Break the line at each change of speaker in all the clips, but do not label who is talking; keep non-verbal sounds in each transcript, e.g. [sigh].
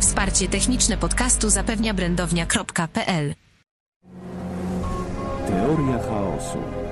Wsparcie techniczne podcastu zapewnia brandownia.pl.
Teoria chaosu.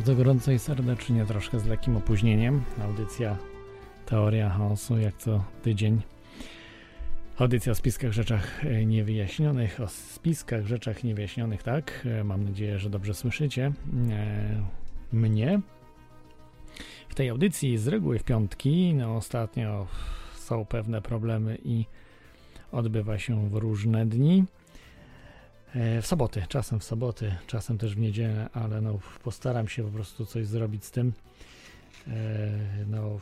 Bardzo gorąco i serdecznie, troszkę z lekkim opóźnieniem. Audycja Teoria Chaosu, jak co tydzień. Audycja o spiskach, rzeczach e, niewyjaśnionych, o spiskach, rzeczach niewyjaśnionych, tak? E, Mam nadzieję, że dobrze słyszycie e, mnie. W tej audycji z reguły w piątki, no ostatnio są pewne problemy i odbywa się w różne dni. E, W soboty, czasem w soboty, czasem też w niedzielę, ale no postaram się po prostu coś zrobić z tym. E, No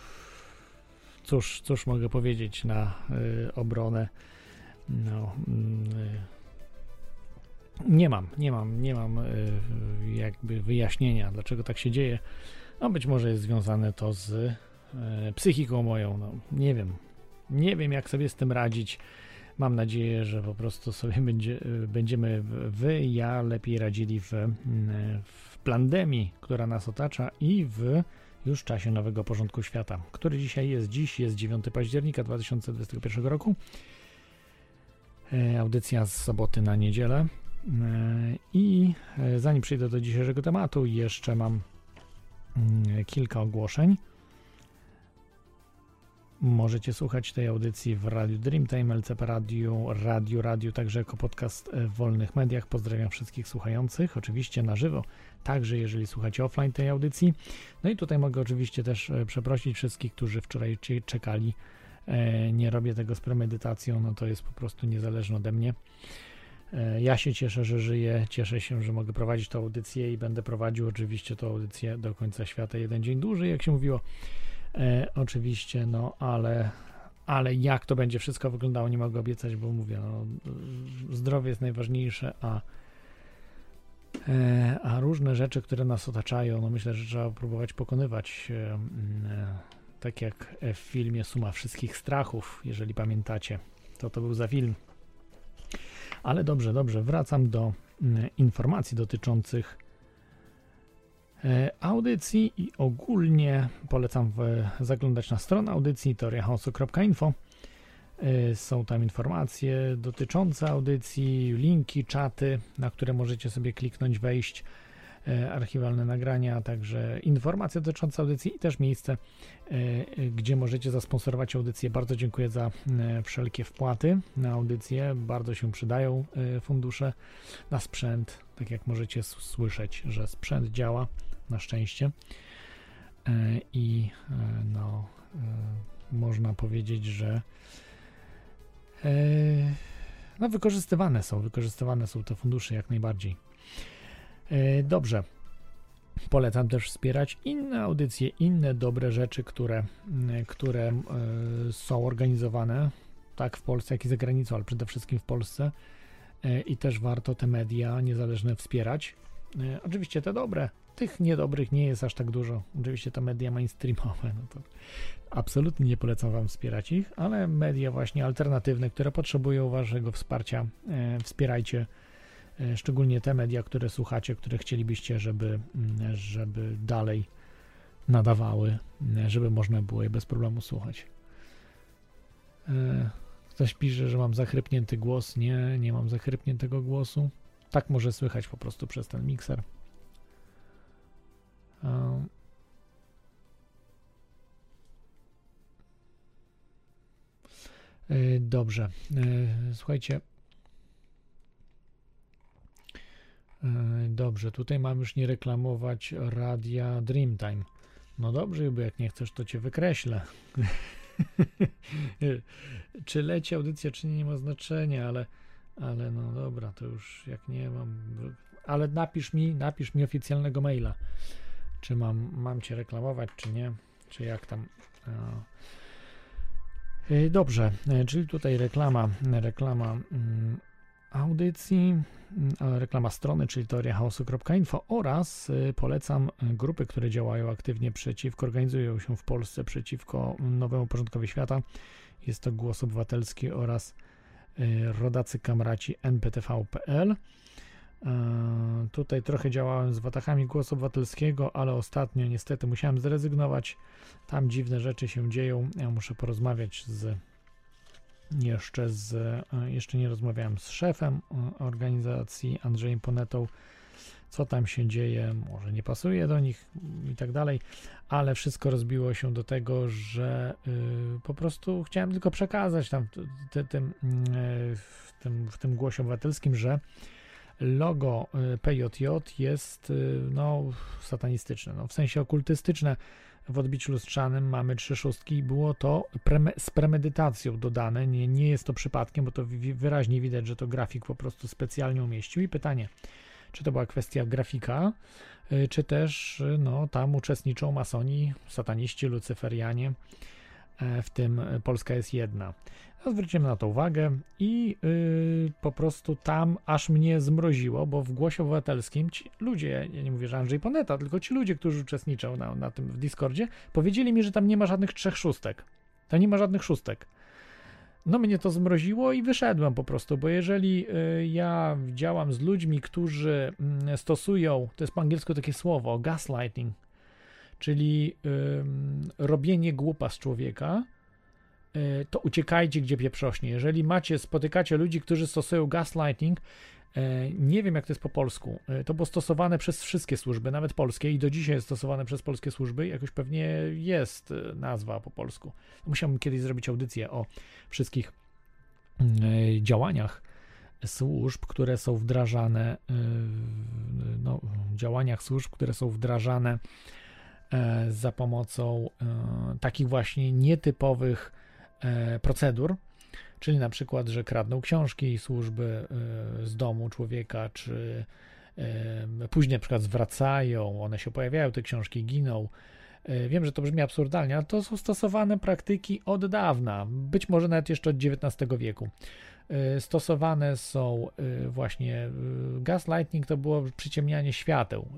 cóż, cóż mogę powiedzieć na e, obronę. No mm, nie mam, nie mam, nie mam jakby wyjaśnienia, dlaczego tak się dzieje. No być może jest związane to z psychiką moją, no nie wiem. Nie wiem jak sobie z tym radzić. Mam nadzieję, że po prostu sobie będzie, będziemy wy i ja lepiej radzili w, mm, w pandemii, która nas otacza i w już czasie nowego porządku świata, który dzisiaj jest. Dziś jest 9 października 2021 roku. E, Audycja z soboty na niedzielę. E, I e, zanim przejdę do dzisiejszego tematu, jeszcze mam mm, kilka ogłoszeń. Możecie słuchać tej audycji w Radiu Dreamtime, LCP Radio, Radio, Radio, także jako podcast w wolnych mediach. Pozdrawiam wszystkich słuchających, oczywiście na żywo, także jeżeli słuchacie offline tej audycji. No i tutaj mogę oczywiście też e, przeprosić wszystkich, którzy wczoraj czekali. E, Nie robię tego z premedytacją, no to jest po prostu niezależne ode mnie. E, Ja się cieszę, że żyję, cieszę się, że mogę prowadzić tę audycję i będę prowadził oczywiście tę audycję do końca świata, jeden dzień dłużej, jak się mówiło. E, oczywiście, no ale, ale jak to będzie wszystko wyglądało, nie mogę obiecać, bo mówię, no, zdrowie jest najważniejsze, a, e, a różne rzeczy, które nas otaczają, no myślę, że trzeba próbować pokonywać. E, tak jak w filmie Suma Wszystkich Strachów, jeżeli pamiętacie, to to był za film. Ale dobrze, dobrze, wracam do informacji dotyczących audycji i ogólnie polecam zaglądać na stronę audycji teoriachaosu.info. E, Są tam informacje dotyczące audycji, linki, czaty, na które możecie sobie kliknąć, wejść, e, archiwalne nagrania, a także informacje dotyczące audycji i też miejsce, e, e, gdzie możecie zasponsorować audycję. Bardzo dziękuję za e, wszelkie wpłaty na audycję, bardzo się przydają e, fundusze na sprzęt, tak jak możecie słyszeć, że sprzęt działa na szczęście. E, I e, no, e, można powiedzieć, że e, no, wykorzystywane są, wykorzystywane są te fundusze jak najbardziej. E, Dobrze. Polecam też wspierać inne audycje, inne dobre rzeczy, które, m, które e, są organizowane tak w Polsce, jak i za granicą, ale przede wszystkim w Polsce. E, I też warto te media niezależne wspierać. Oczywiście te dobre, tych niedobrych nie jest aż tak dużo. Oczywiście to media mainstreamowe, no to absolutnie nie polecam Wam wspierać ich, ale media właśnie alternatywne, które potrzebują Waszego wsparcia, wspierajcie szczególnie te media, które słuchacie, które chcielibyście, żeby, mm, żeby dalej nadawały, e, żeby można było je bez problemu słuchać. E, Ktoś pisze, że mam zachrypnięty głos. Nie, nie mam zachrypniętego głosu. Tak może słychać po prostu przez ten mikser. E, e, Dobrze. E, Słuchajcie. E, Dobrze, tutaj mam już nie reklamować radia Dreamtime. No dobrze, bo jak nie chcesz, to cię wykreślę. [laughs] czy leci audycja, czy nie, nie ma znaczenia, ale, ale no dobra, to już jak nie mam. Ale napisz mi, napisz mi oficjalnego maila, czy mam, mam cię reklamować, czy nie, czy jak tam. A. Y, Dobrze, y, czyli tutaj reklama, reklama mm, audycji, mm, reklama strony, czyli teoriachaosu.info oraz y, polecam grupy, które działają aktywnie przeciwko, organizują się w Polsce przeciwko nowemu porządkowi świata. Jest to Głos Obywatelski oraz y, rodacy kamraci nptv.pl. E, Tutaj trochę działałem z watachami Głosu Obywatelskiego, ale ostatnio niestety musiałem zrezygnować. Tam dziwne rzeczy się dzieją. Ja muszę porozmawiać z jeszcze z, e, jeszcze nie rozmawiałem z szefem e, organizacji Andrzejem Ponetą, co tam się dzieje, może nie pasuje do nich i tak dalej, ale wszystko rozbiło się do tego, że y, po prostu chciałem tylko przekazać tam y, w, tym, w tym głosie obywatelskim, że logo PJJ jest y, no, satanistyczne, no, w sensie okultystyczne. W odbiciu lustrzanym mamy trzy szóstki i było to z premedytacją dodane. Nie, nie jest to przypadkiem, bo to wyraźnie widać, że to grafik po prostu specjalnie umieścił. I pytanie, czy to była kwestia grafika, y, czy też y, no, tam uczestniczą masoni, sataniści, lucyferianie, e, w tym Polska jest jedna. Zwrócimy na to uwagę i y, po prostu tam aż mnie zmroziło, bo w głosie obywatelskim ci ludzie, ja nie mówię, że Andrzej Poneta, tylko ci ludzie, którzy uczestniczą na, na tym w Discordzie, powiedzieli mi, że tam nie ma żadnych trzech szóstek. Tam nie ma żadnych szóstek. No mnie to zmroziło i wyszedłem po prostu, bo jeżeli y, ja działam z ludźmi, którzy mm, stosują, to jest po angielsku takie słowo, gaslighting, czyli ym, robienie głupa z człowieka, y, to uciekajcie gdzie pieprzośnie. Jeżeli macie, spotykacie ludzi, którzy stosują gaslighting, e, nie wiem jak to jest po polsku, e, to było stosowane przez wszystkie służby, nawet polskie i do dzisiaj jest stosowane przez polskie służby, jakoś pewnie jest e, nazwa po polsku. Musiałbym kiedyś zrobić audycję o wszystkich e, działaniach służb, które są wdrażane, e, no, działaniach służb, które są wdrażane e, za pomocą e, takich właśnie nietypowych e, procedur, czyli na przykład, że kradną książki służby e, z domu człowieka, czy e, później na przykład zwracają, one się pojawiają, te książki giną. E, Wiem, że to brzmi absurdalnie, ale to są stosowane praktyki od dawna, być może nawet jeszcze od XIX wieku. E, Stosowane są e, właśnie e, gaslighting, to było przyciemnianie świateł,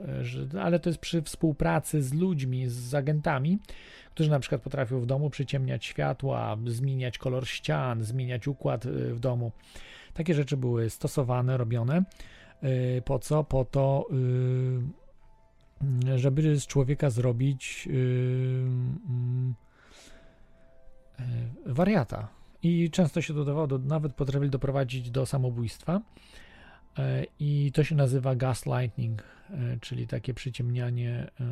ale to jest przy współpracy z ludźmi, z agentami, którzy na przykład potrafią w domu przyciemniać światła, zmieniać kolor ścian, zmieniać układ w domu. Takie rzeczy były stosowane, robione. Po co? Po to, żeby z człowieka zrobić mm, wariata. I często się dodawało, do, nawet potrafili doprowadzić do samobójstwa. E, I to się nazywa gaslighting, e, czyli takie przyciemnianie em,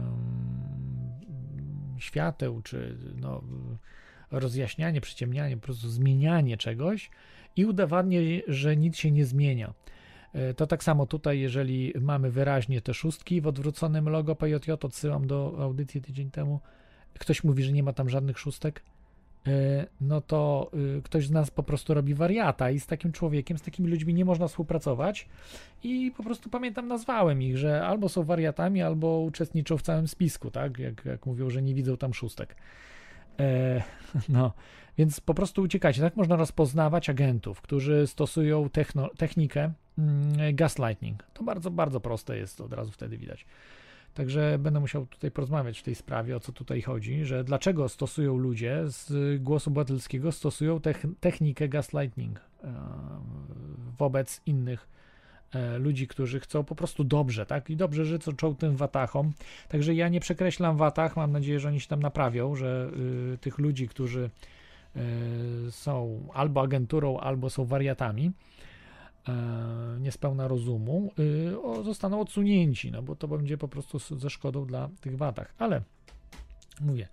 świateł, czy no, rozjaśnianie, przyciemnianie, po prostu zmienianie czegoś i udawanie, że nic się nie zmienia. E, To tak samo tutaj, jeżeli mamy wyraźnie te szóstki w odwróconym logo PJJ, odsyłam do audycji tydzień temu, ktoś mówi, że nie ma tam żadnych szóstek, no to y, ktoś z nas po prostu robi wariata i z takim człowiekiem, z takimi ludźmi nie można współpracować i po prostu pamiętam, nazwałem ich, że albo są wariatami, albo uczestniczą w całym spisku, tak, jak, jak mówią, że nie widzą tam szóstek. E, [laughs] no, więc po prostu uciekajcie. Tak można rozpoznawać agentów, którzy stosują techno, technikę mm, gaslighting. To bardzo, bardzo proste jest, od razu wtedy widać. Także będę musiał tutaj porozmawiać w tej sprawie, o co tutaj chodzi, że dlaczego stosują ludzie z głosu obywatelskiego, stosują technikę gaslighting e, wobec innych e, ludzi, którzy chcą po prostu dobrze, tak? I dobrze życzą tym watachom. Także ja nie przekreślam watach, mam nadzieję, że oni się tam naprawią, że y, tych ludzi, którzy y, są albo agenturą, albo są wariatami, E, niespełna rozumu, y, zostaną odsunięci, no bo to będzie po prostu ze szkodą dla tych watach. Ale mówię,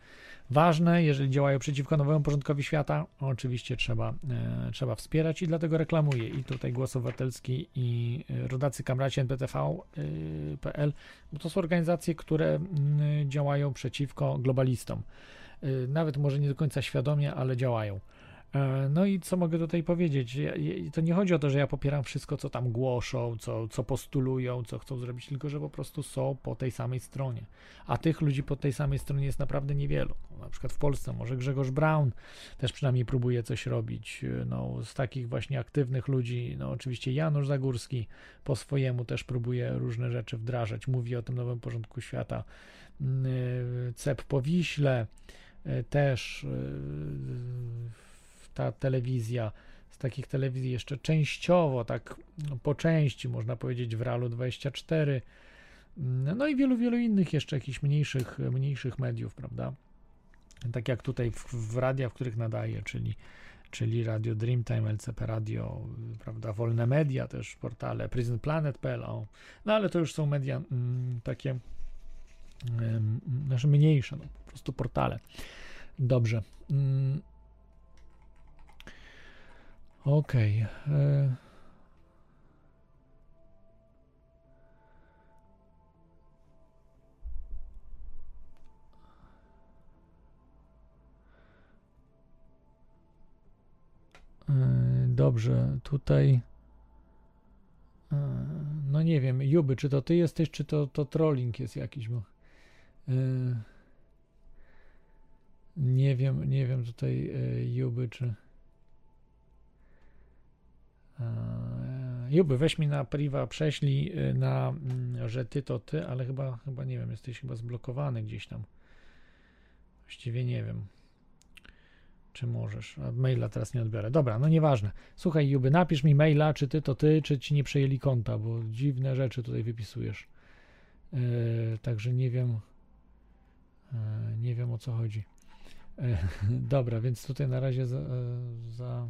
ważne, jeżeli działają przeciwko nowemu porządkowi świata, oczywiście trzeba, e, trzeba wspierać i dlatego reklamuję i tutaj Głos Obywatelski i e, rodacy kamraci NPTV.pl, bo to są organizacje, które działają przeciwko globalistom. Nawet może nie do końca świadomie, ale działają. E, no i co mogę tutaj powiedzieć? To nie chodzi o to, że ja popieram wszystko, co tam głoszą, co, co postulują, co chcą zrobić, tylko że po prostu są po tej samej stronie. A tych ludzi po tej samej stronie jest naprawdę niewielu. No, na przykład w Polsce może Grzegorz Braun też przynajmniej próbuje coś robić. E, no, z takich właśnie aktywnych ludzi, no oczywiście Janusz Zagórski po swojemu też próbuje różne rzeczy wdrażać. Mówi o tym nowym porządku świata. Mm, e, Cep po Wiśle też ta telewizja, z takich telewizji jeszcze częściowo, tak no, po części można powiedzieć w Realu 24, no i wielu, wielu innych jeszcze jakichś mniejszych, mniejszych mediów, prawda? Tak jak tutaj w, w radia, w których nadaje, czyli, czyli Radio Dreamtime, LCP Radio, prawda, Wolne Media też, portale, PrisonPlanet.pl, no ale to już są media mm, takie mm, znaczy mniejsze, no, po prostu portale. Dobrze. Mm. Okej. Okay. E, e, dobrze, tutaj. E, no nie wiem, Juby, czy to ty jesteś, czy to, to trolling jest jakiś? Bo, nie wiem, nie wiem tutaj Juby, czy. Juby, weź mi na priwa, prześlij y, na, mm, że ty to ty, ale chyba, chyba nie wiem, jesteś chyba zblokowany gdzieś tam. Właściwie nie wiem, czy możesz. A maila teraz nie odbiorę. Dobra, no nieważne. Słuchaj, Juby, napisz mi maila, czy ty to ty, czy ci nie przejęli konta, bo dziwne rzeczy tutaj wypisujesz. Yy, także nie wiem, yy, nie wiem o co chodzi. [laughs] Dobra, więc tutaj na razie za, za,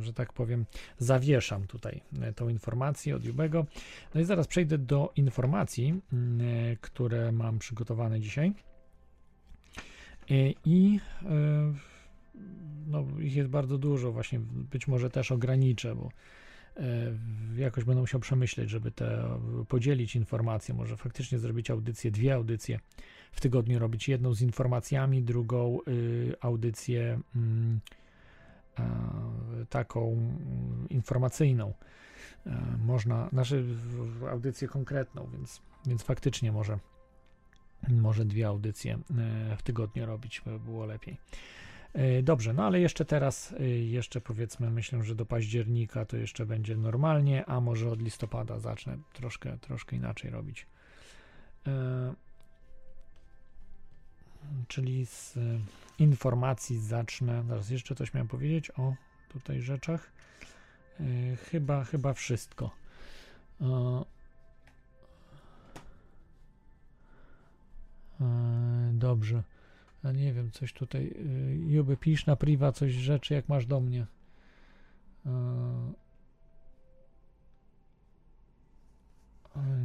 że tak powiem, zawieszam tutaj tą informację od Jubego. No i zaraz przejdę do informacji, które mam przygotowane dzisiaj. I no, ich jest bardzo dużo, właśnie być może też ograniczę, bo jakoś będę musiał przemyśleć, żeby te podzielić informacje, może faktycznie zrobić audycję, dwie audycje w tygodniu robić. Jedną z informacjami, drugą y, audycję mm, taką mm, informacyjną. E, można, znaczy audycję konkretną, więc, więc faktycznie może, może dwie audycje e, w tygodniu robić, by było lepiej. E, dobrze, no ale jeszcze teraz, jeszcze powiedzmy, myślę, że do października to jeszcze będzie normalnie, a może od listopada zacznę troszkę, troszkę inaczej robić czyli z e, informacji zacznę. Zaraz jeszcze coś miałem powiedzieć o tutaj rzeczach. E, chyba, chyba wszystko. E, dobrze. A nie wiem, coś tutaj. Juby, pisz na priwa coś rzeczy, jak masz do mnie.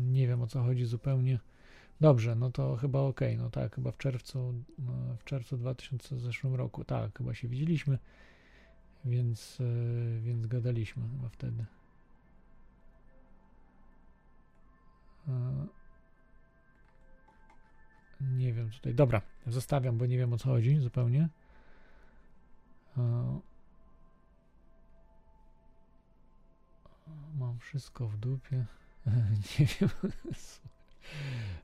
Nie wiem o co chodzi zupełnie. Dobrze, no to chyba ok, no tak, chyba w czerwcu, no, w czerwcu 2000 w zeszłym roku, tak, chyba się widzieliśmy, więc, yy, więc gadaliśmy chyba wtedy. nie wiem tutaj, dobra, zostawiam, bo nie wiem o co chodzi zupełnie. mam wszystko w dupie. [laughs] nie wiem. [laughs]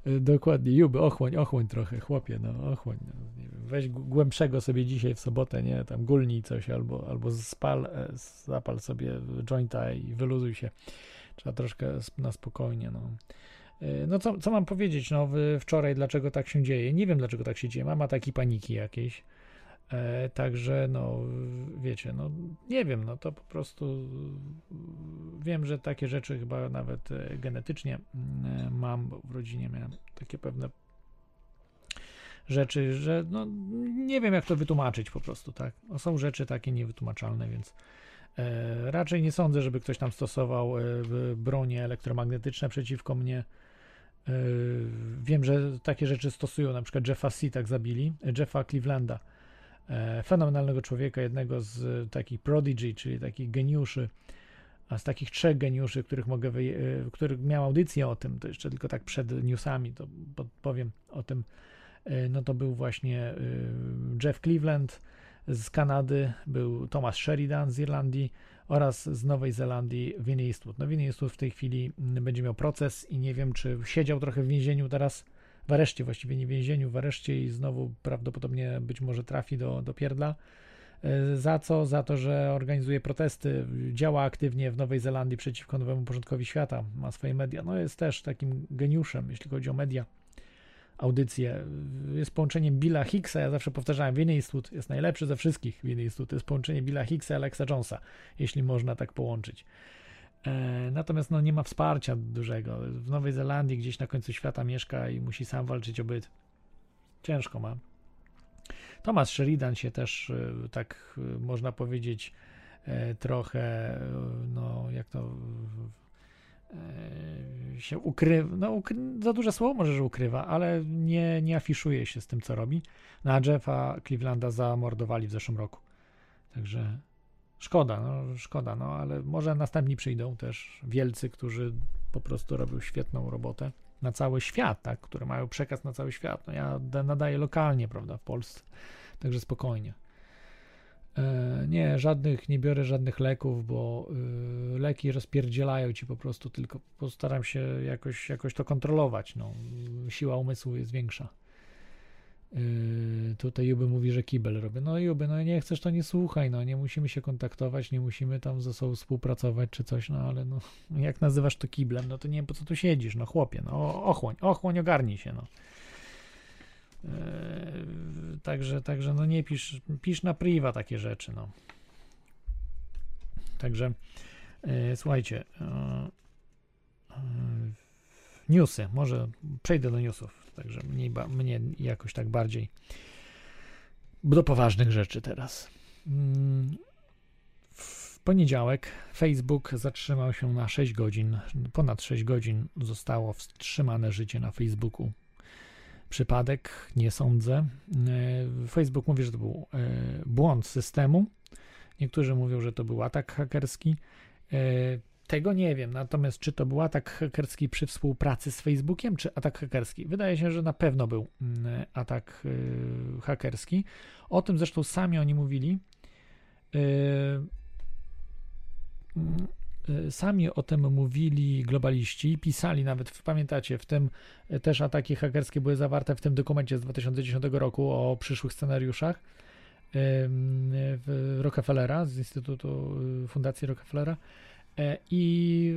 E, dokładnie, Juby, ochłoń, ochłoń trochę, chłopie, no ochłoń. No, nie wiem, weź głębszego sobie dzisiaj w sobotę, nie, tam gulnij coś albo, albo spal, e, zapal sobie jointa i wyluzuj się. Trzeba troszkę na spokojnie, no. E, No co, co mam powiedzieć? No wczoraj dlaczego tak się dzieje? Nie wiem dlaczego tak się dzieje. Mam ataki paniki jakieś. E, także no wiecie, no nie wiem, no to po prostu e, wiem, że takie rzeczy chyba nawet e, genetycznie mm, mam, bo w rodzinie miałem takie pewne rzeczy, że no nie wiem jak to wytłumaczyć po prostu, tak. No, są rzeczy takie niewytłumaczalne, więc e, raczej nie sądzę, żeby ktoś tam stosował bronie elektromagnetyczne przeciwko mnie. Wiem, że takie rzeczy stosują, na przykład Jeffa C. tak zabili, Jeffa Clevelanda, fenomenalnego człowieka, jednego z e, takich prodigy, czyli takich geniuszy, a z takich trzech geniuszy, których mogę, wyje- e, których miał audycję o tym, to jeszcze tylko tak przed newsami, to powiem o tym, e, no to był właśnie e, Jeff Cleveland z Kanady, był Thomas Sheridan z Irlandii oraz z Nowej Zelandii Vinnie Eastwood. No Vinnie Eastwood w tej chwili mm, będzie miał proces i nie wiem, czy siedział trochę w więzieniu teraz, w areszcie właściwie, nie w więzieniu, w areszcie i znowu prawdopodobnie być może trafi do, do pierdla. E, Za co? Za to, że organizuje protesty, działa aktywnie w Nowej Zelandii przeciwko nowemu porządkowi świata, ma swoje media. No jest też takim geniuszem, jeśli chodzi o media, audycje. Jest połączeniem Billa Hicksa, ja zawsze powtarzałem, Vinnie Eastwood jest najlepszy ze wszystkich. Vinnie Eastwood to jest połączenie Billa Hicksa i Alexa Jonesa, jeśli można tak połączyć. E, Natomiast no, nie ma wsparcia dużego. W Nowej Zelandii gdzieś na końcu świata mieszka i musi sam walczyć o byt. Ciężko ma. Thomas Sheridan się też, e, tak e, można powiedzieć, trochę, no jak to się ukrywa, no ukry, za duże słowo może, że ukrywa, ale nie, nie afiszuje się z tym, co robi. No a Jeffa Clevelanda zamordowali w zeszłym roku. Także szkoda, no szkoda, no ale może następni przyjdą też wielcy, którzy po prostu robią świetną robotę na cały świat, tak, które mają przekaz na cały świat. No ja da- nadaję lokalnie, prawda, w Polsce, także spokojnie. E, nie, żadnych, nie biorę żadnych leków, bo y, leki rozpierdzielają ci po prostu, tylko postaram się jakoś, jakoś to kontrolować, no, siła umysłu jest większa. Yy, tutaj Juby mówi, że kibel robię. No Juby, no nie chcesz, to nie słuchaj, no nie musimy się kontaktować, nie musimy tam ze sobą współpracować czy coś, no ale no [laughs] jak nazywasz to kiblem, no to nie wiem po co tu siedzisz, no chłopie, no ochłoń, ochłoń, ogarnij się, no. Yy, także, także no nie pisz, pisz na priwa takie rzeczy, no. Także yy, słuchajcie, yy, yy, newsy, może przejdę do newsów, także mniej, ba- mnie jakoś tak bardziej do poważnych rzeczy teraz. Mm, W poniedziałek Facebook zatrzymał się na 6 godzin, ponad 6 godzin zostało wstrzymane życie na Facebooku. Przypadek, nie sądzę. E, Facebook mówi, że to był e, błąd systemu. Niektórzy mówią, że to był atak hakerski. Tego nie wiem, natomiast czy to był atak hakerski przy współpracy z Facebookiem, czy atak hakerski? Wydaje się, że na pewno był mm, atak y, hakerski. O tym zresztą sami oni mówili. Y, mm, y, Sami o tym mówili globaliści, pisali nawet, pamiętacie, w tym też ataki hakerskie były zawarte w tym dokumencie z 2010 roku o przyszłych scenariuszach Rockefellera, z Instytutu Fundacji Rockefellera. E, I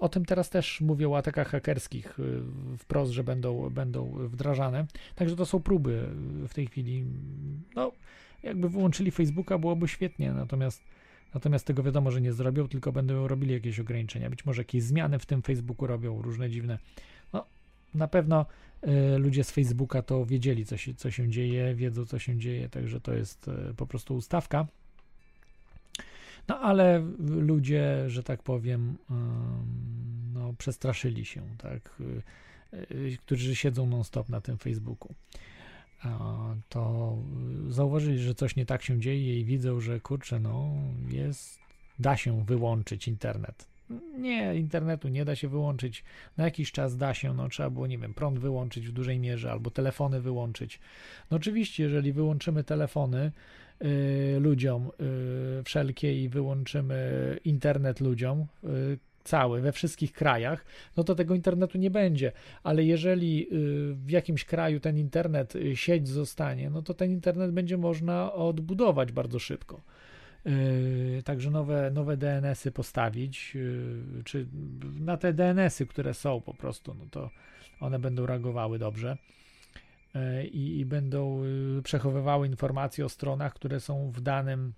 o tym teraz też mówią o atakach hakerskich y, wprost, że będą, będą wdrażane. Także to są próby w tej chwili. No, jakby wyłączyli Facebooka, byłoby świetnie, natomiast, natomiast tego wiadomo, że nie zrobią, tylko będą robili jakieś ograniczenia. Być może jakieś zmiany w tym Facebooku robią, różne dziwne. No, na pewno y, ludzie z Facebooka to wiedzieli, co się, co się dzieje, wiedzą, co się dzieje, także to jest y, po prostu ustawka. No ale ludzie, że tak powiem, no, przestraszyli się, tak, y, y, którzy siedzą non-stop na tym Facebooku. To zauważyli, że coś nie tak się dzieje i widzą, że kurczę, no jest, da się wyłączyć internet. Nie, internetu nie da się wyłączyć. Na jakiś czas da się, no trzeba było, nie wiem, prąd wyłączyć w dużej mierze albo telefony wyłączyć. No oczywiście, jeżeli wyłączymy telefony, ludziom y, wszelkie i wyłączymy internet ludziom y, cały we wszystkich krajach, no to tego internetu nie będzie. Ale jeżeli y, w jakimś kraju ten internet, y, sieć zostanie, no to ten internet będzie można odbudować bardzo szybko. Także nowe, nowe DNS-y postawić, czy na te DNS-y, które są po prostu, no to one będą reagowały dobrze i, i będą yy, przechowywały informacje o stronach, które są w danym,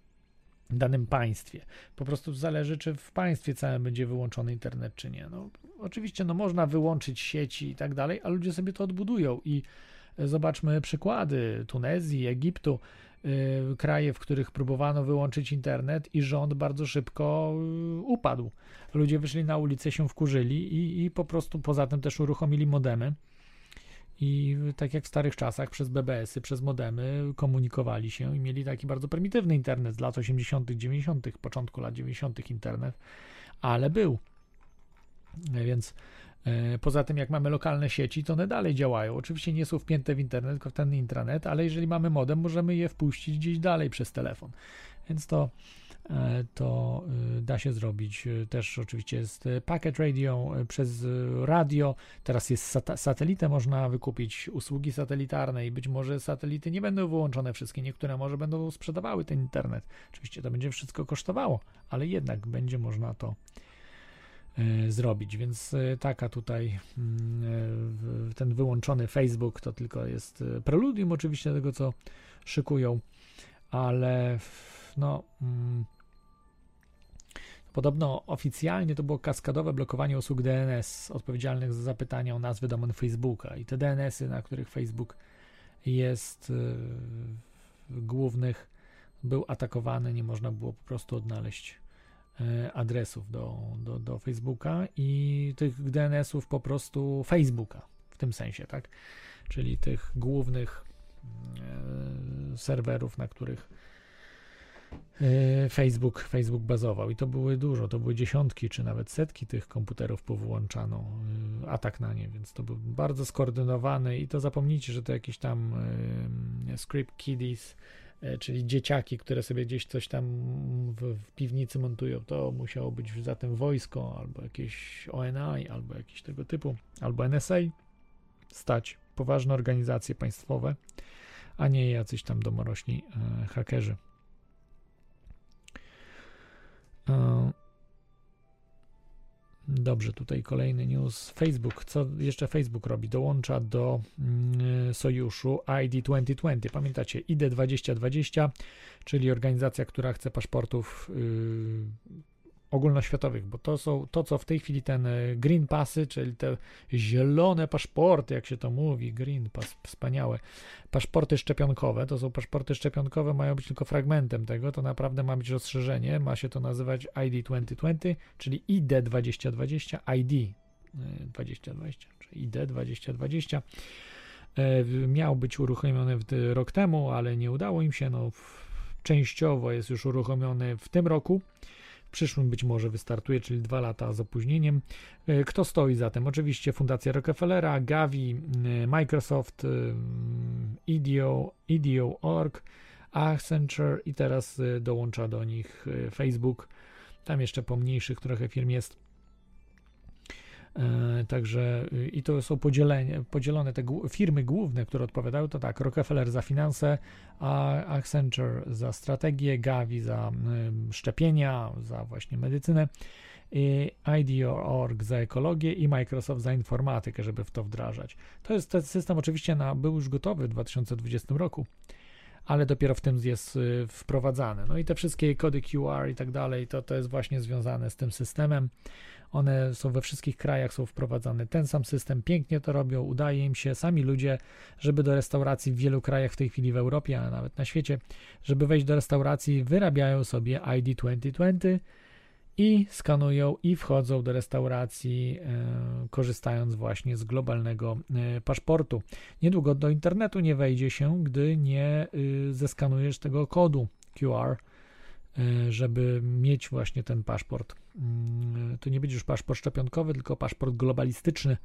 danym państwie. Po prostu zależy, czy w państwie całym będzie wyłączony internet, czy nie. No, oczywiście no, można wyłączyć sieci i tak dalej, a ludzie sobie to odbudują i zobaczmy przykłady Tunezji, Egiptu, y, kraje, w których próbowano wyłączyć internet i rząd bardzo szybko y, upadł. Ludzie wyszli na ulicę, się wkurzyli i, i po prostu poza tym też uruchomili modemy. I tak jak w starych czasach przez BBS-y, przez modemy komunikowali się i mieli taki bardzo prymitywny internet z lat 80., 90., początku lat 90. internet, ale był. Więc e, Poza tym, jak mamy lokalne sieci, to one dalej działają. Oczywiście nie są wpięte w internet, tylko w ten intranet, ale jeżeli mamy modem, możemy je wpuścić gdzieś dalej przez telefon. Więc to, e, to e, da się zrobić. E, Też oczywiście jest e, packet radio e, przez e, radio. Teraz jest sata- satelitę, można wykupić usługi satelitarne i być może satelity nie będą wyłączone wszystkie. Niektóre może będą sprzedawały ten internet. Oczywiście to będzie wszystko kosztowało, ale jednak będzie można to e, zrobić, więc e, taka tutaj mm, e, ten wyłączony Facebook to tylko jest e, preludium oczywiście tego, co szykują, ale no mm, podobno oficjalnie to było kaskadowe blokowanie usług DNS odpowiedzialnych za zapytania o nazwy domen Facebooka i te DNS-y, na których Facebook jest w głównych był atakowany, nie można było po prostu odnaleźć e, adresów do, do, do Facebooka i tych DNS-ów po prostu Facebooka w tym sensie, tak? Czyli tych głównych e, serwerów, na których Facebook, Facebook bazował. I to były dużo, to były dziesiątki czy nawet setki tych komputerów powłączano e, atak na nie, więc to był bardzo skoordynowany i to zapomnijcie, że to jakieś tam e, script kiddies, e, czyli dzieciaki, które sobie gdzieś coś tam w, w piwnicy montują, to musiało być za tym wojsko, albo jakieś ONI, albo jakieś tego typu, albo NSA stać, poważne organizacje państwowe, a nie jacyś tam domorośli e, hakerzy. Dobrze, tutaj kolejny news. Facebook, co jeszcze Facebook robi? Dołącza do mm, sojuszu ID 2020. Pamiętacie, ID 2020, czyli organizacja, która chce paszportów yy, ogólnoświatowych, bo to są to, co w tej chwili ten e, green passy, czyli te zielone paszporty, jak się to mówi, green pass, wspaniałe, paszporty szczepionkowe, to są paszporty szczepionkowe, mają być tylko fragmentem tego, to naprawdę ma być rozszerzenie, ma się to nazywać ID 2020, czyli ID 2020, ID y, 2020, czyli ID 2020. E, Miał być uruchomiony rok temu, ale nie udało im się, no częściowo jest już uruchomiony w tym roku, przyszłym być może wystartuje, czyli dwa lata z opóźnieniem. E, Kto stoi za tym? Oczywiście Fundacja Rockefellera, Gavi, e, Microsoft, e, IDEO, IDEO.org, Accenture i teraz dołącza do nich Facebook. Tam jeszcze pomniejszych trochę firm jest. E, Także y, i to są podzielenie, podzielone te firmy główne, które odpowiadają, to tak, Rockefeller za finanse, a Accenture za strategię, Gavi za szczepienia, za właśnie medycynę, i IDEO.org za ekologię i Microsoft za informatykę, żeby w to wdrażać. To jest ten system oczywiście na, był już gotowy w 2020 roku, ale dopiero w tym jest y, wprowadzany. No i te wszystkie kody QR i tak dalej, to, to jest właśnie związane z tym systemem. One są we wszystkich krajach, są wprowadzane. Ten sam system, pięknie to robią, udaje im się. Sami ludzie, żeby do restauracji w wielu krajach w tej chwili w Europie, a nawet na świecie, żeby wejść do restauracji, wyrabiają sobie ID 2020 i skanują i wchodzą do restauracji, e, korzystając właśnie z globalnego e, paszportu. Niedługo do internetu nie wejdzie się, gdy nie y, zeskanujesz tego kodu QR, żeby mieć właśnie ten paszport. Mm, To nie będzie już paszport szczepionkowy, tylko paszport globalistyczny.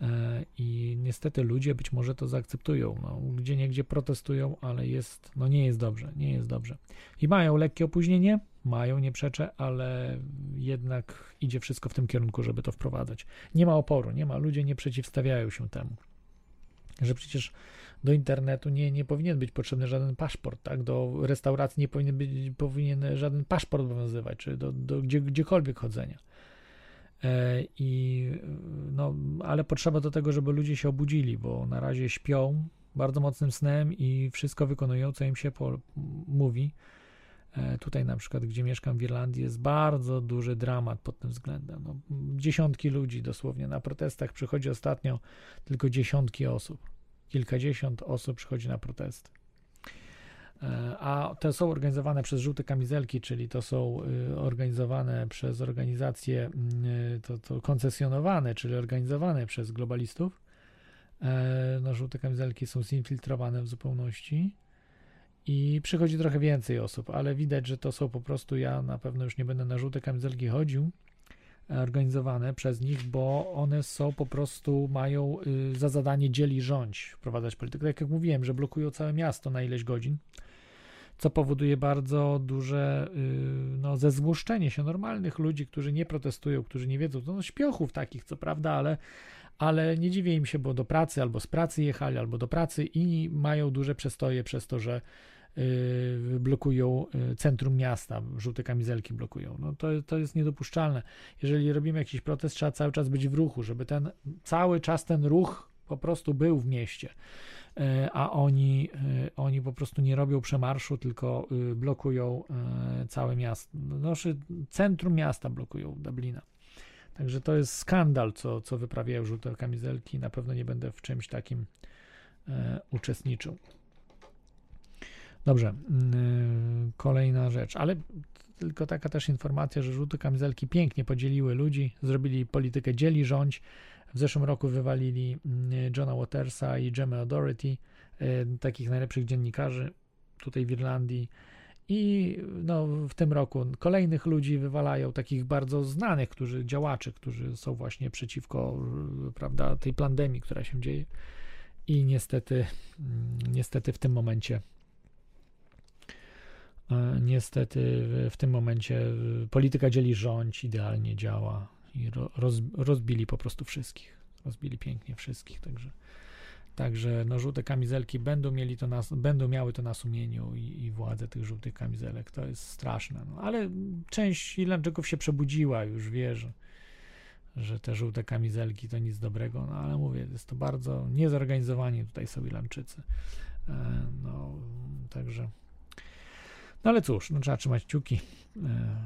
E, I niestety ludzie być może to zaakceptują. No, gdzie niegdzie protestują, ale jest, no nie jest dobrze, nie jest dobrze. I mają lekkie opóźnienie, mają, nie przeczę, ale jednak idzie wszystko w tym kierunku, żeby to wprowadzać. Nie ma oporu, nie ma, ludzie nie przeciwstawiają się temu. Że przecież do internetu nie, nie powinien być potrzebny żaden paszport, tak? Do restauracji nie powinien być powinien żaden paszport obowiązywać, czy do, do gdzie, gdziekolwiek chodzenia. E, I no, ale potrzeba do tego, żeby ludzie się obudzili, bo na razie śpią bardzo mocnym snem i wszystko wykonują, co im się po, mówi. E, tutaj na przykład, gdzie mieszkam w Irlandii, jest bardzo duży dramat pod tym względem. No, dziesiątki ludzi dosłownie na protestach przychodzi ostatnio tylko dziesiątki osób. Kilkadziesiąt osób przychodzi na protesty. E, a te są organizowane przez żółte kamizelki, czyli to są y, organizowane przez organizacje y, to, to koncesjonowane, czyli organizowane przez globalistów. E, no, żółte kamizelki są zinfiltrowane w zupełności i przychodzi trochę więcej osób, ale widać, że to są po prostu, ja na pewno już nie będę na żółte kamizelki chodził, e, organizowane przez nich, bo one są po prostu, mają y, za zadanie dzieli rządź, wprowadzać politykę. Tak jak mówiłem, że blokują całe miasto na ileś godzin, co powoduje bardzo duże y, no, zezłoszczenie się normalnych ludzi, którzy nie protestują, którzy nie wiedzą, no śpiochów takich, co prawda, ale, ale nie dziwię im się, bo do pracy albo z pracy jechali, albo do pracy i mają duże przestoje przez to, że y, blokują y, centrum miasta, żółte kamizelki blokują. No to, to jest niedopuszczalne. Jeżeli robimy jakiś protest, trzeba cały czas być w ruchu, żeby ten cały czas ten ruch po prostu był w mieście. E, a oni, oni po prostu nie robią przemarszu, tylko y, blokują całe miasto. Znaczy, centrum miasta blokują Dublina. Także to jest skandal, co, co wyprawiają żółte kamizelki. Na pewno nie będę w czymś takim uczestniczył. Dobrze, mm, kolejna rzecz, ale tylko taka też informacja, że żółte kamizelki pięknie podzieliły ludzi, zrobili politykę dzieli rządź, w zeszłym roku wywalili mm, Johna Watersa i Gemma O'Doherty, e, takich najlepszych dziennikarzy tutaj w Irlandii. I no, w tym roku kolejnych ludzi wywalają, takich bardzo znanych, którzy działaczy, którzy są właśnie przeciwko prawda, tej pandemii, która się dzieje. I niestety, mm, niestety w tym momencie e, niestety w tym momencie polityka dzieli rządź, idealnie działa i roz, rozbili po prostu wszystkich. Rozbili pięknie wszystkich, także Także no, żółte kamizelki będą, mieli to na, będą miały to na sumieniu i, i władze tych żółtych kamizelek. To jest straszne. No, ale część Irlandczyków się przebudziła, już wie, że, że te żółte kamizelki to nic dobrego. No ale mówię, jest to bardzo niezorganizowani tutaj są Irlandczycy. E, no, także. No ale cóż, no, trzeba trzymać kciuki. E,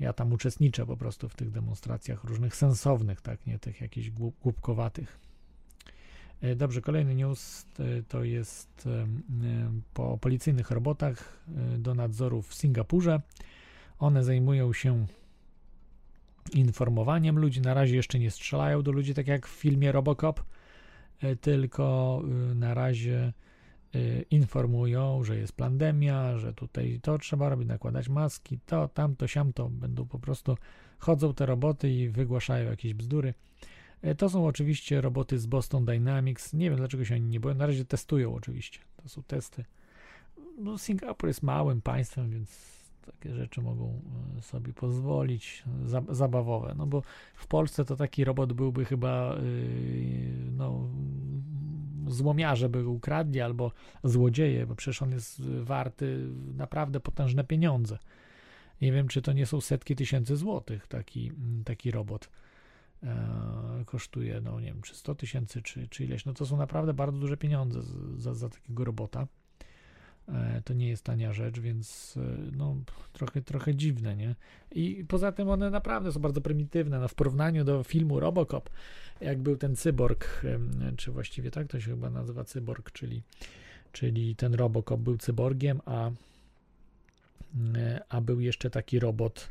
ja tam uczestniczę po prostu w tych demonstracjach różnych sensownych, tak, nie tych jakichś głupkowatych. E, dobrze, kolejny news e, to jest e, po policyjnych robotach do nadzoru w Singapurze. One zajmują się informowaniem ludzi. Na razie jeszcze nie strzelają do ludzi, tak jak w filmie Robocop, tylko na razie informują, że jest pandemia, że tutaj to trzeba robić, nakładać maski, to, tamto, siamto, będą po prostu chodzą te roboty i wygłaszają jakieś bzdury. Y, to są oczywiście roboty z Boston Dynamics. Nie wiem dlaczego się oni nie boją. Na razie testują oczywiście. To są testy. No, Singapur jest małym państwem, więc takie rzeczy mogą e, sobie pozwolić, zabawowe. No bo w Polsce to taki robot byłby chyba e, no, złomiarze by go ukradli albo złodzieje, bo przecież on jest warty naprawdę potężne pieniądze. Nie wiem, czy to nie są setki tysięcy złotych taki, taki robot. E, kosztuje, no nie wiem, czy 100 tysięcy, czy, czy ileś. No to są naprawdę bardzo duże pieniądze za, za takiego robota. E, to nie jest tania rzecz, więc e, no, trochę, trochę dziwne, nie? I poza tym one naprawdę są bardzo prymitywne. No, w porównaniu do filmu Robocop, jak był ten cyborg, czy właściwie tak to się chyba nazywa cyborg, czyli, czyli ten Robocop był cyborgiem, a, a był jeszcze taki robot.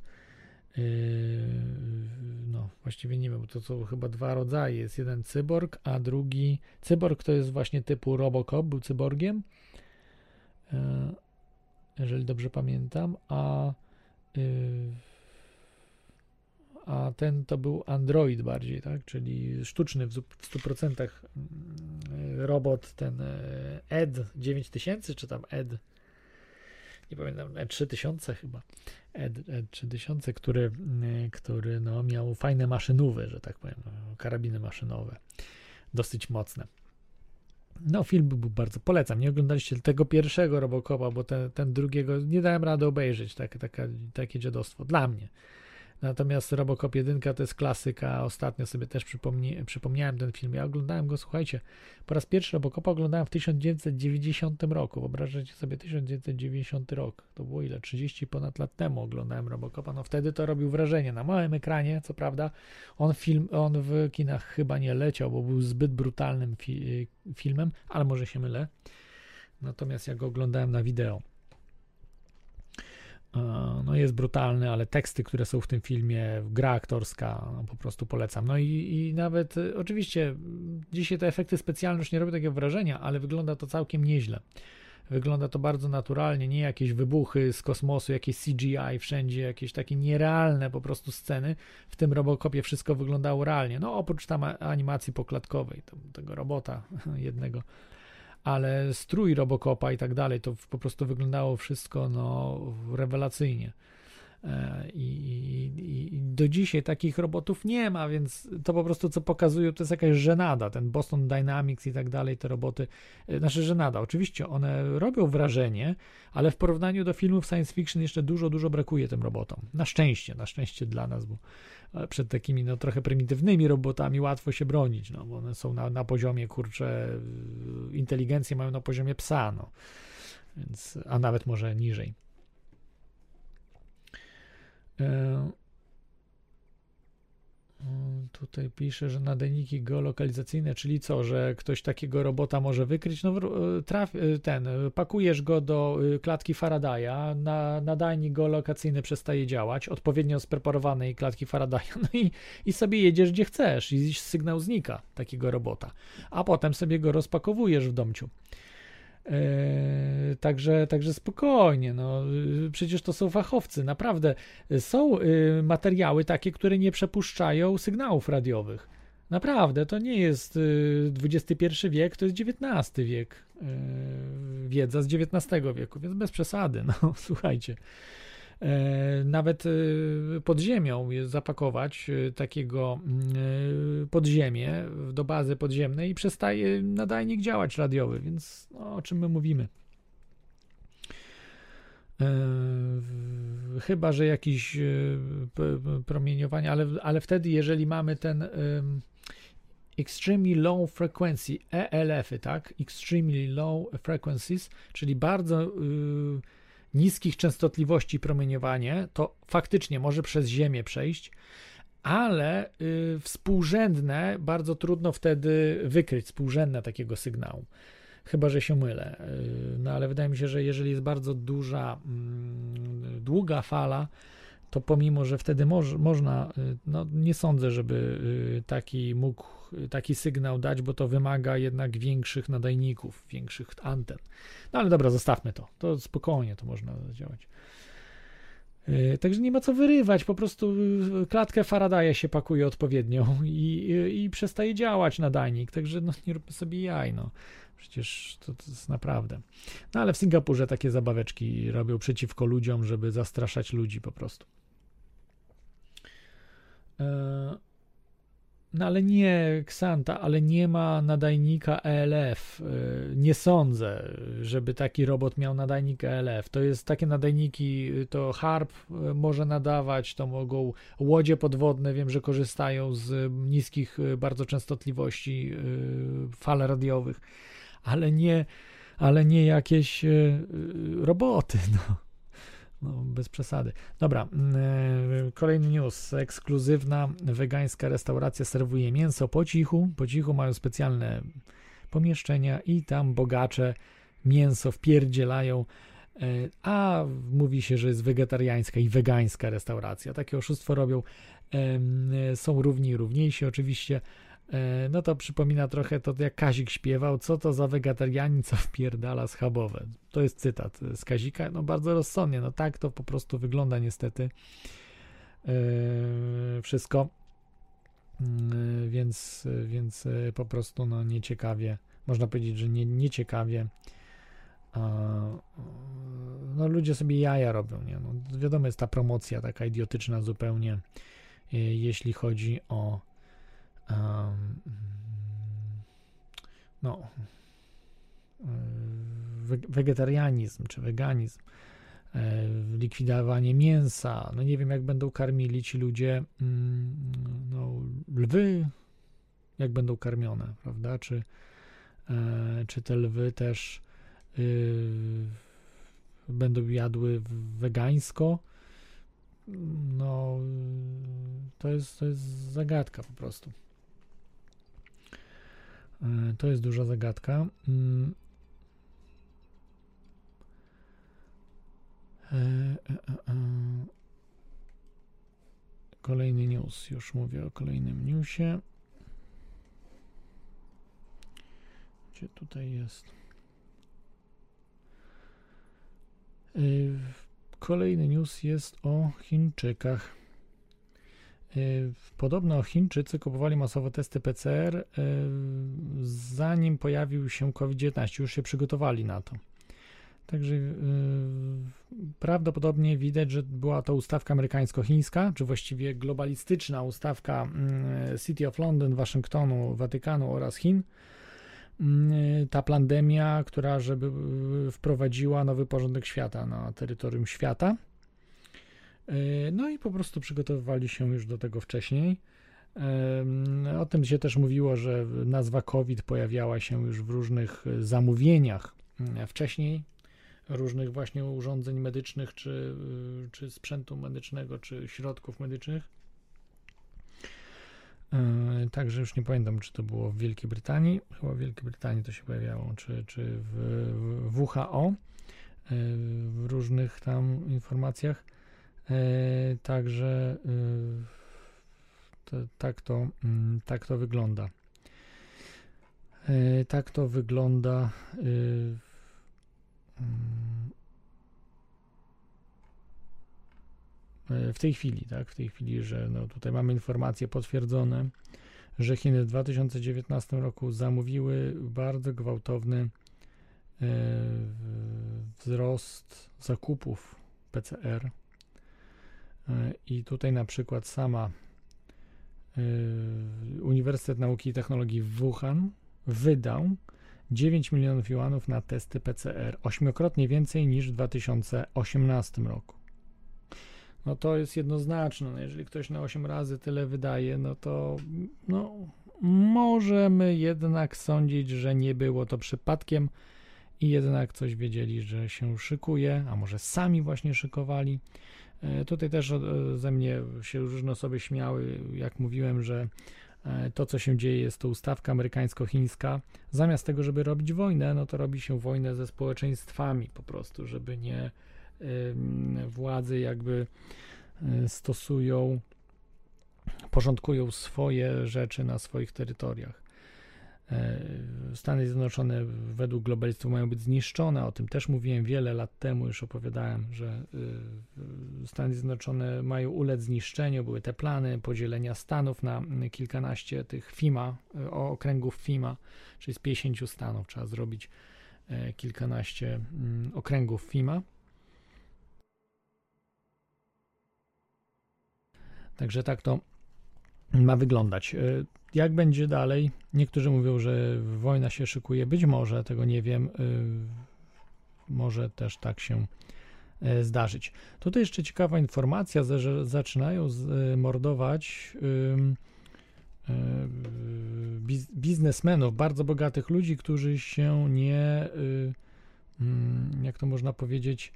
No, właściwie nie wiem, bo to są chyba dwa rodzaje. Jest jeden cyborg, a drugi. Cyborg to jest właśnie typu Robocop, był cyborgiem E, jeżeli dobrze pamiętam, a, y, a ten to był Android bardziej, tak? czyli sztuczny w 100% mm, robot, ten e, ED 9000 czy tam ED nie pamiętam, ED 3000 chyba, ED, ED 3000, który, y, który no, miał fajne maszynówy, że tak powiem, karabiny maszynowe, dosyć mocne. No, film był bardzo, polecam. Nie oglądaliście tego pierwszego Robocopa, bo ten, ten drugiego nie dałem rady obejrzeć. Tak, taka, takie dziadostwo dla mnie. Natomiast Robocop 1 to jest klasyka. Ostatnio sobie też przypomni, przypomniałem ten film. Ja oglądałem go, słuchajcie, po raz pierwszy Robocopa oglądałem w 1990 roku. Wyobrażacie sobie 1990 rok. To było ile? 30 ponad lat temu oglądałem Robocopa. No wtedy to robił wrażenie na małym ekranie, co prawda. On, film, on w kinach chyba nie leciał, bo był zbyt brutalnym fi filmem, ale może się mylę. Natomiast ja go oglądałem na wideo. No jest brutalny, ale teksty, które są w tym filmie, gra aktorska, no po prostu polecam. No i, i nawet y, oczywiście dzisiaj te efekty specjalne już nie robią takiego wrażenia, ale wygląda to całkiem nieźle. Wygląda to bardzo naturalnie, nie jakieś wybuchy z kosmosu, jakieś CGI wszędzie, jakieś takie nierealne po prostu sceny. W tym Robocopie wszystko wyglądało realnie. No oprócz tam animacji poklatkowej, tego robota [laughs] jednego ale strój Robocopa i tak dalej, to po prostu wyglądało wszystko no, rewelacyjnie. E, I, i, do dzisiaj takich robotów nie ma, więc to po prostu co pokazują, to jest jakaś żenada. Ten Boston Dynamics i tak dalej, te roboty, e, znaczy żenada. Oczywiście one robią wrażenie, ale w porównaniu do filmów science fiction jeszcze dużo, dużo brakuje tym robotom. Na szczęście, na szczęście dla nas, bo e, przed takimi no, trochę prymitywnymi robotami łatwo się bronić, no, bo one są na, na poziomie, kurczę, inteligencji mają na poziomie psa, no. Więc, a nawet może niżej. E, tutaj pisze, że nadajniki geolokalizacyjne, czyli co, że ktoś takiego robota może wykryć? No, e, traf, e, ten, pakujesz go do klatki Faradaya, na, nadajnik geolokacyjny przestaje działać, odpowiednio spreparowanej klatki Faradaya, [laughs] no i, i sobie jedziesz gdzie chcesz i sygnał znika takiego robota, a potem sobie go rozpakowujesz w domciu. Yy, także, także spokojnie, no, przecież to są fachowcy, naprawdę. Są yy, materiały takie, które nie przepuszczają sygnałów radiowych. Naprawdę, to nie jest XXI yy, wiek, to jest XIX wiek. Wiedza z XIX wieku, więc bez przesady, no [laughs] słuchajcie. E, nawet e, pod ziemią zapakować e, takiego podziemie do bazy podziemnej i przestaje nadajnik działać radiowy, więc no, o czym my mówimy? Chyba, że jakiś promieniowanie, ale, ale wtedy, jeżeli mamy ten extremely low frequency, ELF-y, tak? Extremely low frequencies, czyli bardzo y, niskich częstotliwości promieniowanie, to faktycznie może przez Ziemię przejść, ale y, współrzędne bardzo trudno wtedy wykryć współrzędne takiego sygnału. Chyba, że się mylę. Y, no ale wydaje mi się, że jeżeli jest bardzo duża, y, długa fala, to pomimo, że wtedy moż, można, y, no nie sądzę, żeby y, taki mógł taki sygnał dać, bo to wymaga jednak większych nadajników, większych anten. No ale dobra, zostawmy to. To spokojnie to można działać. Y, także nie ma co wyrywać, po prostu klatkę Faradaya się pakuje odpowiednio i, i, i przestaje działać nadajnik, także no, nie róbmy sobie jaj, no. Przecież to, to, jest naprawdę. No ale w Singapurze takie zabaweczki robią przeciwko ludziom, żeby zastraszać ludzi po prostu. E, no ale nie Xanta, ale nie ma nadajnika ELF. E, nie sądzę, żeby taki robot miał nadajnik ELF. To jest takie nadajniki, to HARP e, może nadawać, to mogą łodzie podwodne, wiem, że korzystają z niskich bardzo częstotliwości fal radiowych, ale nie, ale nie jakieś roboty. [laughs] No. No, bez przesady. Dobra, mm, e, kolejny news. Ekskluzywna wegańska restauracja serwuje mięso po cichu. Po cichu mają specjalne pomieszczenia i tam bogacze mięso wpierdzielają. E, a mówi się, że jest wegetariańska i wegańska restauracja. Takie oszustwo robią. E, są równi i równiejsi oczywiście. E, no to przypomina trochę to, jak Kazik śpiewał, co to za wegetarianin, co wpierdala schabowe. To jest cytat z Kazika, no bardzo rozsądnie, no tak to po prostu wygląda niestety yy, wszystko, yy, więc, więc po prostu no nieciekawie, można powiedzieć, że nie, nieciekawie no ludzie sobie jaja robią, nie? No, wiadomo jest ta promocja taka idiotyczna zupełnie, jeśli chodzi o no, we- wegetarianizm czy weganizm, e, likwidowanie mięsa. No nie wiem, jak będą karmili ci ludzie mm, no, lwy, jak będą karmione, prawda? Czy, e, czy te lwy też y, będą jadły wegańsko? No, to jest, to jest zagadka po prostu. E, To jest duża zagadka. Mm. E, e. Kolejny news. Już mówię o kolejnym newsie. Gdzie tutaj jest? Kolejny news jest o Chińczykach. E, Podobno Chińczycy kupowali masowo testy PCR, e, zanim pojawił się COVID-19. Już się przygotowali na to. Także e, prawdopodobnie widać, że była to ustawka amerykańsko-chińska, czy właściwie globalistyczna ustawka mm, City of London, Waszyngtonu, Watykanu oraz Chin. Mm, Ta pandemia, która żeby wprowadziła nowy porządek świata na terytorium świata. E, No i po prostu przygotowywali się już do tego wcześniej. O tym się też mówiło, że nazwa COVID pojawiała się już w różnych zamówieniach mm, wcześniej, różnych właśnie urządzeń medycznych, czy, y, czy sprzętu medycznego, czy środków medycznych. E, Także już nie pamiętam, czy to było w Wielkiej Brytanii, chyba w Wielkiej Brytanii to się pojawiało, czy, czy w w WHO, e, w różnych tam informacjach. E, Także y, to, tak, to, mm, tak to wygląda. E, Tak to wygląda. mm, e, W tej chwili, tak, w tej chwili, że no tutaj mamy informacje potwierdzone, że Chiny w 2019 roku zamówiły bardzo gwałtowny e, wzrost zakupów PCR. E, I tutaj na przykład sama e, Uniwersytet Nauki i Technologii w Wuhan wydał 9 milionów juanów na testy PCR, ośmiokrotnie więcej niż w 2018 roku. No to jest jednoznaczne. No jeżeli ktoś na 8 razy tyle wydaje, no to no, możemy jednak sądzić, że nie było to przypadkiem i jednak coś wiedzieli, że się szykuje, a może sami właśnie szykowali. E, Tutaj też e, ze mnie się różne osoby śmiały, jak mówiłem, że e, to, co się dzieje, jest to ustawka amerykańsko-chińska. Zamiast tego, żeby robić wojnę, no to robi się wojnę ze społeczeństwami po prostu, żeby nie ym, władze jakby stosują, porządkują swoje rzeczy na swoich terytoriach. E, Stany Zjednoczone według globalistów mają być zniszczone, o tym też mówiłem wiele lat temu, już opowiadałem, że y, Stany Zjednoczone mają ulec zniszczeniu, były te plany podzielenia Stanów na kilkanaście tych FIMA, o- okręgów FIMA, czyli z 50 stanów trzeba zrobić e, kilkanaście mm, okręgów FIMA. Także tak to ma wyglądać. E, Jak będzie dalej? Niektórzy mówią, że wojna się szykuje. Być może, tego nie wiem. e, Może też tak się e, zdarzyć. Tutaj jeszcze ciekawa informacja, że- zaczynają mordować biznesmenów, bardzo bogatych ludzi, którzy się nie, y, mm, jak to można powiedzieć,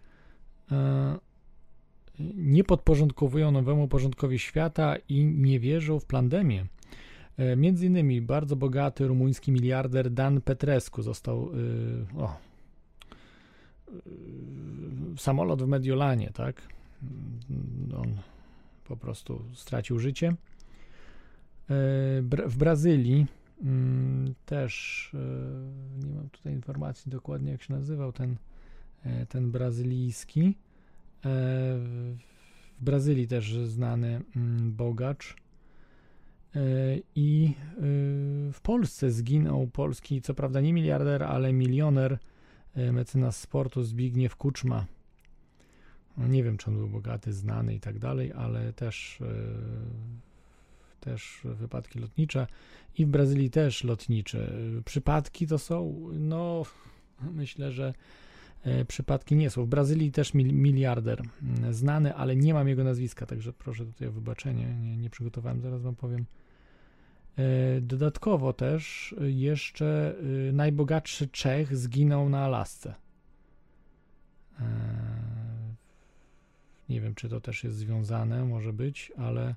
nie podporządkowują nowemu porządkowi świata i nie wierzą w pandemię. E, Między innymi bardzo bogaty rumuński miliarder Dan Petrescu został y, o, y, samolot w Mediolanie, tak? Mm, On po prostu stracił życie. E, W Brazylii mm, też e, nie mam tutaj informacji dokładnie jak się nazywał ten, e, ten brazylijski. E, W Brazylii też znany mm, bogacz. E, I e, w Polsce zginął polski, co prawda nie miliarder, ale milioner, mecenas sportu Zbigniew Kuczma. No, nie wiem, czy on był bogaty, znany i tak dalej, ale też, też wypadki lotnicze i w Brazylii też lotnicze. Przypadki to są, no, myślę, że przypadki nie są. W Brazylii też mil, miliarder mm, znany, ale nie mam jego nazwiska, także proszę tutaj o wybaczenie. Nie, nie przygotowałem, zaraz wam powiem. E, Dodatkowo też jeszcze y, najbogatszy Czech zginął na Alasce. E, Nie wiem, czy to też jest związane, może być, ale,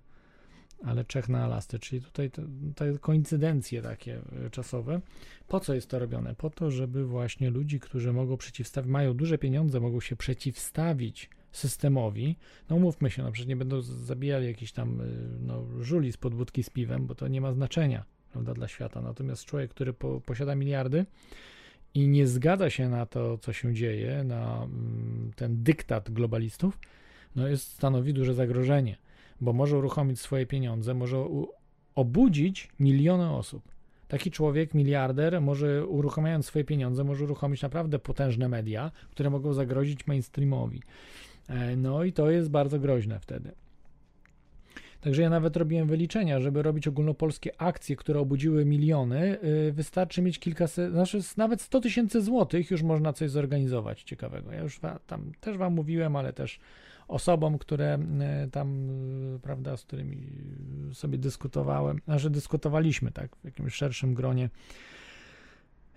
ale Czech na Alasce, czyli tutaj te, te koincydencje takie y, czasowe. Po co jest to robione? Po to, żeby właśnie ludzi, którzy mogą przeciwstawić, mają duże pieniądze, mogą się przeciwstawić systemowi. No mówmy się, no przecież nie będą zabijali jakichś tam y, no, żuli z podwódki z piwem, bo to nie ma znaczenia prawda, dla świata. Natomiast człowiek, który po, posiada miliardy i nie zgadza się na to, co się dzieje, na mm, ten dyktat globalistów, no jest, stanowi duże zagrożenie, bo może uruchomić swoje pieniądze, może obudzić miliony osób. Taki człowiek, miliarder, może uruchamiając swoje pieniądze, może uruchomić naprawdę potężne media, które mogą zagrozić mainstreamowi. E, No i to jest bardzo groźne wtedy. Także ja nawet robiłem wyliczenia, żeby robić ogólnopolskie akcje, które obudziły miliony, y, wystarczy mieć kilkaset, znaczy nawet 100 tysięcy złotych już można coś zorganizować ciekawego. Ja już tam też wam mówiłem, ale też osobom, które y, tam, y, prawda, z którymi sobie dyskutowałem, znaczy dyskutowaliśmy tak w jakimś szerszym gronie,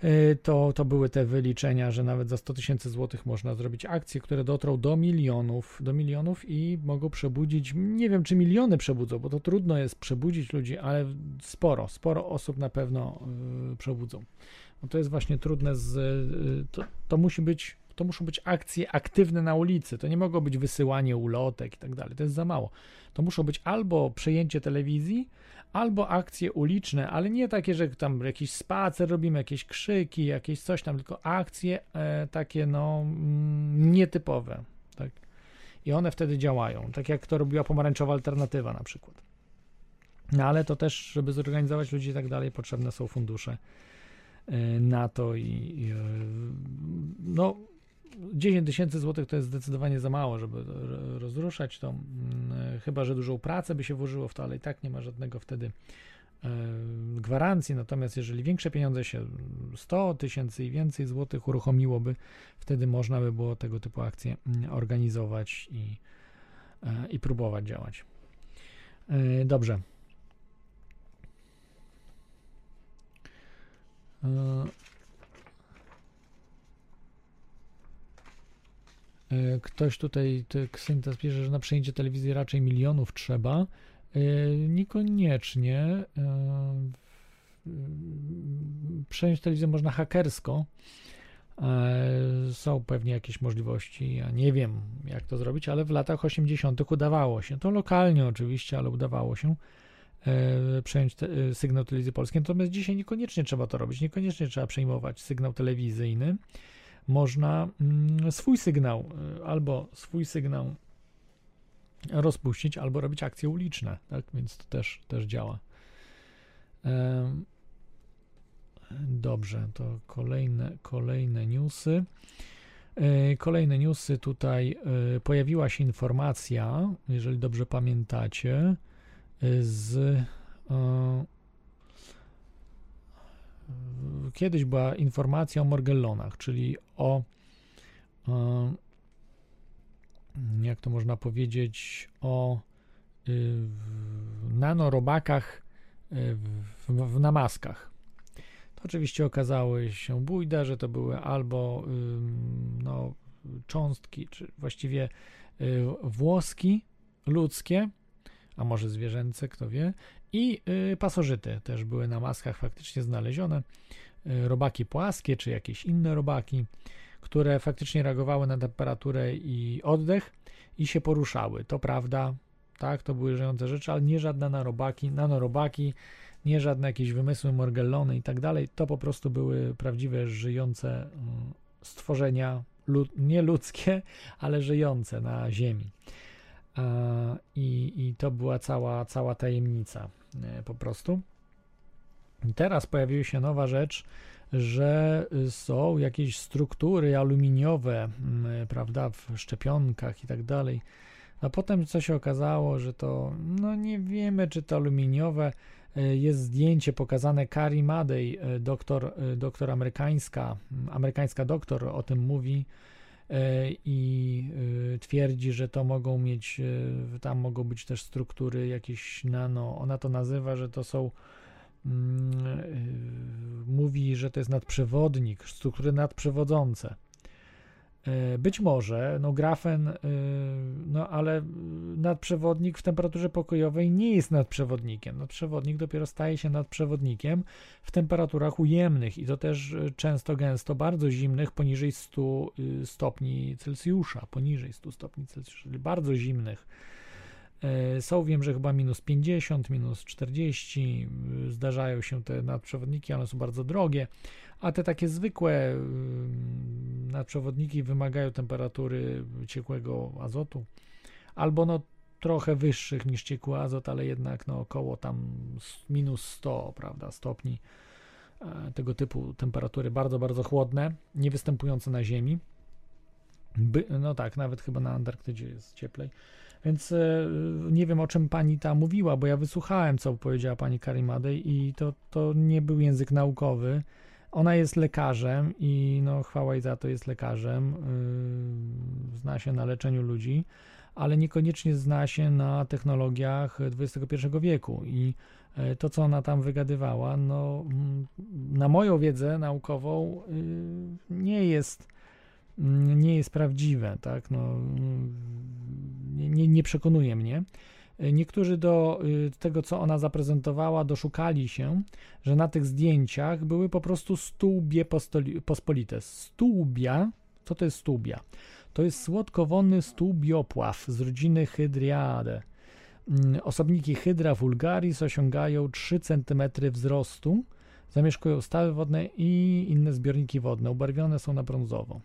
y, to, to były te wyliczenia, że nawet za 100 tysięcy złotych można zrobić akcje, które dotrą do milionów, do milionów i mogą przebudzić, nie wiem czy miliony przebudzą, bo to trudno jest przebudzić ludzi, ale sporo, sporo osób na pewno przebudzą. No to jest właśnie trudne z, to, to musi być, to muszą być akcje aktywne na ulicy, to nie mogło być wysyłanie ulotek i tak dalej, to jest za mało. To muszą być albo przejęcie telewizji, albo akcje uliczne, ale nie takie, że tam jakiś spacer robimy, jakieś krzyki, jakieś coś tam, tylko akcje e, takie no mm, nietypowe, tak. I one wtedy działają, tak jak to robiła pomarańczowa alternatywa na przykład. No ale to też, żeby zorganizować ludzi i tak dalej, potrzebne są fundusze e, na to i, i e, no 10 tysięcy złotych to jest zdecydowanie za mało, żeby ro- rozruszać to, mm, chyba że dużą pracę by się włożyło w to, ale i tak nie ma żadnego wtedy e, gwarancji. Natomiast jeżeli większe pieniądze się 100 tysięcy i więcej złotych uruchomiłoby, wtedy można by było tego typu akcje mm, organizować i, e, i próbować działać. E, Dobrze. E, E, Ktoś tutaj, Ksyntas pisze, że na przejęcie telewizji raczej milionów trzeba. E, Niekoniecznie. E, Przejąć telewizję można hakersko. E, Są pewnie jakieś możliwości. Ja nie wiem, jak to zrobić, ale w latach 80. udawało się. To lokalnie oczywiście, ale udawało się e, przejąć te, e, sygnał telewizji polskiej. Natomiast dzisiaj niekoniecznie trzeba to robić. Niekoniecznie trzeba przejmować sygnał telewizyjny można mm, swój sygnał y, albo swój sygnał rozpuścić, albo robić akcje uliczne, tak? Więc to też, też działa. Dobrze, to kolejne, kolejne newsy. E, Kolejne newsy tutaj e, pojawiła się informacja, jeżeli dobrze pamiętacie, e, z kiedyś była informacja o Morgellonach, czyli o e, jak to można powiedzieć, o w- nanorobakach y, w, w namaskach. To oczywiście okazały się bójda, że to były albo no, cząstki, czy właściwie włoski ludzkie, a może zwierzęce, kto wie, i y, pasożyty też były na maskach faktycznie znalezione. Y, robaki płaskie, czy jakieś inne robaki, które faktycznie reagowały na temperaturę i oddech i się poruszały. To prawda, tak, to były żyjące rzeczy, ale nie żadne nanorobaki, nanorobaki, nie żadne jakieś wymysły Morgellony i tak dalej. To po prostu były prawdziwe żyjące mm, stworzenia, nie ludzkie, [laughs] ale żyjące na Ziemi. E, I, I to była cała, cała tajemnica e, po prostu. Teraz pojawiła się nowa rzecz, że są jakieś struktury aluminiowe, mm, prawda, w szczepionkach i tak dalej. A potem co się okazało, że to, no nie wiemy, czy to aluminiowe E, Jest zdjęcie pokazane Kari Madej, e, doktor, e, doktor amerykańska, amerykańska doktor o tym mówi i twierdzi, że to mogą mieć, tam mogą być też struktury jakieś nano, ona to nazywa, że to są mówi, że to jest nadprzewodnik, struktury nadprzewodzące. E, Być może, no grafen, e, no ale nadprzewodnik w temperaturze pokojowej nie jest nadprzewodnikiem. Nadprzewodnik dopiero staje się nadprzewodnikiem w temperaturach ujemnych i to też e, często, gęsto bardzo zimnych, poniżej 100 y, stopni Celsjusza, poniżej 100 stopni Celsjusza, czyli bardzo zimnych. E, Są, wiem, że chyba minus 50, minus 40, y, zdarzają się te nadprzewodniki, one są bardzo drogie, a te takie zwykłe y, nadprzewodniki wymagają temperatury ciekłego azotu, albo no trochę wyższych niż ciekły azot, ale jednak no około tam minus 100, prawda, stopni e, tego typu temperatury, bardzo, bardzo chłodne, nie występujące na Ziemi. By, no tak, nawet chyba na Antarktydzie jest cieplej. Więc e, nie wiem, o czym pani ta mówiła, bo ja wysłuchałem, co powiedziała pani Karimadej i to, to nie był język naukowy. Ona jest lekarzem i no chwała jej za to jest lekarzem. Yy, zna się na leczeniu ludzi, ale niekoniecznie zna się na technologiach XXI wieku i e, to, co ona tam wygadywała, no na moją wiedzę naukową yy, nie jest nie jest prawdziwe, tak, no mm, nie, nie, przekonuje mnie. Niektórzy do y, tego, co ona zaprezentowała, doszukali się, że na tych zdjęciach były po prostu stłubie pospolite. Stłubia, co to jest stłubia? To jest słodkowonny stłubiopław z rodziny Hydriadae. Mm, Osobniki Hydra vulgaris osiągają 3 cm wzrostu, zamieszkują stawy wodne i inne zbiorniki wodne. Ubarwione są na brązowo.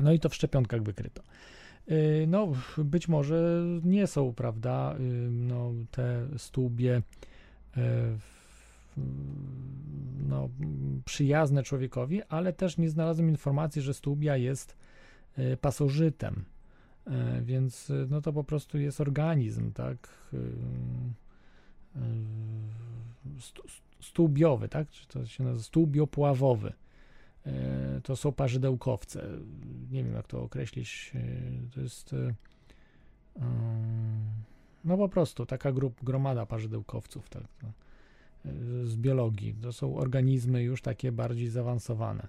No i to w szczepionkach wykryto. Y, No, być może nie są, prawda, y, no, te stłubie y, no, przyjazne człowiekowi, ale też nie znalazłem informacji, że stłubia jest pasożytem. Więc no to po prostu jest organizm, tak? Stłubiowy, tak? Czy to się nazywa stłubiopławowy. E, to są parzydełkowce. Nie wiem, jak to określić. E, To jest e, no po prostu taka grup, gromada parzydełkowców tak, no, z biologii. To są organizmy już takie bardziej zaawansowane.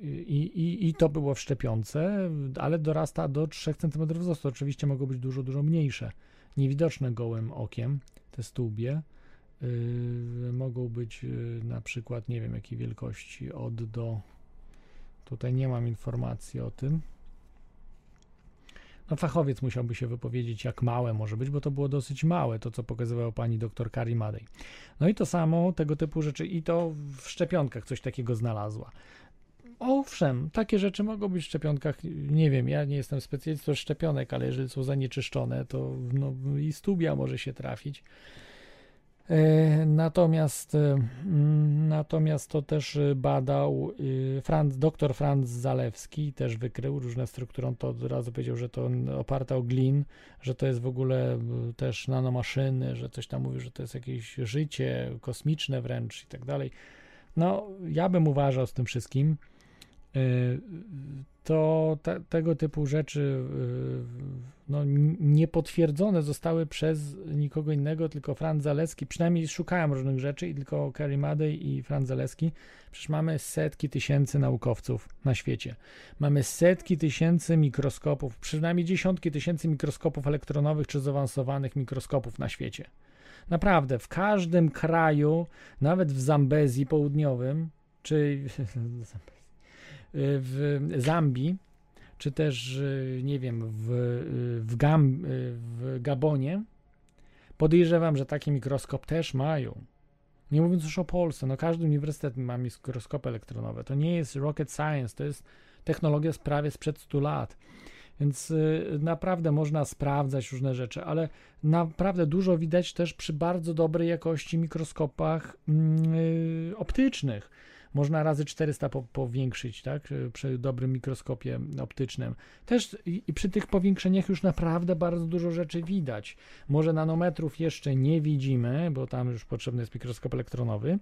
I, i, I to było w szczepionce, ale dorasta do 3 cm wzrostu. Oczywiście mogą być dużo, dużo mniejsze, niewidoczne gołym okiem, te stłubie. Yy, mogą być yy, na przykład, nie wiem jakiej wielkości, od do. Tutaj nie mam informacji o tym. No, fachowiec musiałby się wypowiedzieć, jak małe może być, bo to było dosyć małe, to co pokazywała pani doktor Kari Madej. No i to samo, tego typu rzeczy, i to w szczepionkach coś takiego znalazła. Owszem, takie rzeczy mogą być w szczepionkach. Nie wiem, ja nie jestem specjalistą szczepionek, ale jeżeli są zanieczyszczone, to no, i stubia może się trafić. E, Natomiast, e, mm, natomiast to też e, badał Franz, dr Franz Zalewski, też wykrył różne struktury. On to od razu powiedział, że to oparte o glin, że to jest w ogóle też nanomaszyny, że coś tam mówił, że to jest jakieś życie kosmiczne wręcz i tak dalej. No, ja bym uważał z tym wszystkim, to te, tego typu rzeczy y, no, n- nie potwierdzone zostały przez nikogo innego, tylko Franz Zaleski. Przynajmniej szukałem różnych rzeczy i tylko Kerry Madej i Franz Zaleski. Przecież mamy setki tysięcy naukowców na świecie. Mamy setki tysięcy mikroskopów, przynajmniej dziesiątki tysięcy mikroskopów elektronowych czy zaawansowanych mikroskopów na świecie. Naprawdę, w każdym kraju, nawet w Zambezji południowym, czy [laughs] w Zambii, czy też, y, nie wiem, w, y, w, Gam, y, w Gabonie, podejrzewam, że taki mikroskop też mają. Nie mówiąc już o Polsce, no każdy uniwersytet ma mikroskopy elektronowe. To nie jest rocket science, to jest technologia prawie sprzed 100 lat. Więc naprawdę można sprawdzać różne rzeczy, ale naprawdę dużo widać też przy bardzo dobrej jakości mikroskopach mm, optycznych. Można razy 400 po, powiększyć, tak, przy dobrym mikroskopie optycznym. Też i, i przy tych powiększeniach już naprawdę bardzo dużo rzeczy widać. Może nanometrów jeszcze nie widzimy, bo tam już potrzebny jest mikroskop elektronowy,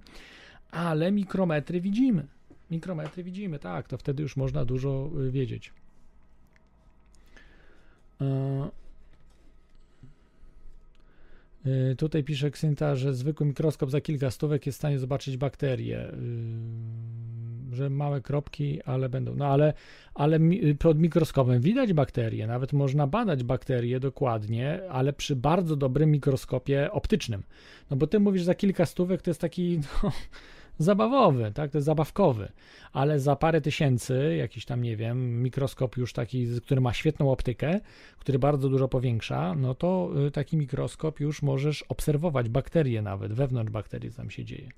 ale mikrometry widzimy. Mikrometry widzimy, tak, to wtedy już można dużo y, wiedzieć. E, y, Tutaj pisze Ksynta, że zwykły mikroskop za kilka stówek jest w stanie zobaczyć bakterie. y, Że małe kropki, ale będą. No ale, ale mi- pod mikroskopem widać bakterie. Nawet można badać bakterie dokładnie, ale przy bardzo dobrym mikroskopie optycznym. No bo ty mówisz za kilka stówek to jest taki [laughs] no, zabawowy, tak? To jest zabawkowy. Ale za parę tysięcy, jakiś tam, nie wiem, mikroskop już taki, który ma świetną optykę, który bardzo dużo powiększa, no to y, taki mikroskop już możesz obserwować bakterie nawet, wewnątrz bakterii tam się dzieje.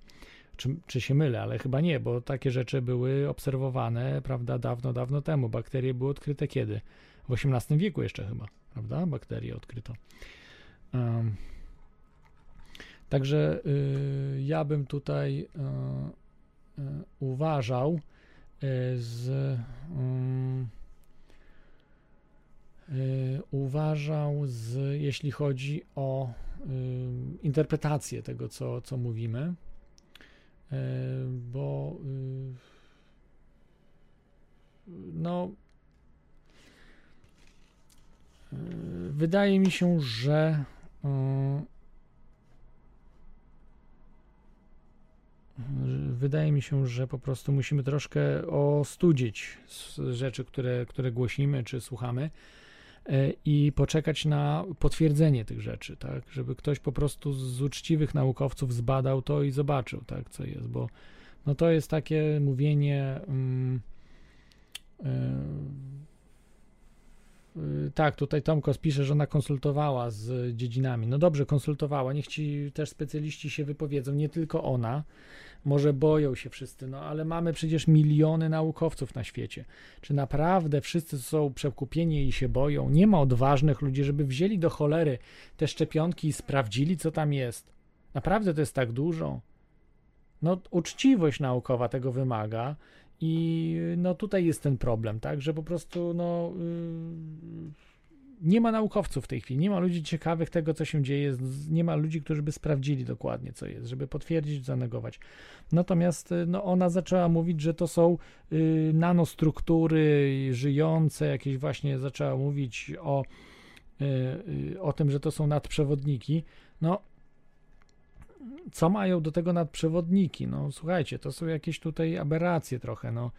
Czy, czy się mylę, ale chyba nie, bo takie rzeczy były obserwowane, prawda, dawno, dawno temu. Bakterie były odkryte kiedy? W XVIII wieku jeszcze chyba, prawda? Bakterie odkryto. Em, Także y, ja bym tutaj y, y, uważał z mm, uważał z jeśli chodzi o interpretację tego co, co mówimy. Bo no wydaje mi się, że wydaje mi się, że po prostu musimy troszkę ostudzić rzeczy, które, które głosimy czy słuchamy e, i poczekać na potwierdzenie tych rzeczy, tak, żeby ktoś po prostu z uczciwych naukowców zbadał to i zobaczył, tak, co jest, bo no to jest takie mówienie mm, e, tak, tutaj Tomkos pisze, że ona konsultowała z dziedzinami. No dobrze, konsultowała. Niech ci też specjaliści się wypowiedzą, nie tylko ona. Może boją się wszyscy, no ale mamy przecież miliony naukowców na świecie. Czy naprawdę wszyscy są przekupieni i się boją? Nie ma odważnych ludzi, żeby wzięli do cholery te szczepionki i sprawdzili, co tam jest. Naprawdę to jest tak dużo. No, uczciwość naukowa tego wymaga. I no tutaj jest ten problem, tak, że po prostu no, yy, nie ma naukowców w tej chwili, nie ma ludzi ciekawych tego, co się dzieje, nie ma ludzi, którzy by sprawdzili dokładnie, co jest, żeby potwierdzić, zanegować. Natomiast y, no, ona zaczęła mówić, że to są y, nanostruktury żyjące, jakieś właśnie zaczęła mówić o, y, y, o tym, że to są nadprzewodniki. No, co mają do tego nadprzewodniki? No słuchajcie, to są jakieś tutaj aberracje trochę, no.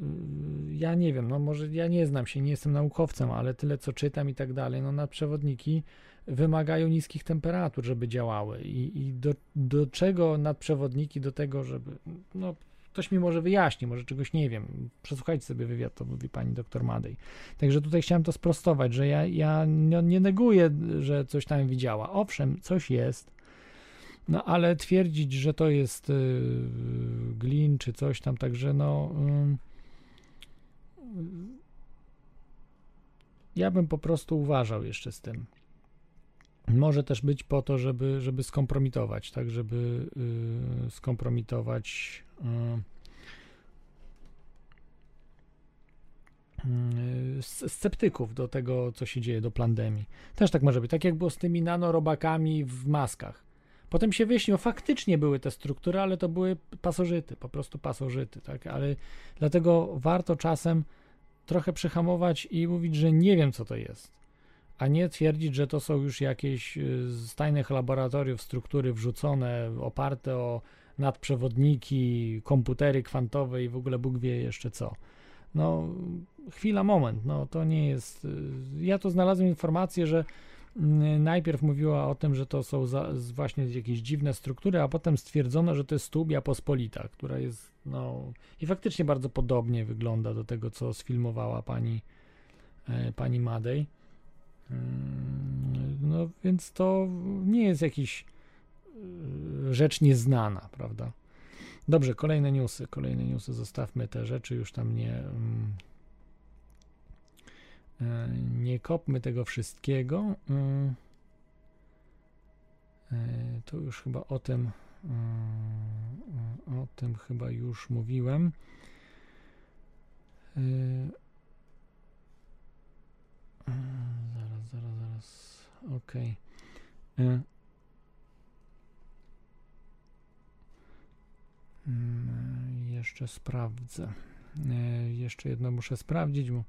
Yy, Ja nie wiem, no może ja nie znam się, nie jestem naukowcem, ale tyle co czytam i tak dalej, no nadprzewodniki wymagają niskich temperatur, żeby działały i, i do, do czego nadprzewodniki? Do tego, żeby, no ktoś mi może wyjaśni, może czegoś nie wiem, przesłuchajcie sobie wywiad, to mówi pani doktor Madej. Także tutaj chciałem to sprostować, że ja, ja nie, nie neguję, że coś tam widziała. Owszem, coś jest, no ale twierdzić, że to jest y, glin czy coś tam, także no. ja bym po prostu uważał jeszcze z tym. Może też być po to, żeby, żeby skompromitować, tak, żeby y, skompromitować y, sceptyków do tego, co się dzieje, do pandemii. Też tak może być. Tak jak było z tymi nanorobakami w maskach. Potem się wyjaśniło, faktycznie były te struktury, ale to były pasożyty, po prostu pasożyty, tak? Ale dlatego warto czasem trochę przyhamować i mówić, że nie wiem, co to jest, a nie twierdzić, że to są już jakieś y, z tajnych laboratoriów struktury wrzucone, oparte o nadprzewodniki, komputery kwantowe i w ogóle Bóg wie jeszcze co. No, chwila, moment, no to nie jest. y, Ja tu znalazłem informację, że najpierw mówiła o tym, że to są za, właśnie jakieś dziwne struktury, a potem stwierdzono, że to jest Tubia Pospolita, która jest, no i faktycznie bardzo podobnie wygląda do tego, co sfilmowała pani, e, pani Madej. Mm, No więc to nie jest jakiś y, rzecz nieznana, prawda? Dobrze, kolejne newsy, kolejne newsy, zostawmy te rzeczy, już tam nie mm, e, nie kopmy tego wszystkiego. Y, e, To już chyba o tym O tym chyba już mówiłem. Zaraz, zaraz, zaraz. Okay. Mm, jeszcze sprawdzę. Jeszcze jedno muszę sprawdzić, bo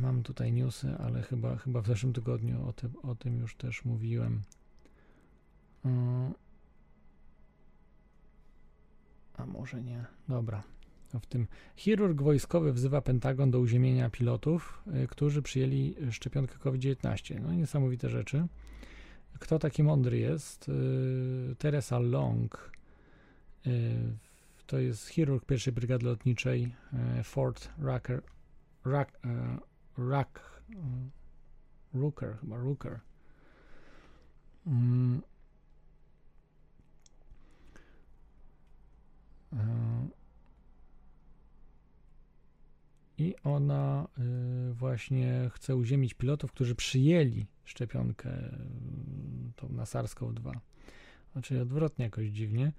mam tutaj newsy, ale chyba, chyba w zeszłym tygodniu o tym, o tym już też mówiłem. A może nie. Dobra. W tym chirurg wojskowy wzywa Pentagon do uziemienia pilotów, którzy przyjęli szczepionkę COVID-19. No niesamowite rzeczy. Kto taki mądry jest? Teresa Long. To jest chirurg pierwszej brygady lotniczej Fort Rucker. Ruck, Ruck, Rooker, chyba Rooker. Mm. I ona właśnie chce uziemić pilotów, którzy przyjęli szczepionkę tą na SARS-CoV-2. Znaczy odwrotnie jakoś dziwnie.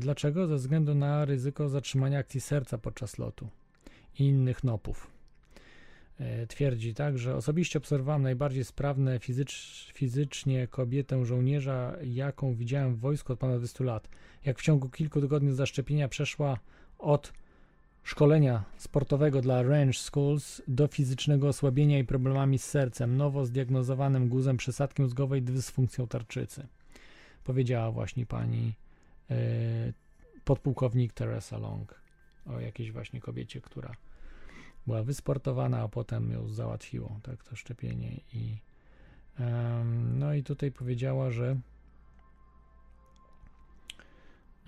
Dlaczego? Ze względu na ryzyko zatrzymania akcji serca podczas lotu i innych nopów. Twierdzi tak, że osobiście obserwowałem najbardziej sprawne fizycz, fizycznie kobietę żołnierza, jaką widziałem w wojsku od ponad 20 lat. Jak w ciągu kilku tygodni zaszczepienia przeszła od szkolenia sportowego dla range schools do fizycznego osłabienia i problemami z sercem, nowo zdiagnozowanym guzem przesadki mózgowej dysfunkcją tarczycy. Powiedziała właśnie pani e, podpułkownik Teresa Long o jakiejś właśnie kobiecie, która była wysportowana, a potem ją załatwiło, tak, to szczepienie i um, no i tutaj powiedziała, że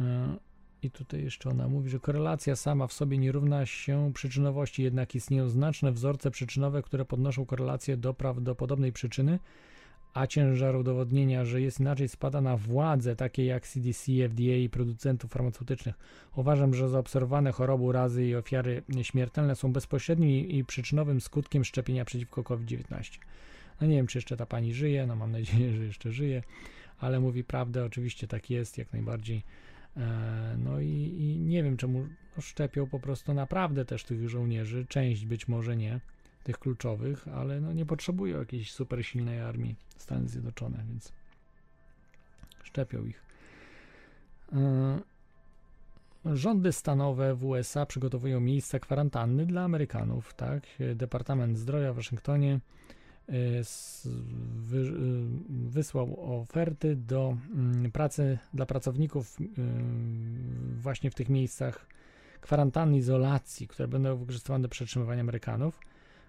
um, i tutaj jeszcze ona mówi, że korelacja sama w sobie nie równa się przyczynowości, jednak istnieją znaczne wzorce przyczynowe, które podnoszą korelację do prawdopodobnej przyczyny, a ciężar udowodnienia, że jest inaczej, spada na władze takie jak CDC, FDA i producentów farmaceutycznych. Uważam, że zaobserwowane choroby, urazy i ofiary śmiertelne są bezpośrednim i przyczynowym skutkiem szczepienia przeciwko COVID-19. No nie wiem, czy jeszcze ta pani żyje, no mam nadzieję, że jeszcze żyje, ale mówi prawdę, oczywiście tak jest, jak najbardziej. No i, i nie wiem, czemu szczepią po prostu naprawdę też tych żołnierzy, część być może nie, tych kluczowych, ale no nie potrzebują jakiejś super silnej armii Stany Zjednoczone, więc szczepią ich. Rządy stanowe w USA przygotowują miejsca kwarantanny dla Amerykanów. Tak? Departament Zdrowia w Waszyngtonie wysłał oferty do pracy dla pracowników właśnie w tych miejscach kwarantanny, izolacji, które będą wykorzystywane do przetrzymywania Amerykanów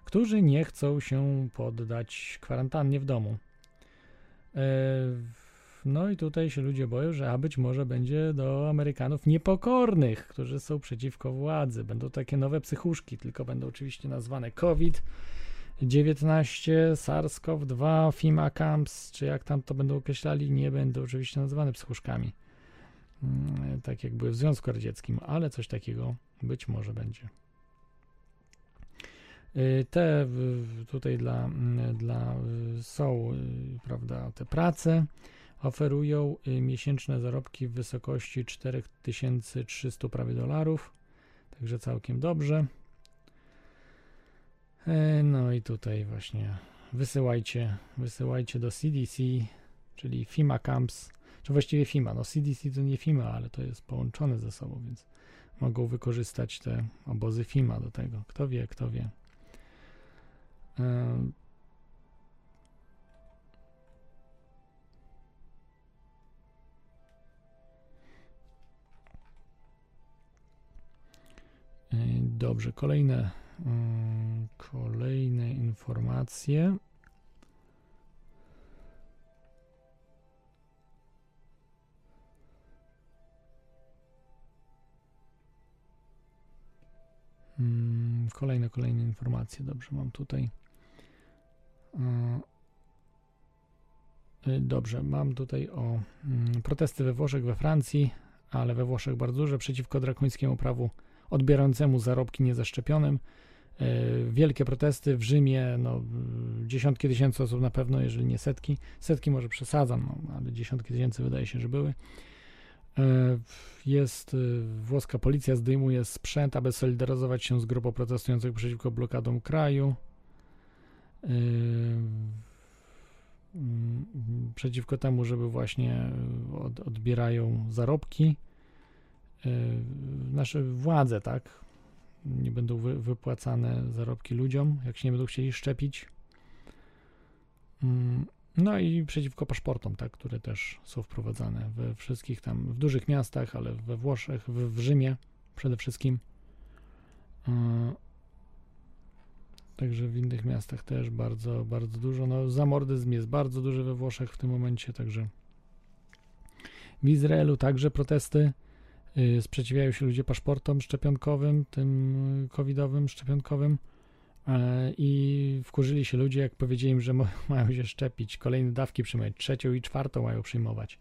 którzy nie chcą się poddać kwarantannie w domu. E, no i tutaj się ludzie boją, że a być może będzie do Amerykanów niepokornych, którzy są przeciwko władzy. Będą takie nowe psychuszki, tylko będą oczywiście nazwane COVID. 19, SARS-CoV-2, FIMA Camps, czy jak tam to będą określali, nie będą oczywiście nazywane psychuszkami. Mm, tak jak były w Związku Radzieckim, ale coś takiego być może będzie. Y, te tutaj dla, mm, dla y, są, y, prawda, te prace oferują miesięczne zarobki w wysokości 4300 prawie dolarów, także całkiem dobrze. No i tutaj właśnie wysyłajcie, wysyłajcie do CDC, czyli FIMA Camps, czy właściwie FIMA, no CDC to nie FIMA, ale to jest połączone ze sobą, więc mogą wykorzystać te obozy FIMA do tego. Kto wie, kto wie. Dobrze, kolejne, kolejne informacje. Kolejne, kolejne informacje. Dobrze, mam tutaj. Y, dobrze, mam tutaj o mm, protesty we Włoszech, we Francji, ale we Włoszech bardzo duże przeciwko drakońskiemu prawu odbierającemu zarobki niezaszczepionym. Y, wielkie protesty w Rzymie, no, dziesiątki tysięcy osób na pewno, jeżeli nie setki. Setki może przesadzam, no, ale dziesiątki tysięcy wydaje się, że były. Jest y, włoska policja zdejmuje sprzęt, aby solidaryzować się z grupą protestujących przeciwko blokadom kraju. Przeciwko temu, żeby właśnie y, od, odbierają zarobki. Y, Nasze władze, tak? Nie będą wy, wypłacane zarobki ludziom, jak się nie będą chcieli szczepić. No i przeciwko paszportom, tak, które też są wprowadzane we wszystkich tam, w dużych miastach, ale we Włoszech, w, w Rzymie przede wszystkim. Także w innych miastach też bardzo, bardzo dużo. No, zamordyzm jest bardzo duży we Włoszech w tym momencie, także w Izraelu także protesty. Yy, Sprzeciwiają się ludzie paszportom szczepionkowym, tym covidowym, szczepionkowym. E, I wkurzyli się ludzie, jak powiedzieli im, że [laughs] mają się szczepić, kolejne dawki przyjmować, trzecią i czwartą mają przyjmować.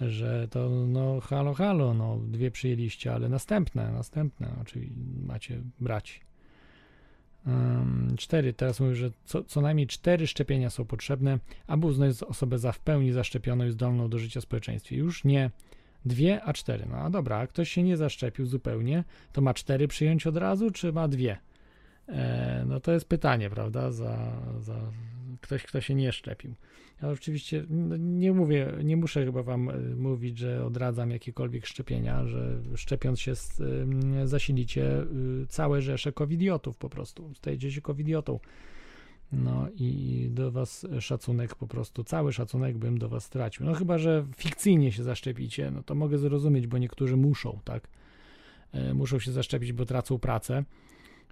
Że to no halo, halo, no dwie przyjęliście, ale następne, następne, oczywiście macie brać. Ym, cztery, teraz mówię, że co, co najmniej cztery szczepienia są potrzebne, aby uznać osobę za w pełni zaszczepioną i zdolną do życia w społeczeństwie. Już nie dwie, a cztery. No a dobra, a ktoś się nie zaszczepił zupełnie, to ma cztery przyjąć od razu, czy ma dwie? E, no to jest pytanie, prawda, za, za ktoś, kto się nie szczepił. Ja oczywiście no, nie mówię, nie muszę chyba wam e, mówić, że odradzam jakiekolwiek szczepienia, że szczepiąc się zasilicie y, całe rzesze covidiotów po prostu, stajecie się covidiotą. No i do was szacunek po prostu, cały szacunek bym do was stracił. No chyba, że fikcyjnie się zaszczepicie, no to mogę zrozumieć, bo niektórzy muszą, tak? E, Muszą się zaszczepić, bo tracą pracę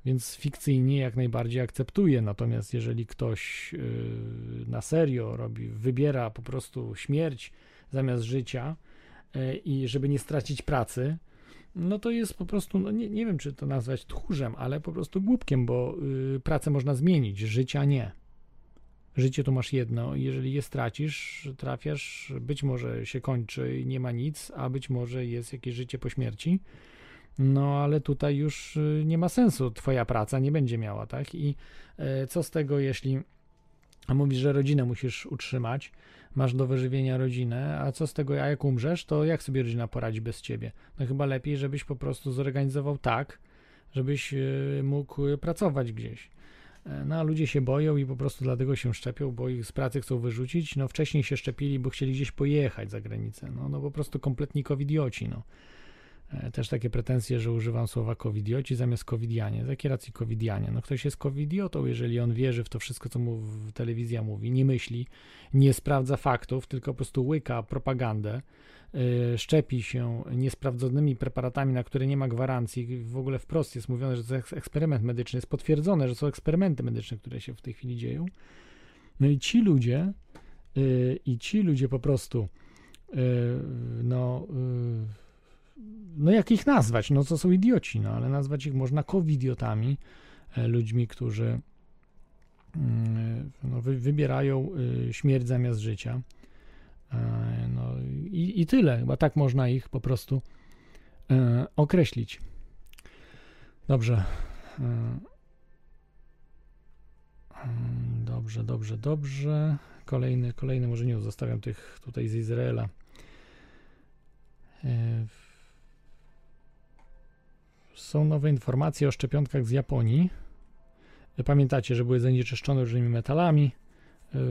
więc fikcyjnie jak najbardziej akceptuję. Natomiast jeżeli ktoś yy, na serio robi, wybiera po prostu śmierć zamiast życia yy, i żeby nie stracić pracy, no to jest po prostu, no nie, nie wiem czy to nazwać tchórzem, ale po prostu głupkiem, bo yy, pracę można zmienić, życia nie. Życie to masz jedno, jeżeli je stracisz, trafiasz, być może się kończy i nie ma nic, a być może jest jakieś życie po śmierci. No, ale tutaj już y, nie ma sensu, twoja praca nie będzie miała, tak? I e, co z tego, jeśli mówisz, że rodzinę musisz utrzymać, masz do wyżywienia rodzinę, a co z tego, a jak umrzesz, to jak sobie rodzina poradzi bez ciebie? No chyba lepiej, żebyś po prostu zorganizował tak, żebyś y, mógł pracować gdzieś. E, No a ludzie się boją i po prostu dlatego się szczepią, bo ich z pracy chcą wyrzucić. No wcześniej się szczepili, bo chcieli gdzieś pojechać za granicę. No, no po prostu kompletni covidioci, no. E, Też takie pretensje, że używam słowa covidioci zamiast covidianie. Z jakiej racji covidianie? No ktoś jest covidiotą, jeżeli on wierzy w to wszystko, co mu telewizja mówi, nie myśli, nie sprawdza faktów, tylko po prostu łyka propagandę, yy, szczepi się niesprawdzonymi preparatami, na które nie ma gwarancji. W ogóle wprost jest mówione, że to jest eksperyment medyczny, jest potwierdzone, że są eksperymenty medyczne, które się w tej chwili dzieją. No i ci ludzie, yy, i ci ludzie po prostu, yy, no, no jak ich nazwać? No to są idioci, no ale nazwać ich można covidiotami, e, ludźmi, którzy mm, no, wy, wybierają y, śmierć zamiast życia. E, No i, i tyle, chyba tak można ich po prostu e, określić. Dobrze. E, mm, Dobrze, dobrze, dobrze. Kolejny, kolejny, może nie zostawiam tych tutaj z Izraela. E, Są nowe informacje o szczepionkach z Japonii. Pamiętacie, że były zanieczyszczone różnymi metalami.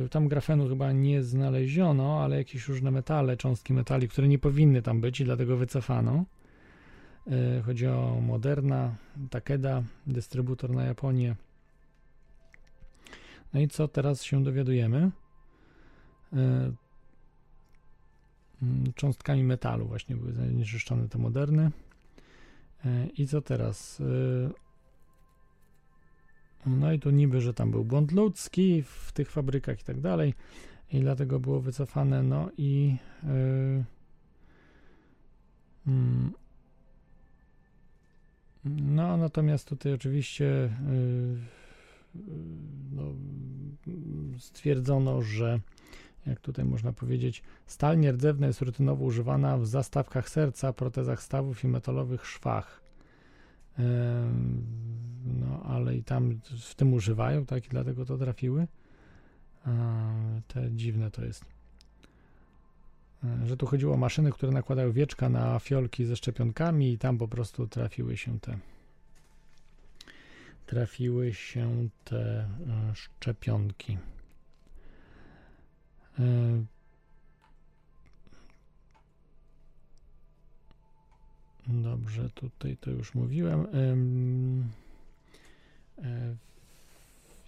Y, Tam grafenu chyba nie znaleziono, ale jakieś różne metale, cząstki metali, które nie powinny tam być i dlatego wycofano. Y, Chodzi o Moderna, Takeda, dystrybutor na Japonię. No i co teraz się dowiadujemy? Mm, Cząstkami metalu właśnie były zanieczyszczone te Moderny. E, I co teraz? E, No i tu niby, że tam był błąd ludzki w tych fabrykach i tak dalej i dlatego było wycofane. No i e, mm, no natomiast tutaj oczywiście no, stwierdzono, że jak tutaj można powiedzieć, stal nierdzewna jest rutynowo używana w zastawkach serca, protezach stawów i metalowych szwach. No, ale i tam w tym używają, tak, i dlatego to trafiły. Te dziwne to jest. E, Że tu chodziło o maszyny, które nakładały wieczka na fiolki ze szczepionkami i tam po prostu trafiły się te trafiły się te e, szczepionki. E, Dobrze, tutaj to już mówiłem. E,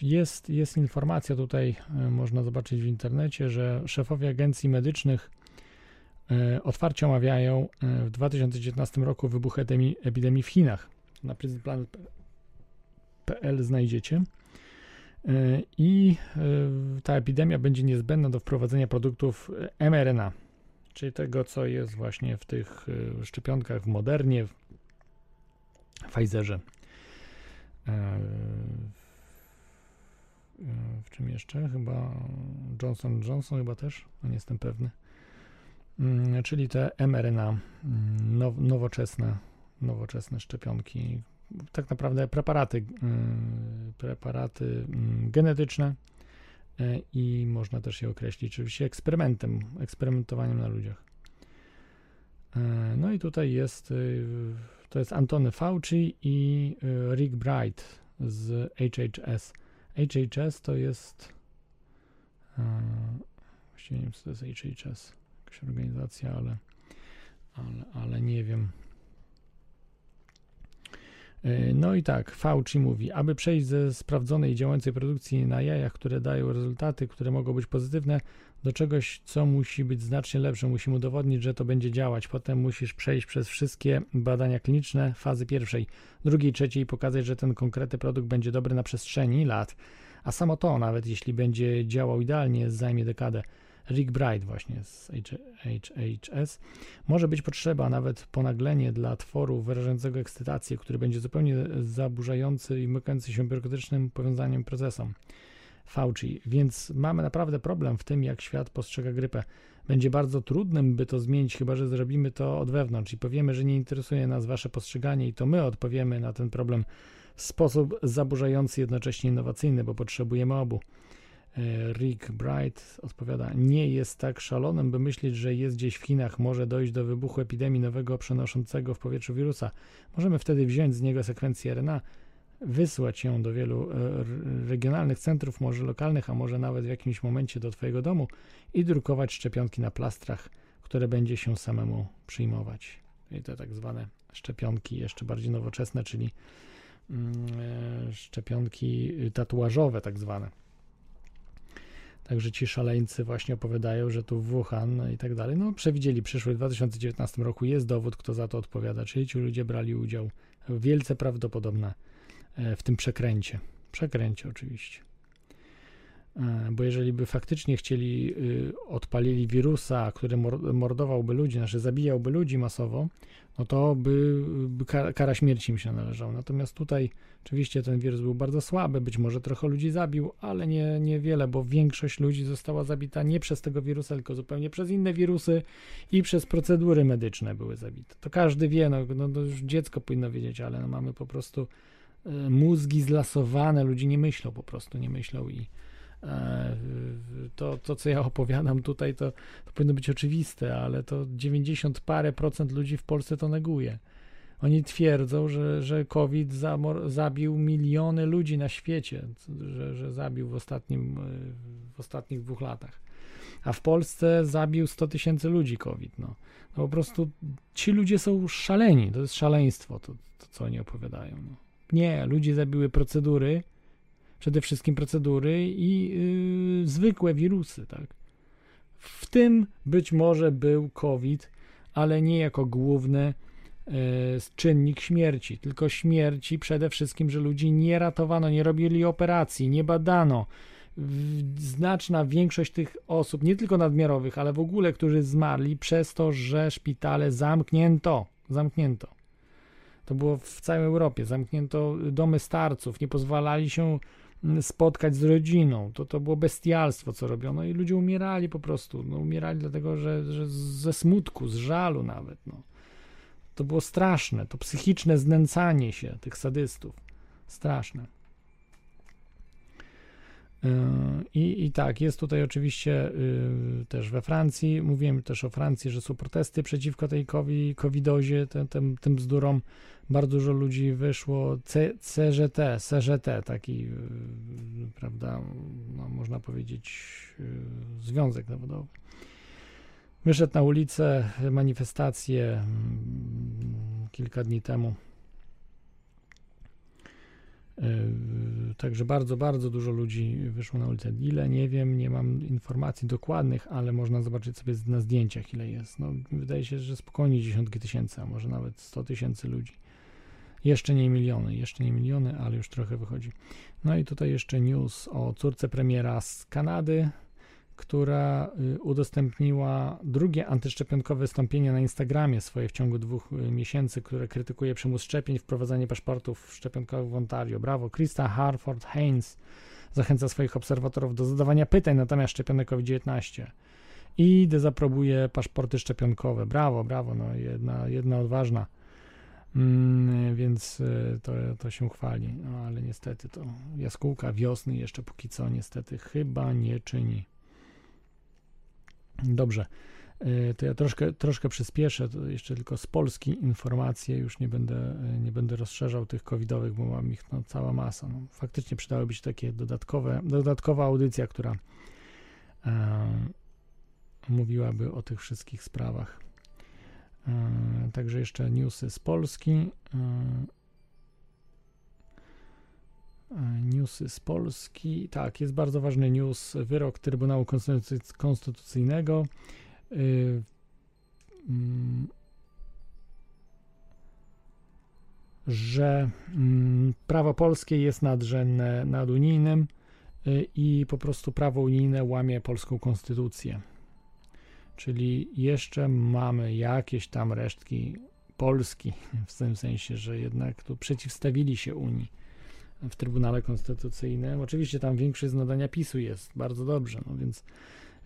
Jest, jest informacja tutaj, e, można zobaczyć w internecie, że szefowie agencji medycznych otwarcie omawiają w 2019 roku wybuch epidemii, epidemii w Chinach. Na prezydentplan.pl znajdziecie. E, I e, ta epidemia będzie niezbędna do wprowadzenia produktów e, mRNA, czyli tego, co jest właśnie w tych szczepionkach w Modernie, w Pfizerze. W czym jeszcze? Chyba Johnson Johnson chyba też, no nie jestem pewny. Mm, Czyli te mRNA, mm, now, nowoczesne, nowoczesne szczepionki, tak naprawdę preparaty, y, preparaty mm, genetyczne y, i można też je określić oczywiście eksperymentem, eksperymentowaniem na ludziach. Y, No i tutaj jest, y, to jest Antony Fauci i Rick Bright z HHS. HHS to jest, właściwie nie wiem co to jest HHS, jakaś organizacja, ale, ale, ale nie wiem. E, No i tak, Fauci mówi, aby przejść ze sprawdzonej działającej produkcji na jajach, które dają rezultaty, które mogą być pozytywne, do czegoś, co musi być znacznie lepsze. Musimy udowodnić, że to będzie działać. Potem musisz przejść przez wszystkie badania kliniczne fazy pierwszej, drugiej, trzeciej i pokazać, że ten konkretny produkt będzie dobry na przestrzeni lat. A samo to, nawet jeśli będzie działał idealnie, zajmie dekadę. Rick Bright właśnie z HHS. Może być potrzeba nawet ponaglenie dla tworu wyrażającego ekscytację, który będzie zupełnie zaburzający i mykający się biurokratycznym powiązaniem procesem. Fauci, więc mamy naprawdę problem w tym, jak świat postrzega grypę. Będzie bardzo trudnym, by to zmienić, chyba że zrobimy to od wewnątrz i powiemy, że nie interesuje nas wasze postrzeganie i to my odpowiemy na ten problem w sposób zaburzający, jednocześnie innowacyjny, bo potrzebujemy obu. E, Rick Bright odpowiada: Nie jest tak szalonym, by myśleć, że jest gdzieś w Chinach może dojść do wybuchu epidemii nowego przenoszącego w powietrzu wirusa. Możemy wtedy wziąć z niego sekwencję RNA, wysłać ją do wielu e, regionalnych centrów, może lokalnych, a może nawet w jakimś momencie do Twojego domu i drukować szczepionki na plastrach, które będzie się samemu przyjmować. I to tak zwane szczepionki jeszcze bardziej nowoczesne, czyli mm, e, szczepionki tatuażowe, tak zwane. Także ci szaleńcy właśnie opowiadają, że tu Wuhan i tak dalej, no przewidzieli przyszły w 2019 roku, jest dowód, kto za to odpowiada, czyli ci ludzie brali udział, wielce prawdopodobne w tym przekręcie. Przekręcie oczywiście. E, Bo jeżeli by faktycznie chcieli, y, odpalili wirusa, który mor- mordowałby ludzi, znaczy zabijałby ludzi masowo, no to by, by kara, śmierci im się należała. Natomiast tutaj oczywiście ten wirus był bardzo słaby, być może trochę ludzi zabił, ale nie, niewiele, bo większość ludzi została zabita nie przez tego wirusa, tylko zupełnie przez inne wirusy i przez procedury medyczne były zabite. To każdy wie, no, no to już dziecko powinno wiedzieć, ale no mamy po prostu e, mózgi zlasowane, ludzie nie myślą po prostu, nie myślą i to, to co ja opowiadam tutaj, to, to powinno być oczywiste, ale to 90 parę procent ludzi w Polsce to neguje. Oni twierdzą, że, że COVID zamor- zabił miliony ludzi na świecie, że, że zabił w, ostatnim, e, w ostatnich dwóch latach. A w Polsce zabił 100 tysięcy ludzi COVID. No. no po prostu ci ludzie są szaleni. To jest szaleństwo, to, to co oni opowiadają. No. Nie, ludzie zabiły procedury, przede wszystkim procedury i yy, zwykłe wirusy, tak. W tym być może był COVID, ale nie jako główny yy, czynnik śmierci, tylko śmierci przede wszystkim, że ludzi nie ratowano, nie robili operacji, nie badano. Znaczna większość tych osób, nie tylko nadmiarowych, ale w ogóle, którzy zmarli przez to, że szpitale zamknięto. Zamknięto. To było w całej Europie. Zamknięto domy starców, nie pozwalali się spotkać z rodziną. To, to było bestialstwo, co robiono i ludzie umierali po prostu. No, umierali dlatego, że, że ze smutku, z żalu nawet. No. To było straszne. To psychiczne znęcanie się tych sadystów. Straszne. Yy, I, I tak, jest tutaj oczywiście y, też we Francji, mówiłem też o Francji, że są protesty przeciwko tej covi- covidozie, tym, tym, tym bzdurom. Bardzo dużo ludzi wyszło. C, CGT, taki, y, prawda, no, można powiedzieć, y, związek zawodowy. Wyszedł na ulicę, manifestację mm, kilka dni temu. Yy, Także bardzo, bardzo dużo ludzi wyszło na ulicę. Ile nie wiem, nie mam informacji dokładnych, ale można zobaczyć sobie na zdjęciach, ile jest. No, wydaje się, że spokojnie dziesiątki tysięcy, a może nawet 100 tysięcy ludzi. Jeszcze nie miliony, jeszcze nie miliony, ale już trochę wychodzi. No i tutaj jeszcze news o córce premiera z Kanady, która y, udostępniła drugie antyszczepionkowe wystąpienie na Instagramie swoje w ciągu dwóch y, miesięcy, które krytykuje przymus szczepień, wprowadzanie paszportów szczepionkowych w Ontario. Brawo. Krista Harford Haynes zachęca swoich obserwatorów do zadawania pytań na temat szczepionek COVID-19 i dezaprobuje paszporty szczepionkowe. Brawo, brawo, no jedna, jedna odważna. Mm, więc y, to, to się chwali, no ale niestety to jaskółka wiosny jeszcze póki co niestety chyba nie czyni. Dobrze, y, to ja troszkę, troszkę przyspieszę, to jeszcze tylko z Polski informacje, już nie będę, y, nie będę rozszerzał tych covidowych, bo mam ich no, cała masa. No, faktycznie przydałyby się takie dodatkowe, dodatkowa audycja, która e, mówiłaby o tych wszystkich sprawach. E, także jeszcze newsy z Polski. E, e, Newsy z Polski. Tak, jest bardzo ważny news. Wyrok Trybunału Konstytucy- Konstytucyjnego. mm, że mm, prawo polskie jest nadrzędne nad unijnym i po prostu prawo unijne łamie polską konstytucję. Czyli jeszcze mamy jakieś tam resztki Polski, [laughs] w tym sensie, że jednak tu przeciwstawili się Unii w Trybunale Konstytucyjnym. Oczywiście tam większość z nadania PiSu jest, bardzo dobrze, no więc,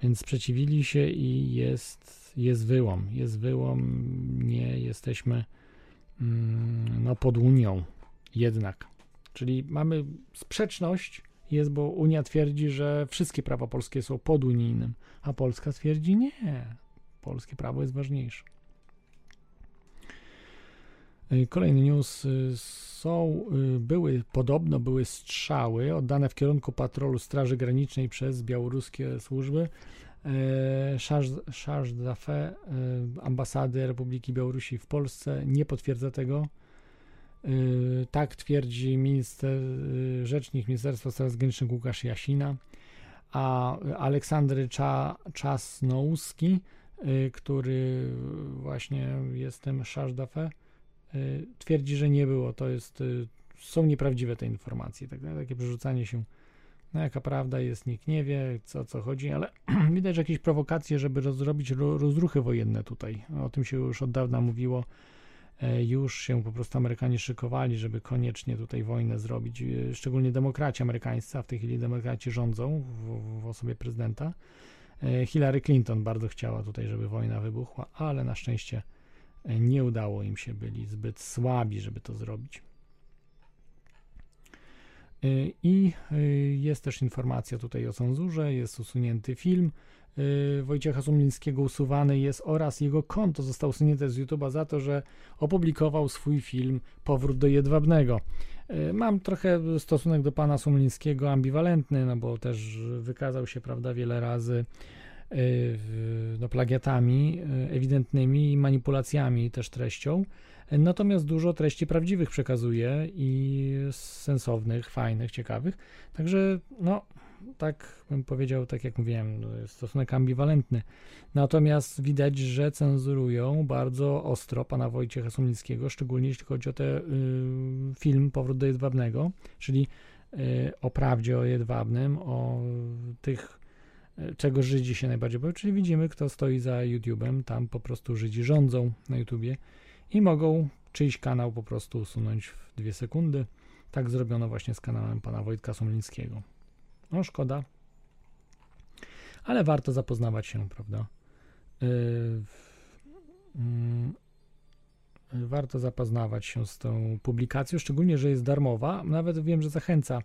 więc sprzeciwili się i jest, jest wyłom, jest wyłom, nie jesteśmy mm, no, pod Unią jednak. Czyli mamy sprzeczność, jest, bo Unia twierdzi, że wszystkie prawa polskie są pod unijnym, a Polska twierdzi nie. Polskie prawo jest ważniejsze. Y, Kolejny news. y, Są, y, były, podobno były strzały oddane w kierunku patrolu Straży Granicznej przez białoruskie służby. Charge d'Affaires ambasady Republiki Białorusi w Polsce nie potwierdza tego. Y, Tak twierdzi minister, y, rzecznik Ministerstwa Spraw Zagranicznych Łukasz Jasina, a Aleksandry Cza, Czasnouski, y, który właśnie jest tym twierdzi, że nie było. To jest, są nieprawdziwe te informacje. Tak, takie przerzucanie się. No jaka prawda jest, nikt nie wie, co, co chodzi, ale [clears throat] widać że jakieś prowokacje, żeby rozrobić ro- rozruchy wojenne tutaj. O tym się już od dawna mówiło już się po prostu Amerykanie szykowali, żeby koniecznie tutaj wojnę zrobić, e, szczególnie demokraci amerykańscy, a w tej chwili demokraci rządzą w, w osobie prezydenta. E, Hillary Clinton bardzo chciała tutaj, żeby wojna wybuchła, ale na szczęście e, nie udało im się, byli zbyt słabi, żeby to zrobić. E, I e, jest też informacja tutaj o cenzurze, jest usunięty film Wojciecha Sumlińskiego usuwany jest oraz jego konto zostało usunięte z YouTube'a za to, że opublikował swój film Powrót do Jedwabnego. Y, Mam trochę stosunek do pana Sumlińskiego ambiwalentny, no bo też wykazał się, prawda, wiele razy y, no, plagiatami y, ewidentnymi i manipulacjami też treścią. Natomiast dużo treści prawdziwych przekazuje i sensownych, fajnych, ciekawych. Także, no, tak bym powiedział, tak jak mówiłem, no, stosunek ambiwalentny. Natomiast widać, że cenzurują bardzo ostro pana Wojciecha Sumlickiego, szczególnie jeśli chodzi o ten y, film Powrót do Jedwabnego, czyli y, o prawdzie o Jedwabnym, o tych, y, czego Żydzi się najbardziej boją, czyli widzimy, kto stoi za YouTube'em, tam po prostu Żydzi rządzą na YouTubie i mogą czyjś kanał po prostu usunąć w dwie sekundy. Tak zrobiono właśnie z kanałem pana Wojtka Sumlińskiego. No szkoda, ale warto zapoznawać się, prawda? Yy, mm, warto zapoznawać się z tą publikacją, szczególnie, że jest darmowa. Nawet wiem, że zachęca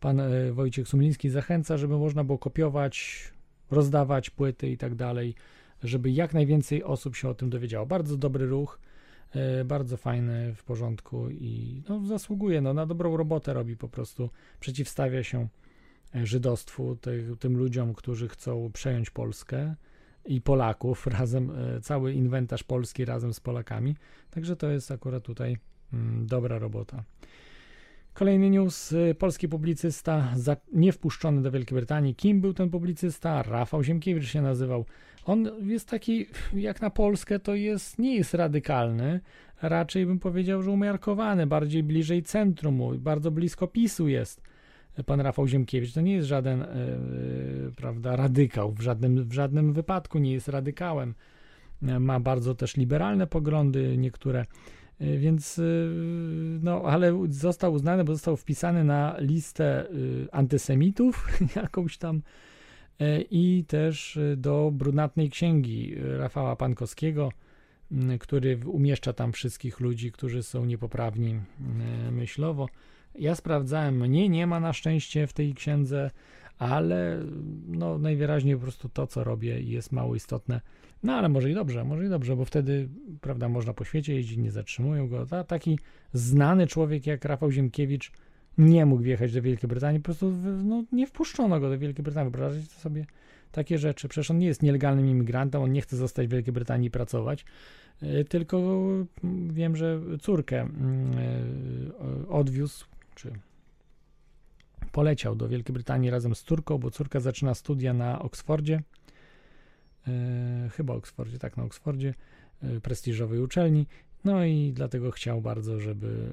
pan e, Wojciech Sumliński zachęca, żeby można było kopiować, rozdawać płyty i tak dalej, żeby jak najwięcej osób się o tym dowiedziało. Bardzo dobry ruch, bardzo fajny, w porządku i no, zasługuje, no, na dobrą robotę robi po prostu, przeciwstawia się żydostwu, tych, tym ludziom, którzy chcą przejąć Polskę i Polaków [laughs] razem, e, cały inwentarz polski razem z Polakami, także to jest akurat tutaj mm, dobra robota. Kolejny news. y, Polski publicysta za, nie wpuszczony do Wielkiej Brytanii. Kim był ten publicysta? Rafał Ziemkiewicz się nazywał. On jest taki, jak na Polskę, to jest, nie jest radykalny. Raczej bym powiedział, że umiarkowany, bardziej bliżej centrum, bardzo blisko PiSu jest pan Rafał Ziemkiewicz. To nie jest żaden, yy, prawda, radykał. W żadnym, w żadnym wypadku nie jest radykałem. Ma bardzo też liberalne poglądy, niektóre. Więc, no, ale został uznany, bo został wpisany na listę antysemitów, [laughs] jakąś tam, i też do brunatnej księgi Rafała Pankowskiego, który umieszcza tam wszystkich ludzi, którzy są niepoprawni myślowo. Ja sprawdzałem, mnie nie ma na szczęście w tej księdze, ale no, najwyraźniej po prostu to, co robię, jest mało istotne. No ale może i dobrze, może i dobrze, bo wtedy, prawda, można po świecie jeździć, nie zatrzymują go. Ta, taki znany człowiek jak Rafał Ziemkiewicz nie mógł wjechać do Wielkiej Brytanii, po prostu no, nie wpuszczono go do Wielkiej Brytanii. Wyobraźcie sobie takie rzeczy. Przecież on nie jest nielegalnym imigrantem, on nie chce zostać w Wielkiej Brytanii i pracować, y, tylko mm, wiem, że córkę mm, y, odwiózł, czy poleciał do Wielkiej Brytanii razem z córką, bo córka zaczyna studia na Oksfordzie, e, chyba Oksfordzie, tak, na Oksfordzie, e, prestiżowej uczelni. No i dlatego chciał bardzo, żeby,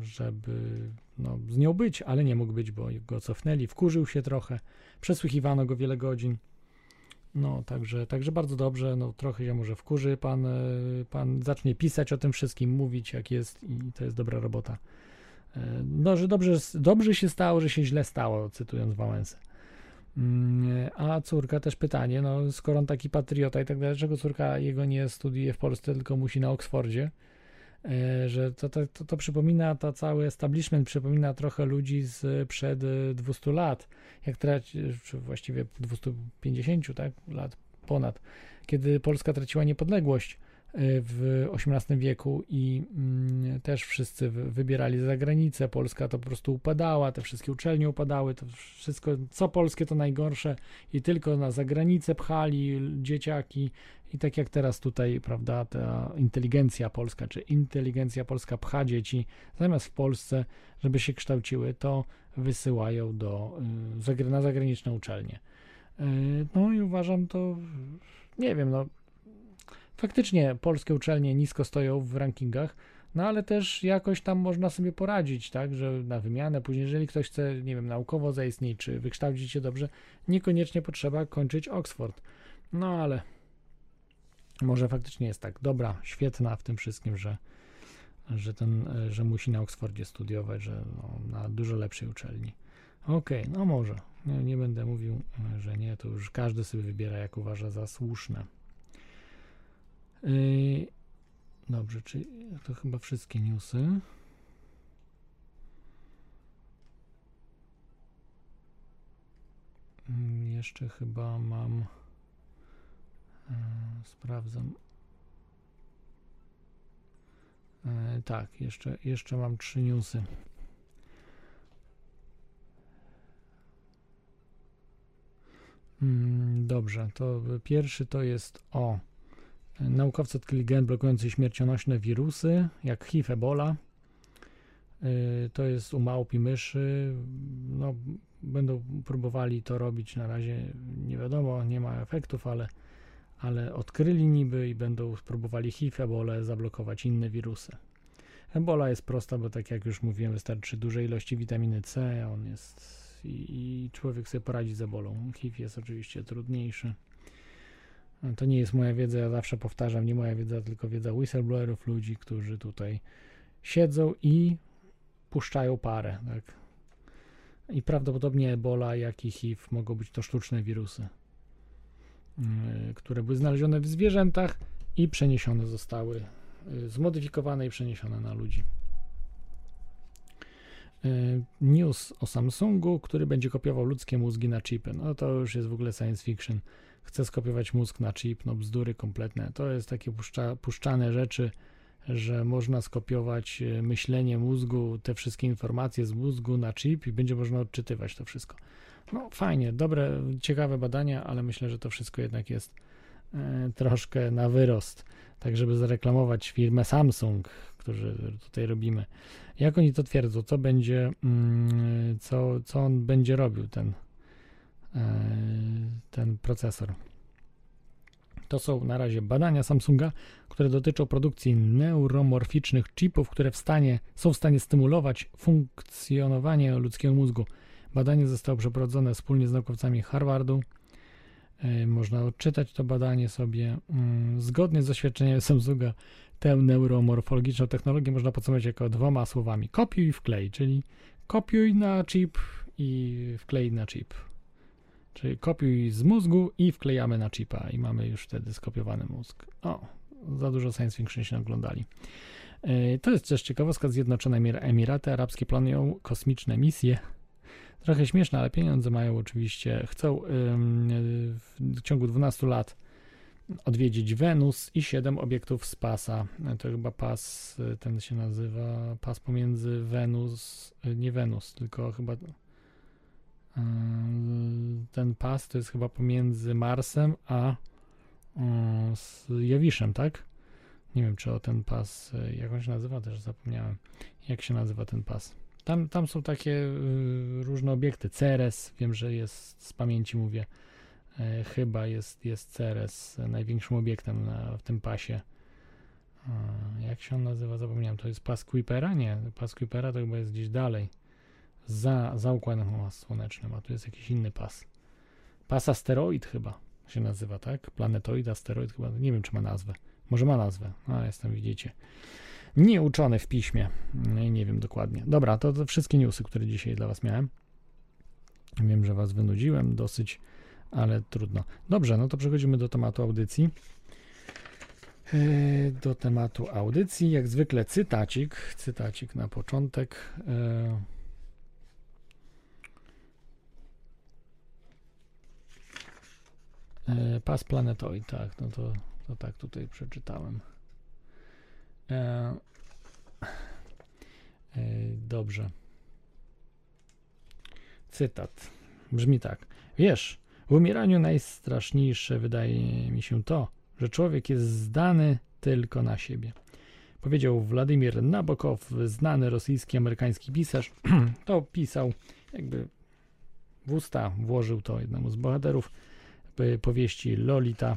e, żeby no, z nią być, ale nie mógł być, bo go cofnęli, wkurzył się trochę, przesłuchiwano go wiele godzin. No, także, także bardzo dobrze, no trochę się może wkurzy, pan, pan zacznie pisać o tym wszystkim, mówić jak jest i to jest dobra robota. E, No, że dobrze, dobrze się stało, że się źle stało, cytując Wałęsę. Mm, A córka też pytanie, no skoro on taki patriota i tak dalej, dlaczego córka jego nie studiuje w Polsce, tylko musi na Oksfordzie? E, Że to, to, to, to przypomina, to cały establishment przypomina trochę ludzi z przed e, 200 lat, jak traci, czy właściwie 250 tak, lat ponad, kiedy Polska traciła niepodległość w XVIII wieku i mm, też wszyscy wy- wybierali za granicę. Polska to po prostu upadała, te wszystkie uczelnie upadały, to wszystko, co polskie to najgorsze i tylko na zagranicę pchali dzieciaki i tak jak teraz tutaj, prawda, ta inteligencja polska, czy inteligencja polska pcha dzieci zamiast w Polsce, żeby się kształciły, to wysyłają do, y, na zagraniczne uczelnie. Y, No i uważam to, nie wiem, no faktycznie polskie uczelnie nisko stoją w rankingach, no ale też jakoś tam można sobie poradzić, tak, że na wymianę, później jeżeli ktoś chce, nie wiem, naukowo zaistnieć, czy wykształcić się dobrze, niekoniecznie potrzeba kończyć Oxford. No ale może faktycznie jest tak dobra, świetna w tym wszystkim, że, że, ten, że musi na Oksfordzie studiować, że no, na dużo lepszej uczelni. Okej, no może. Nie, nie będę mówił, że nie, to już każdy sobie wybiera, jak uważa za słuszne. Yy, dobrze, czy to chyba wszystkie newsy. Mm, Jeszcze chyba mam. e, Sprawdzam. E, Tak, jeszcze, jeszcze mam trzy newsy. Mm, Dobrze, to pierwszy to jest o naukowcy odkryli gen blokujący śmiercionośne wirusy, jak HIV, Ebola. Y, To jest u małp i myszy. No, będą próbowali to robić na razie, nie wiadomo, nie ma efektów, ale, ale odkryli niby i będą spróbowali HIV, Ebola zablokować inne wirusy. Ebola jest prosta, bo tak jak już mówiłem, wystarczy duże ilości witaminy C, on jest i, i człowiek sobie poradzi z ebolą. HIV jest oczywiście trudniejszy. To nie jest moja wiedza, ja zawsze powtarzam, nie moja wiedza, tylko wiedza whistleblowerów, ludzi, którzy tutaj siedzą i puszczają parę, tak. I prawdopodobnie Ebola, jak i HIV mogą być to sztuczne wirusy, yy, które były znalezione w zwierzętach i przeniesione zostały, yy, zmodyfikowane i przeniesione na ludzi. y, news o Samsungu, który będzie kopiował ludzkie mózgi na chipy. No to już jest w ogóle science fiction. Chce skopiować mózg na chip, no bzdury kompletne. To jest takie puszcza, puszczane rzeczy, że można skopiować y, myślenie mózgu, te wszystkie informacje z mózgu na chip i będzie można odczytywać to wszystko. No fajnie, dobre, ciekawe badania, ale myślę, że to wszystko jednak jest e, troszkę na wyrost. Tak, żeby zareklamować firmę Samsung, którzy tutaj robimy. Jak oni to twierdzą? Co będzie, mm, co, co on będzie robił, ten, e, ten procesor? To są na razie badania Samsunga, które dotyczą produkcji neuromorficznych chipów, które w stanie, są w stanie stymulować funkcjonowanie ludzkiego mózgu. Badanie zostało przeprowadzone wspólnie z naukowcami Harvardu. E, Można odczytać to badanie sobie. Mm, Zgodnie z doświadczeniem Samsunga, tę neuromorfologiczną technologię można podsumować jako dwoma słowami: kopiuj i wklej, czyli kopiuj na chip i wklej na chip. Czyli kopiuj z mózgu i wklejamy na chipa i mamy już wtedy skopiowany mózg. O, za dużo science fiction się oglądali. E, To jest też ciekawostka. Zjednoczone Emir- Emiraty Arabskie planują kosmiczne misje. Trochę śmieszne, ale pieniądze mają oczywiście. Chcą w ciągu 12 lat odwiedzić Wenus i 7 obiektów z pasa. To chyba pas, y, ten się nazywa pas pomiędzy Wenus, nie Wenus, tylko chyba ten pas to jest chyba pomiędzy Marsem a z Jowiszem, tak? Nie wiem, czy o ten pas, y, jak on się nazywa, też zapomniałem. Jak się nazywa ten pas? Tam, tam są takie y, różne obiekty. Ceres, wiem, że jest z pamięci mówię. E, chyba jest, jest Ceres e, największym obiektem na, w tym pasie. E, jak się on nazywa? Zapomniałem. To jest pas Kuipera? Nie, pas Kuipera to chyba jest gdzieś dalej. Za, za układem słonecznym, a tu jest jakiś inny pas. Pas asteroid chyba się nazywa, tak? Planetoid, asteroid chyba. Nie wiem, czy ma nazwę. Może ma nazwę. A, jestem, widzicie. Nie uczony w piśmie. Nie, nie wiem dokładnie. Dobra, to, to wszystkie newsy, które dzisiaj dla Was miałem. Wiem, że Was wynudziłem dosyć, ale trudno. Dobrze, no to przechodzimy do tematu audycji. Yy, Do tematu audycji, jak zwykle cytacik, cytacik na początek. Yy. Yy, Pas planetoid, tak, no to, to tak tutaj przeczytałem. E, e, dobrze. Cytat. Brzmi tak. Wiesz, w umieraniu najstraszniejsze wydaje mi się to, że człowiek jest zdany tylko na siebie. Powiedział Władimir Nabokow, znany rosyjski, amerykański pisarz. [clears throat] to pisał, jakby w usta włożył to jednemu z bohaterów powieści Lolita,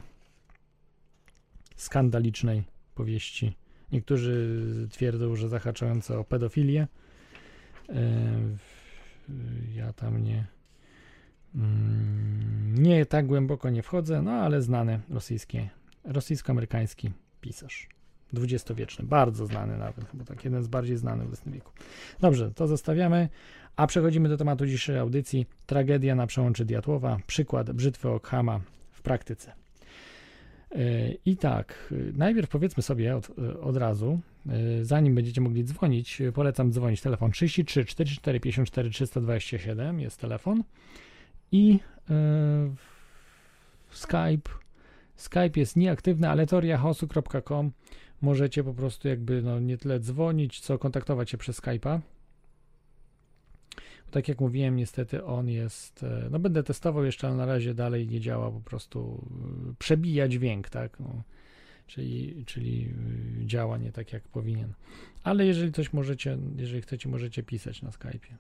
skandalicznej powieści Niektórzy twierdzą, że zahaczające o pedofilię. E, Ja tam nie, mm, nie tak głęboko nie wchodzę, no ale znany rosyjski, rosyjsko-amerykański pisarz. Dwudziestowieczny, bardzo znany nawet, chyba tak jeden z bardziej znanych w XX wieku. Dobrze, to zostawiamy, a przechodzimy do tematu dzisiejszej audycji. Tragedia na przełączy Diatłowa, przykład brzytwy Okhama w praktyce. Yy, I tak, yy, najpierw powiedzmy sobie od, yy, od razu, zanim będziecie mogli dzwonić, polecam dzwonić. Telefon 33 44 54 327 jest telefon i yy, Skype. Skype jest nieaktywny, ale toriachaosu.com możecie po prostu jakby no nie tyle dzwonić, co kontaktować się przez Skype'a. Tak jak mówiłem, niestety on jest. e, No będę testował jeszcze, ale na razie dalej nie działa po prostu e, przebija dźwięk, tak? No, czyli, czyli e, działa nie tak jak powinien. Ale jeżeli coś możecie, jeżeli chcecie, możecie pisać na Skype'ie.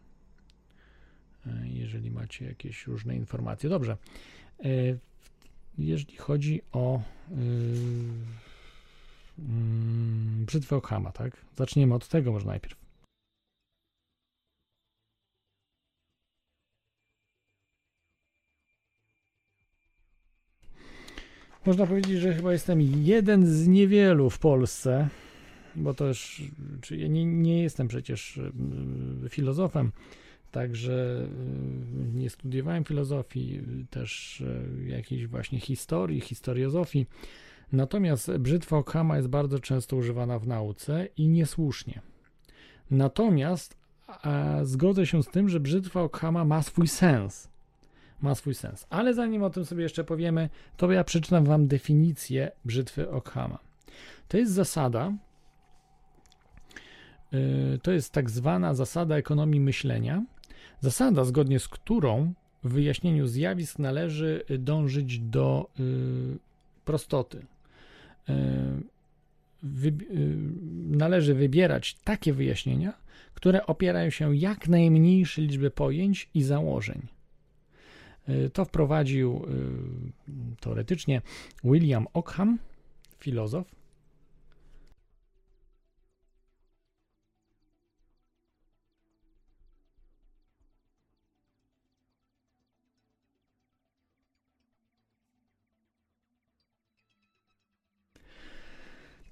Jeżeli macie jakieś różne informacje. Dobrze. Jeżeli chodzi o yy, mm, brzytwę Okhama, tak? Zaczniemy od tego może najpierw. Można powiedzieć, że chyba jestem jeden z niewielu w Polsce, bo też, czy nie, nie jestem przecież y, filozofem, także y, nie studiowałem filozofii, też y, jakiejś właśnie historii, historiozofii. Natomiast brzytwa Okhama jest bardzo często używana w nauce i niesłusznie. Natomiast a zgodzę się z tym, że brzytwa Ockhama ma swój sens. Ma swój sens. Ale zanim o tym sobie jeszcze powiemy, to ja przeczytam Wam definicję brzytwy Ockhama. To jest zasada, yy, to jest tak zwana zasada ekonomii myślenia. Zasada, zgodnie z którą w wyjaśnieniu zjawisk należy dążyć do yy, prostoty. Yy, wy, należy wybierać takie wyjaśnienia, które opierają się jak najmniejszej liczbie pojęć i założeń. To wprowadził teoretycznie William Ockham, filozof.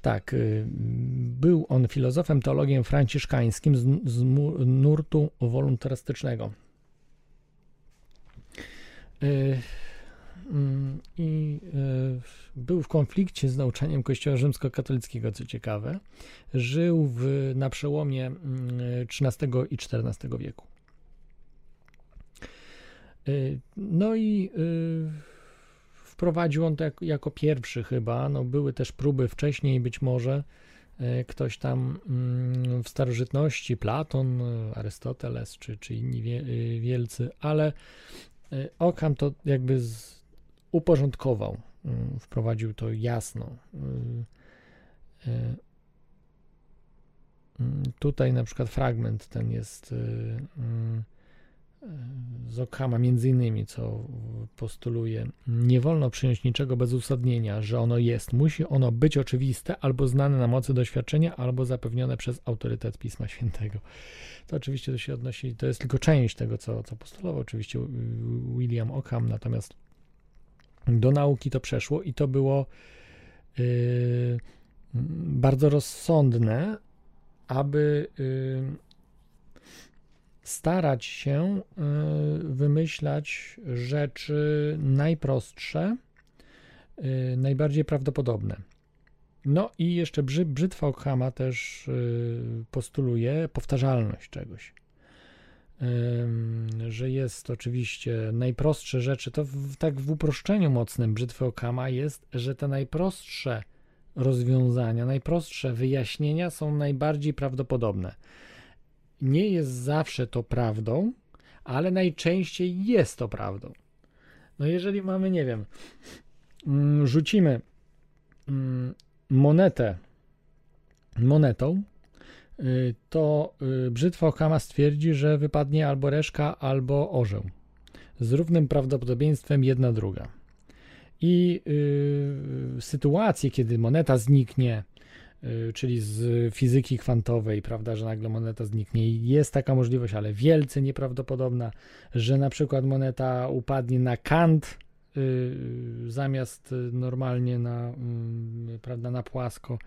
Tak, był on filozofem, teologiem franciszkańskim z, z nurtu wolontarystycznego. I był w konflikcie z nauczaniem Kościoła rzymskokatolickiego, co ciekawe. Żył w, na przełomie XIII i XIV wieku. No i wprowadził on to jako, jako pierwszy chyba. No, były też próby wcześniej, być może ktoś tam w starożytności, Platon, Arystoteles czy, czy inni wielcy, ale Okham to jakby z, uporządkował, wprowadził to jasno. Tutaj na przykład fragment ten jest z Okhama między innymi, co postuluje, nie wolno przyjąć niczego bez uzasadnienia, że ono jest. Musi ono być oczywiste, albo znane na mocy doświadczenia, albo zapewnione przez autorytet Pisma Świętego. To oczywiście to się odnosi, to jest tylko część tego, co, co postulował oczywiście William Ockham, natomiast do nauki to przeszło i to było yy, bardzo rozsądne, aby yy, starać się y, wymyślać rzeczy najprostsze, y, najbardziej prawdopodobne. No i jeszcze brzytwa Ockhama też y, postuluje powtarzalność czegoś. Że jest oczywiście najprostsze rzeczy, to w, tak w uproszczeniu mocnym brzytwy Ockhama jest, że te najprostsze rozwiązania, najprostsze wyjaśnienia są najbardziej prawdopodobne nie jest zawsze to prawdą, ale najczęściej jest to prawdą. No jeżeli mamy, nie wiem, mm, rzucimy mm, monetę monetą, y, to y, brzytwa Okama stwierdzi, że wypadnie albo reszka, albo orzeł. Z równym prawdopodobieństwem jedna druga. I w sytuacji, kiedy moneta zniknie, Y, czyli z fizyki kwantowej, prawda, że nagle moneta zniknie. Jest taka możliwość, ale wielce nieprawdopodobna, że na przykład moneta upadnie na kant yy, zamiast normalnie na, yy, prawda, na płasko.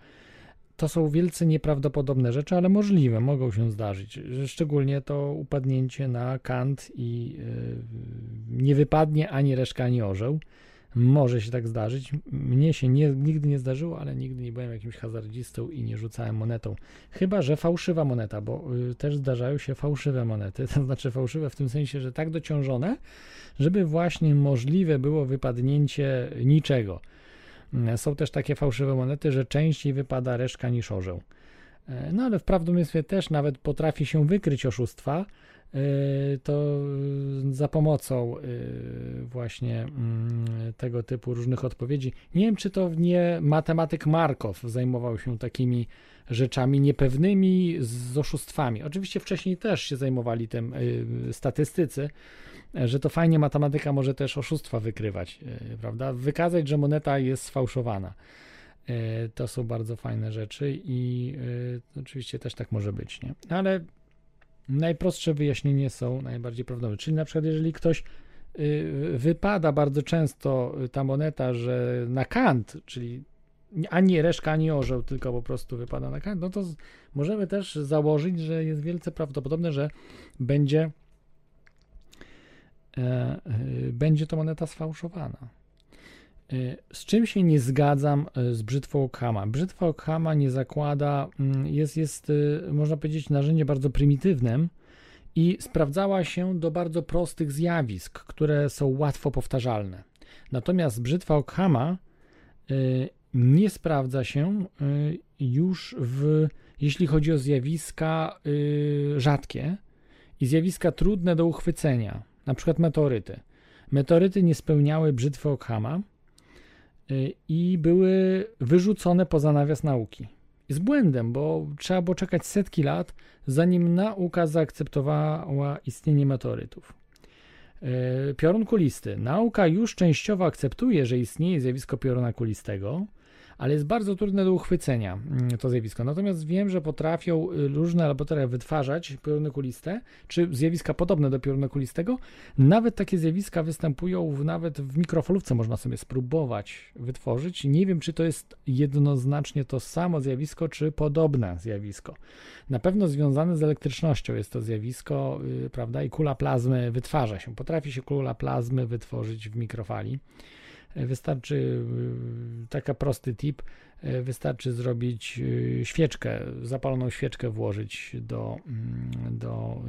To są wielce nieprawdopodobne rzeczy, ale możliwe, mogą się zdarzyć. Szczególnie to upadnięcie na kant i nie wypadnie ani reszka, ani orzeł. Może się tak zdarzyć. Mnie się nie, nigdy nie zdarzyło, ale nigdy nie byłem jakimś hazardzistą i nie rzucałem monetą. Chyba, że fałszywa moneta, bo y, też zdarzają się fałszywe monety. [laughs] To znaczy fałszywe w tym sensie, że tak dociążone, żeby właśnie możliwe było wypadnięcie niczego. Y, są też takie fałszywe monety, że częściej wypada reszka niż orzeł. Y, no ale w prawdomówstwie też nawet potrafi się wykryć oszustwa, to za pomocą y, właśnie mm, tego typu różnych odpowiedzi. Nie wiem, czy to nie matematyk Markow zajmował się takimi rzeczami niepewnymi z oszustwami. Oczywiście wcześniej też się zajmowali tym y, statystycy, że to fajnie matematyka może też oszustwa wykrywać, prawda? Wykazać, że moneta jest sfałszowana. To są bardzo fajne rzeczy i oczywiście też tak może być, nie? Ale najprostsze wyjaśnienie są najbardziej prawdopodobne. Czyli na przykład, jeżeli ktoś y, wypada bardzo często ta moneta, że na kant, czyli ani reszka, ani orzeł, tylko po prostu wypada na kant, no to możemy też założyć, że jest wielce prawdopodobne, że będzie, e, e, będzie to moneta sfałszowana. E, z czym się nie zgadzam z brzytwą Okhama? Brzytwa Okhama nie zakłada, mm, jest, jest można powiedzieć, narzędziem bardzo prymitywnym, i sprawdzała się do bardzo prostych zjawisk, które są łatwo powtarzalne. Natomiast brzytwa Ockhama y, nie sprawdza się już w, jeśli chodzi o zjawiska rzadkie i zjawiska trudne do uchwycenia, na przykład meteoryty. Meteoryty nie spełniały brzytwy Ockhama y, i były wyrzucone poza nawias nauki. Z błędem, bo trzeba było czekać setki lat, zanim nauka zaakceptowała istnienie meteorytów. Y, Piorun kulisty. Nauka już częściowo akceptuje, że istnieje zjawisko pioruna kulistego, ale jest bardzo trudne do uchwycenia mm, to zjawisko. Natomiast wiem, że potrafią y, różne laboratoria wytwarzać pioruny kuliste, czy zjawiska podobne do pioruna kulistego. Nawet takie zjawiska występują w, nawet w mikrofalówce, można sobie spróbować wytworzyć. Nie wiem, czy to jest jednoznacznie to samo zjawisko, czy podobne zjawisko. Na pewno związane z elektrycznością jest to zjawisko, yy, prawda, i kula plazmy wytwarza się. Potrafi się kula plazmy wytworzyć w mikrofali. Wystarczy y, taka prosty tip, y, wystarczy zrobić y, świeczkę, zapaloną świeczkę włożyć do, mm, do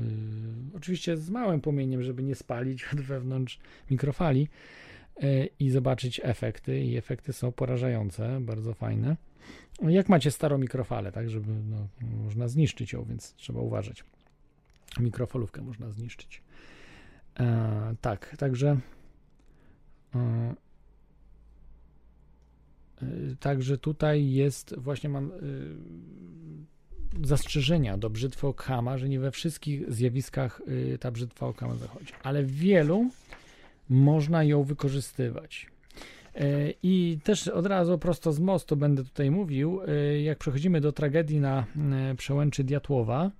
oczywiście z małym płomieniem, żeby nie spalić [laughs] od wewnątrz mikrofali i zobaczyć efekty i efekty są porażające, bardzo fajne. Jak macie starą mikrofalę, tak, żeby no, można zniszczyć ją, więc trzeba uważać. Mikrofalówkę można zniszczyć. E, tak, także e, Y, także tutaj jest, właśnie mam y, zastrzeżenia do brzytwy Ockhama, że nie we wszystkich zjawiskach y, ta brzytwa Ockhama zachodzi, ale w wielu można ją wykorzystywać. I też od razu prosto z mostu będę tutaj mówił, jak przechodzimy do tragedii na przełęczy Diatłowa,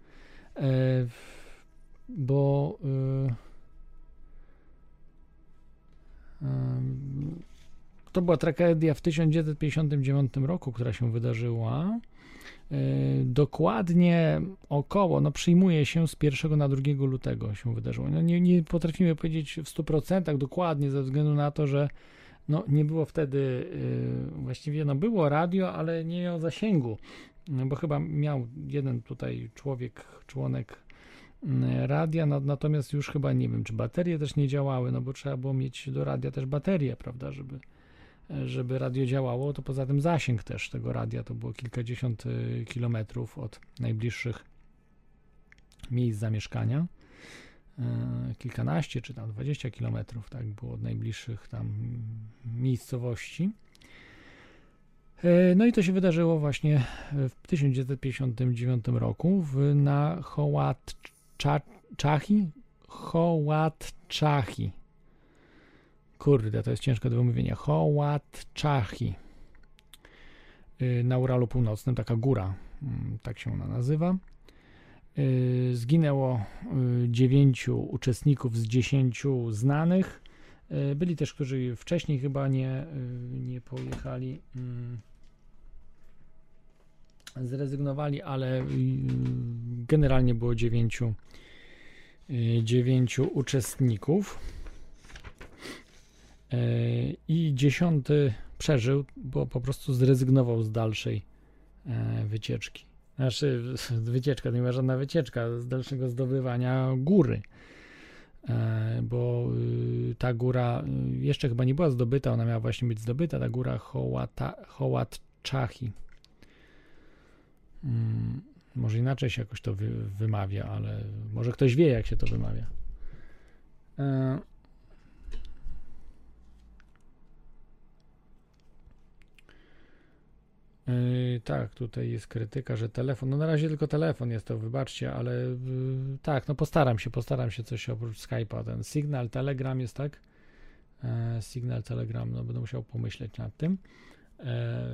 bo to była tragedia w 1959 roku, która się wydarzyła. E, dokładnie około, no przyjmuje się z 1 na 2 lutego się wydarzyło. No nie, nie potrafimy powiedzieć w 100% dokładnie ze względu na to, że no nie było wtedy, e, właściwie no było radio, ale nie miał zasięgu, no bo chyba miał jeden tutaj człowiek, członek radia, no, natomiast już chyba nie wiem, czy baterie też nie działały, no bo trzeba było mieć do radia też baterię, prawda, żeby żeby radio działało, to poza tym zasięg też tego radia to było kilkadziesiąt y, kilometrów od najbliższych miejsc zamieszkania. Y, kilkanaście czy tam dwadzieścia kilometrów, tak było od najbliższych tam miejscowości. Y, no i to się wydarzyło właśnie w 1959 roku w, na Hołatczachi, Hołatczachi, Kurde, to jest ciężko do wymówienia. Hołatczachi. Y, na Uralu Północnym, taka góra, mm, tak się ona nazywa. Y, zginęło y, dziewięciu uczestników z dziesięciu znanych. Byli też, którzy wcześniej chyba nie, nie pojechali, mm, zrezygnowali, ale generalnie było dziewięciu, dziewięciu uczestników. E, I dziesiąty przeżył, bo po prostu zrezygnował z dalszej e, wycieczki. Znaczy, [laughs] wycieczka to nie była żadna wycieczka, z dalszego zdobywania góry. E, bo y, ta góra y, jeszcze chyba nie była zdobyta, ona miała właśnie być zdobyta, ta góra Hołatczachi. Hmm, może inaczej się jakoś to wy, wymawia, ale może ktoś wie, jak się to wymawia. Yy, tak, tutaj jest krytyka, że telefon, no na razie tylko telefon jest to, wybaczcie, ale yy, tak, no postaram się, postaram się coś oprócz Skype'a, ten Signal, Telegram jest tak, yy, Signal, Telegram, no będę musiał pomyśleć nad tym, e,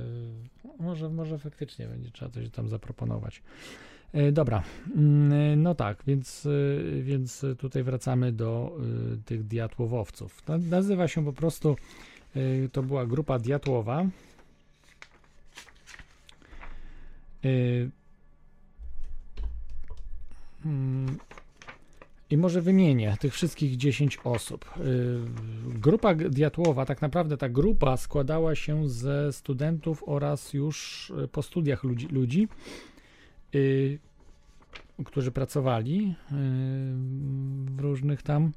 może, może faktycznie będzie trzeba coś tam zaproponować. E, dobra, mm, no tak, więc, więc tutaj wracamy do tych diatłowowców. Nazywa się po prostu, to była grupa diatłowa, Y, mm, I może wymienię tych wszystkich 10 osób. Y, grupa Diatłowa, tak naprawdę ta grupa składała się ze studentów oraz już y, po studiach ludzi. ludzi. którzy pracowali y, w różnych tam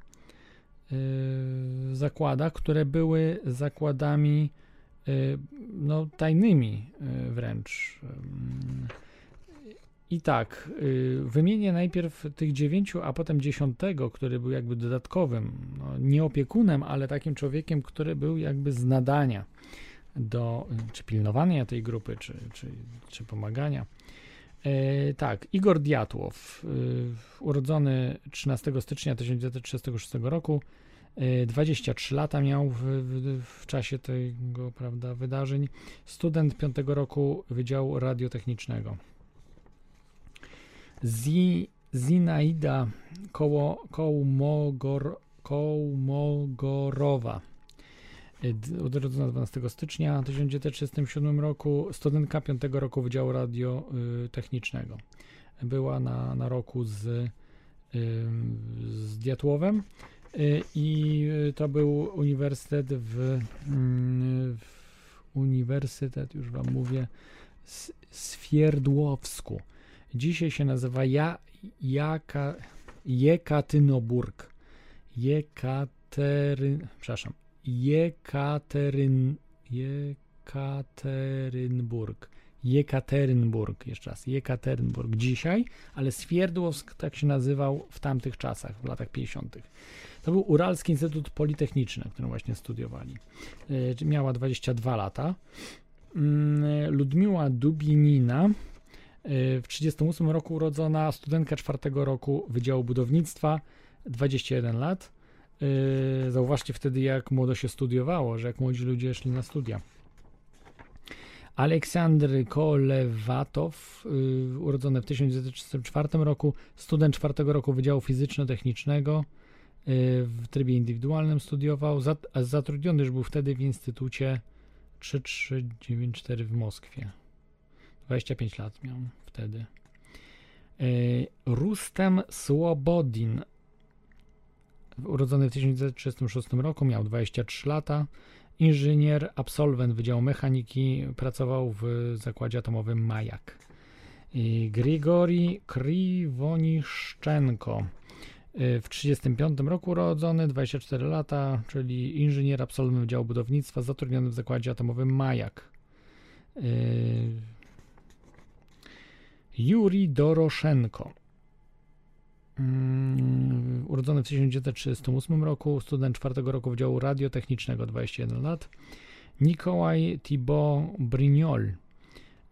y, zakładach, które były zakładami y, no, tajnymi y, wręcz. Ym, I tak, y, wymienię najpierw tych dziewięciu, a potem dziesiątego, który był jakby dodatkowym, no, nie opiekunem, ale takim człowiekiem, który był jakby z nadania do y, czy pilnowania tej grupy, czy, czy, czy pomagania. E, tak, Igor Diatłow, y, urodzony 13 stycznia 1936 roku, y, 23 lata miał w, w, w czasie tego prawda, wydarzeń, student 5 roku Wydziału Radiotechnicznego. Zi, Zinaida Koło, Kołmogor, Kołmogorowa, y, urodzona 12 stycznia 1937 roku, studentka 5 roku Wydziału Radiotechnicznego. Była na, na roku z, ym, z Diatłowem y, i y, to był uniwersytet w, mm, w uniwersytet, już wam mówię, S- Swierdłowsku. Dzisiaj się nazywa ja, Jaka, Jekatynoburg. Jekateryn, przepraszam, Jekateryn, Jekaterynburg. Jekaterynburg, jeszcze raz, Jekaterynburg dzisiaj, ale Swierdłowsk tak się nazywał w tamtych czasach, w latach 50. To był Uralski Instytut Politechniczny, w którym właśnie studiowali. Y, Miała 22 lata. Mm, Ludmiła Dubinina, y, w 1938 roku urodzona, studentka czwartego roku Wydziału Budownictwa, 21 lat. Y, Zauważcie wtedy, jak młodo się studiowało, że jak młodzi ludzie szli na studia. Aleksandr Kolewatow, y, urodzony w 1934 roku, student czwartego roku Wydziału Fizyczno-Technicznego, w trybie indywidualnym studiował, zatrudniony już był wtedy w Instytucie 3394 w Moskwie. 25 lat miał wtedy. Y, Rustem Słobodin, urodzony w 1936 roku, miał 23 lata. Inżynier, absolwent Wydziału Mechaniki, pracował w zakładzie atomowym Majak. I Grigori Kriwoniszczenko, y, w 1935 roku urodzony, 24 lata, czyli inżynier, absolwent Wydziału Budownictwa, zatrudniony w zakładzie atomowym Majak. Y, Juri Doroszenko, Mm, urodzony w 1938 roku, student czwartego roku Wydziału Radiotechnicznego, 21 lat. Nikołaj Thibaut Brignol,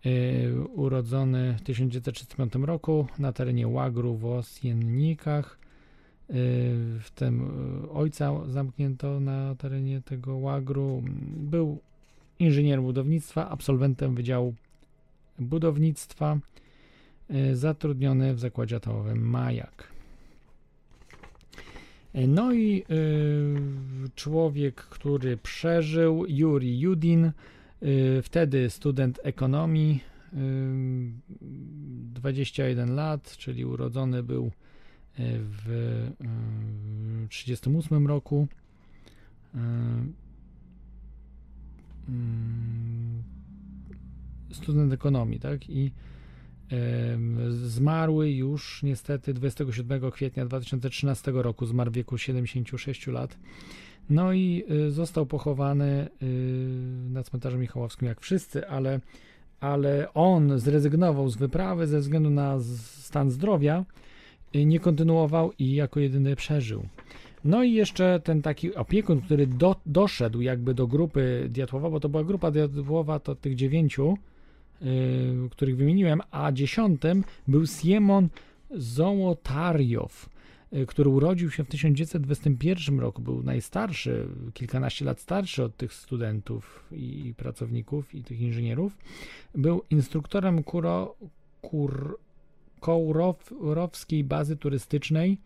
y, urodzony w 1935 roku na terenie Łagru w Osiennikach. W tym y, ojca zamknięto na terenie tego Łagru. Był inżynierem budownictwa, absolwentem Wydziału Budownictwa, y, zatrudniony w zakładzie atomowym Majak. No i człowiek, który przeżył, Juri Judin, wtedy student ekonomii, y, 21 lat, czyli urodzony był w 1938 roku. Y, mm, student ekonomii, tak? I zmarły już niestety 27 kwietnia 2013 roku, zmarł w wieku 76 lat. No i y, został pochowany y, na cmentarzu Michałowskim jak wszyscy, ale, ale on zrezygnował z wyprawy ze względu na stan zdrowia, nie kontynuował i jako jedyny przeżył. No i jeszcze ten taki opiekun, który do, doszedł jakby do grupy Diatłowa, bo to była grupa Diatłowa, to tych dziewięciu, y, których wymieniłem, a dziesiątym był Siemon Zołotariow, y, który urodził się w 1921 roku. Był najstarszy, kilkanaście lat starszy od tych studentów i, i pracowników i tych inżynierów. Był instruktorem kuro, kur, kołrowskiej bazy turystycznej.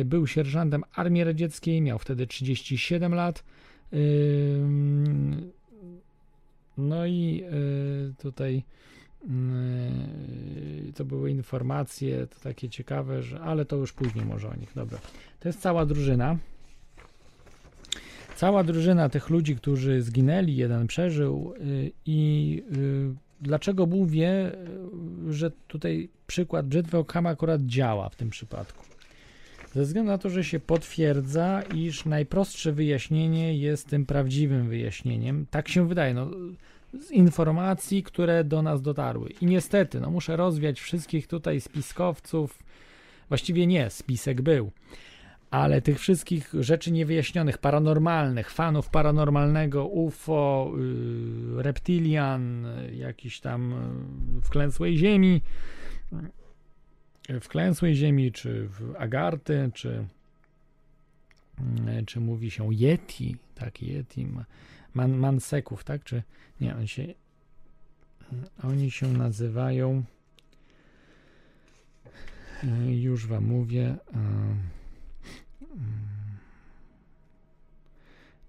Y, Był sierżantem Armii Radzieckiej, miał wtedy 37 lat. Ym, No i y, tutaj y, to były informacje to takie ciekawe, że, ale to już później może o nich. Dobra. To jest cała drużyna. Cała drużyna tych ludzi, którzy zginęli, jeden przeżył i dlaczego mówię, że tutaj przykład brzytwy Okhama akurat działa w tym przypadku? Ze względu na to, że się potwierdza, iż najprostsze wyjaśnienie jest tym prawdziwym wyjaśnieniem. Tak się wydaje, no, z informacji, które do nas dotarły. I niestety, no, muszę rozwiać wszystkich tutaj spiskowców. Właściwie nie, spisek był ale tych wszystkich rzeczy niewyjaśnionych, paranormalnych, fanów paranormalnego, UFO, yy, reptilian, jakiś tam yy, wklęsłej ziemi, yy, wklęsłej ziemi, czy w Agarty, czy, yy, czy mówi się Yeti, tak, Yeti, man, Manseków, tak, czy nie, on się, oni się nazywają, już wam mówię,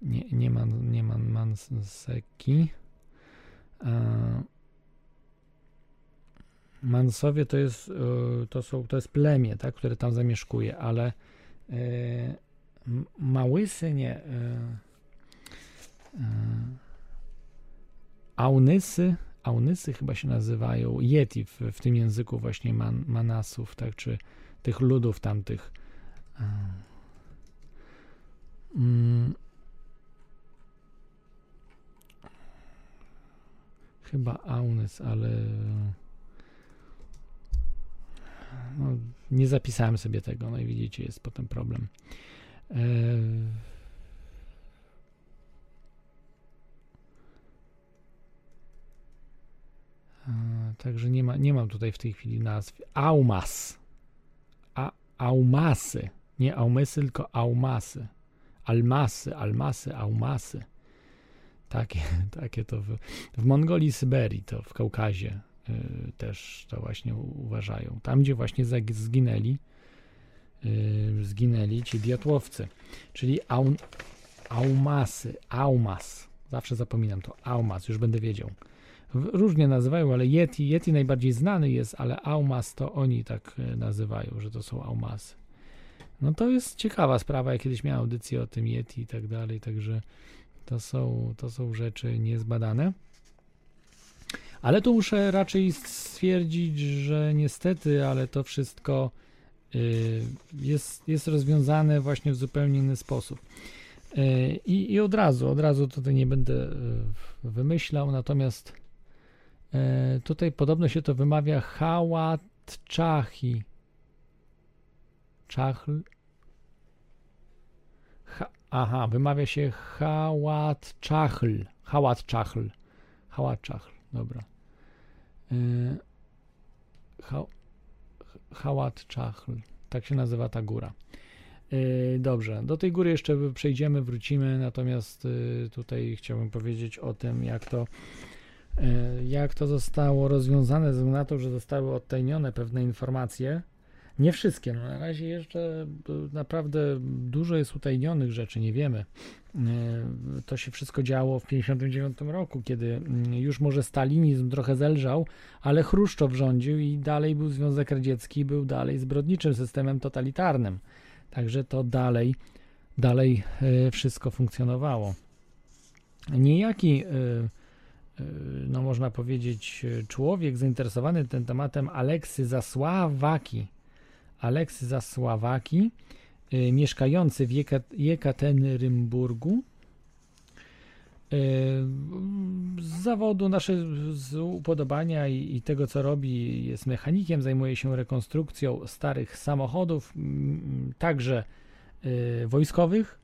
nie, nie ma, nie ma Manseki. Mansowie to jest, e, to są, to jest plemię, tak, które tam zamieszkuje, ale e, Małysy nie. E, Aunysy, Aunysy chyba się nazywają, Yeti w, w tym języku właśnie man, Manasów, tak, czy tych ludów tamtych. E, mm, Chyba Aunes, ale no, nie zapisałem sobie tego, no i widzicie, jest potem problem. E... Także nie, ma, nie mam tutaj w tej chwili nazwy. Aumas. A, aumasy. Nie aumysy, tylko aumasy. Almasy, almasy, aumasy. Takie, [laughs] takie to w, w Mongolii, Syberii, to w Kaukazie y, też to właśnie uważają. Tam, gdzie właśnie zginęli, y, zginęli ci diatłowcy, czyli aun, aumasy, aumas. Zawsze zapominam to, aumas, już będę wiedział. Różnie nazywają, ale Yeti, Yeti najbardziej znany jest, ale aumas to oni tak y, nazywają, że to są aumasy. No to jest ciekawa sprawa, ja kiedyś miałem audycję o tym Yeti i tak dalej, także to są, to są rzeczy niezbadane. Ale tu muszę raczej stwierdzić, że niestety, ale to wszystko y, jest, jest rozwiązane właśnie w zupełnie inny sposób. Y, I, I od razu, od razu tutaj nie będę y, wymyślał, natomiast tutaj podobno się to wymawia Hałat Czachl, Aha, wymawia się Hałat Czachl. Hałat Czachl. Hałat Czachl, dobra. Ha, Hałat Czachl. Tak się nazywa ta góra. Yy, dobrze, do tej góry jeszcze przejdziemy, wrócimy, natomiast yy, tutaj chciałbym powiedzieć o tym, jak to, jak to zostało rozwiązane, ze względu na to, że zostały odtajnione pewne informacje nie wszystkie. No na razie jeszcze naprawdę dużo jest utajnionych rzeczy, nie wiemy. E, to się wszystko działo w 1959 roku, kiedy mm, już może stalinizm trochę zelżał, ale Chruszczow rządził i dalej był Związek Radziecki, był dalej zbrodniczym systemem totalitarnym. Także to dalej, dalej e, wszystko funkcjonowało. Niejaki e, no można powiedzieć, człowiek zainteresowany tym tematem, Aleksy Zasławaki, Aleksy Zasławaki, y, mieszkający w Jekaterynburgu. Y, z zawodu, nasze z upodobania i, i, tego, co robi, jest mechanikiem, zajmuje się rekonstrukcją starych samochodów, także y, wojskowych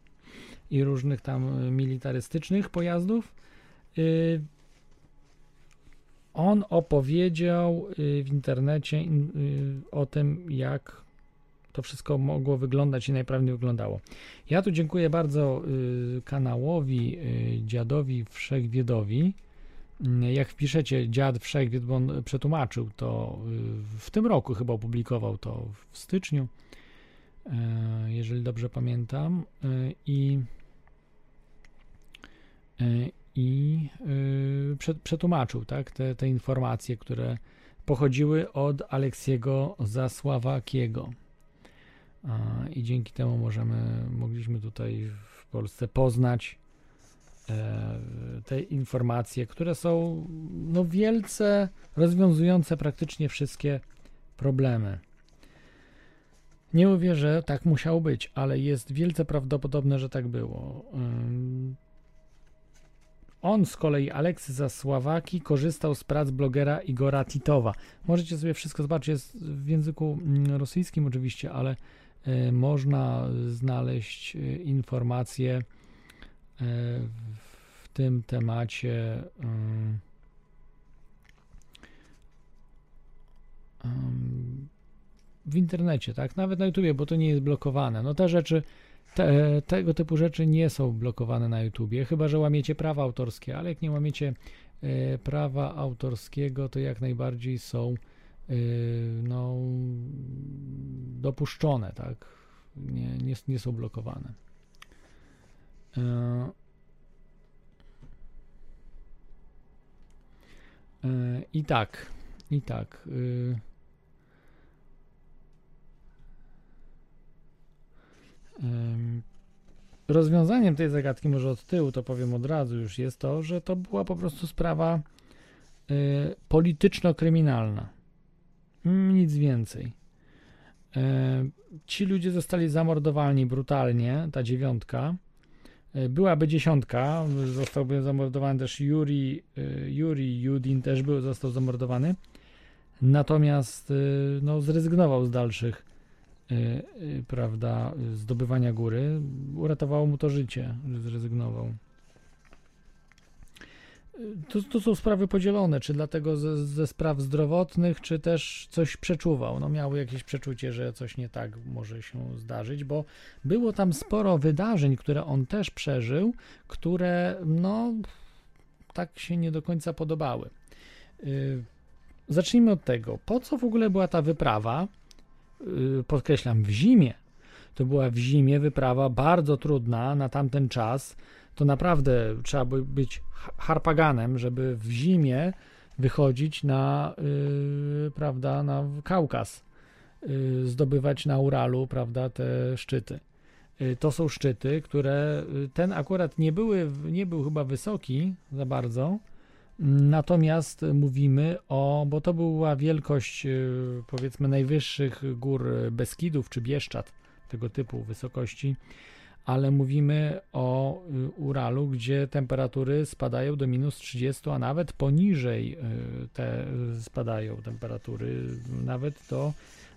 i różnych tam militarystycznych pojazdów. On opowiedział w internecie o tym, jak to wszystko mogło wyglądać i najprawdopodobniej wyglądało. Ja tu dziękuję bardzo y, kanałowi y, Dziadowi Wszechwiedowi. Y, jak wpiszecie Dziad Wszechwied, bo on przetłumaczył to y, w tym roku, chyba opublikował to w styczniu, jeżeli dobrze pamiętam. I i przetłumaczył tak, te, te informacje, które pochodziły od Aleksiego Zasławakiego i dzięki temu możemy, mogliśmy tutaj w Polsce poznać e, te informacje, które są no, wielce rozwiązujące praktycznie wszystkie problemy. Nie mówię, że tak musiało być, ale jest wielce prawdopodobne, że tak było. On z kolei, Aleksy Zasławaki, korzystał z prac blogera Igora Titowa. Możecie sobie wszystko zobaczyć, jest w języku mm, rosyjskim oczywiście, ale można znaleźć y, informacje y, w tym temacie. w internecie, tak? Nawet na YouTubie, bo to nie jest blokowane. No te rzeczy, te, tego typu rzeczy nie są blokowane na YouTubie, chyba że łamiecie prawa autorskie, ale jak nie łamiecie e, prawa autorskiego, to jak najbardziej są e, no, dopuszczone, tak? Nie, nie, nie są blokowane. E, e, I tak, i tak. y, Rozwiązaniem tej zagadki, może od tyłu to powiem od razu, już jest to, że to była po prostu sprawa y, polityczno-kryminalna. Mm, Nic więcej. Y, ci ludzie zostali zamordowani brutalnie, ta dziewiątka. Y, byłaby dziesiątka, zostałby zamordowany też Yuri, y, Yuri Judin też był, został zamordowany. Natomiast no, zrezygnował z dalszych prawda, zdobywania góry. Uratowało mu to życie, że zrezygnował. To są sprawy podzielone, czy dlatego ze, ze spraw zdrowotnych, czy też coś przeczuwał. No miał jakieś przeczucie, że coś nie tak może się zdarzyć, bo było tam sporo wydarzeń, które on też przeżył, które no tak się nie do końca podobały. Y, Zacznijmy od tego, po co w ogóle była ta wyprawa? y, podkreślam, w zimie. To była w zimie wyprawa bardzo trudna na tamten czas. To naprawdę trzeba by być ha- harpaganem, żeby w zimie wychodzić na, y, prawda, na Kaukaz, y, zdobywać na Uralu, prawda, te szczyty. Y, To są szczyty, które y, ten akurat nie były, nie był chyba wysoki za bardzo, Natomiast mówimy o, bo to była wielkość y, powiedzmy najwyższych gór Beskidów czy Bieszczad, tego typu wysokości, ale mówimy o y, Uralu, gdzie temperatury spadają do minus 30, a nawet poniżej y, te spadają temperatury, nawet do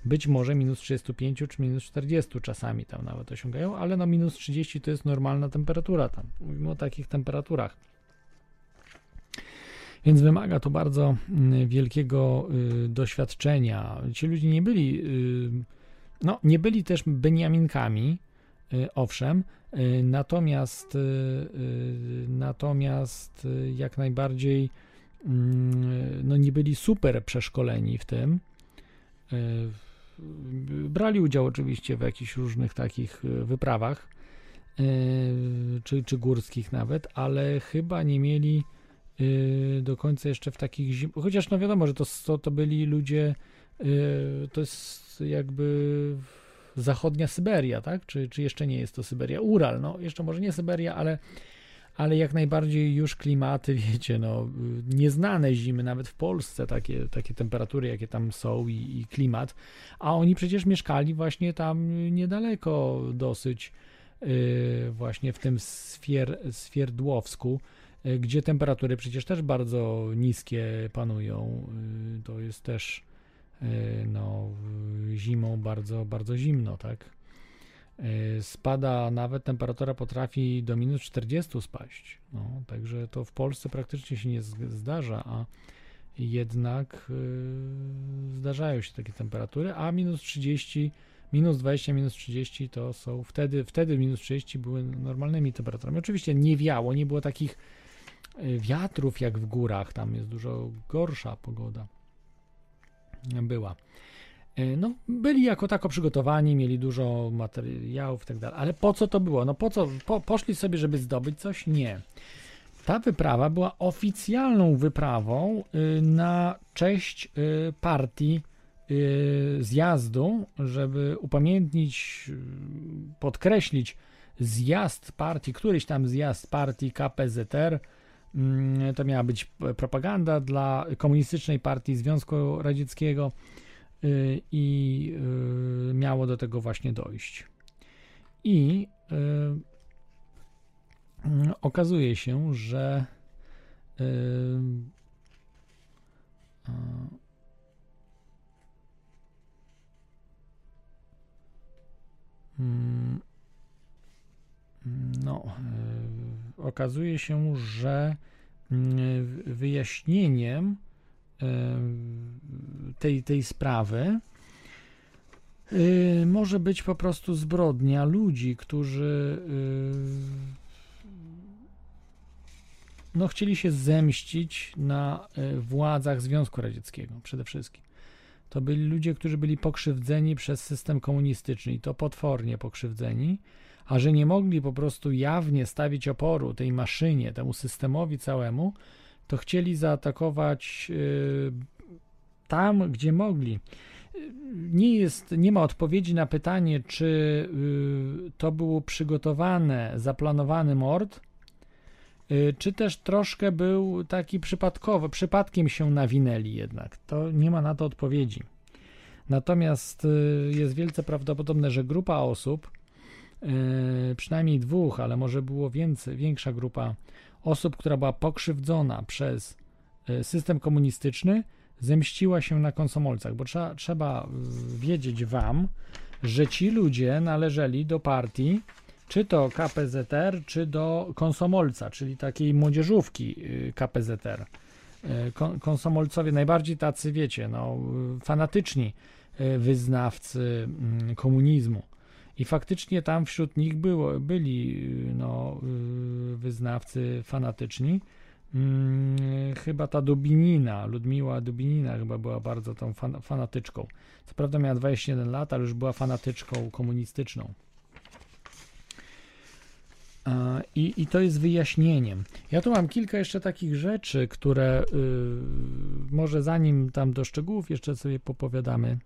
być może minus 35 czy minus 40 czasami tam nawet osiągają, ale no minus 30 to jest normalna temperatura tam. Mówimy o takich temperaturach. Więc wymaga to bardzo mm, wielkiego y, doświadczenia. Ci ludzie nie byli, y, no, nie byli też Beniaminkami, y, owszem, y, natomiast, y, y, natomiast y, jak najbardziej mm, no, nie byli super przeszkoleni w tym. Y, Brali udział oczywiście w jakichś różnych takich y, wyprawach, y, czy, czy górskich nawet, ale chyba nie mieli y, do końca jeszcze w takich zim... chociaż no wiadomo, że to, to, to byli ludzie y, to jest jakby zachodnia Syberia, tak? Czy, czy jeszcze nie jest to Syberia? Ural, no jeszcze może nie Syberia, ale, ale jak najbardziej już klimaty, [laughs] wiecie, no nieznane zimy, nawet w Polsce takie, takie temperatury, jakie tam są i, i klimat, a oni przecież mieszkali właśnie tam niedaleko dosyć y, właśnie w tym Swier, Swierdłowsku, y, gdzie temperatury przecież też bardzo niskie panują. Y, To jest też no, y, zimą bardzo, bardzo zimno, tak? Y, Spada nawet temperatura potrafi do minus 40 spaść. No, także to w Polsce praktycznie się nie zdarza, a jednak y, zdarzają się takie temperatury, a minus 30 minus 20, minus 30 to są wtedy, wtedy minus 30 były normalnymi temperaturami. Oczywiście nie wiało, nie było takich wiatrów jak w górach, tam jest dużo gorsza pogoda. Była. Y, No, byli jako tako przygotowani, mieli dużo materiałów tak dalej. Ale po co to było? No po co? Po, poszli sobie, żeby zdobyć coś? Nie. Ta wyprawa była oficjalną wyprawą y, na cześć y, partii y, zjazdu, żeby upamiętnić, podkreślić zjazd partii, któryś tam zjazd partii KPZR. Mm, To miała być propaganda dla komunistycznej partii Związku Radzieckiego y, i y, miało do tego właśnie dojść. I y, mm, okazuje się, że Mm, No, okazuje się, że mm, wyjaśnieniem tej, tej sprawy y, może być po prostu zbrodnia ludzi, którzy y, no, chcieli się zemścić na y, władzach Związku Radzieckiego przede wszystkim. To byli ludzie, którzy byli pokrzywdzeni przez system komunistyczny i to potwornie pokrzywdzeni, a że nie mogli po prostu jawnie stawić oporu tej maszynie, temu systemowi całemu, to chcieli zaatakować y, tam, gdzie mogli. Nie, jest, nie ma odpowiedzi na pytanie, czy y, to był przygotowany, zaplanowany mord, y, czy też troszkę był taki przypadkowy, przypadkiem się nawinęli jednak. To nie ma na to odpowiedzi. Natomiast jest wielce prawdopodobne, że grupa osób, przynajmniej dwóch, ale może było więcej, większa grupa osób, która była pokrzywdzona przez y, system komunistyczny, zemściła się na konsomolcach, bo trzeba, trzeba wiedzieć wam, że ci ludzie należeli do partii, czy to KPZR, czy do konsomolca, czyli takiej młodzieżówki y, KPZR. Kon- Konsomolcowie najbardziej tacy, wiecie, no, fanatyczni wyznawcy mm, komunizmu. I faktycznie tam wśród nich było, byli y, no, y, wyznawcy fanatyczni. Mm, Chyba ta Dubinina, Ludmiła Dubinina chyba była bardzo tą fan, fanatyczką. Co prawda miała 21 lat, ale już była fanatyczką komunistyczną. I, I to jest wyjaśnieniem. Ja tu mam kilka jeszcze takich rzeczy, które y, może zanim tam do szczegółów jeszcze sobie popowiadamy,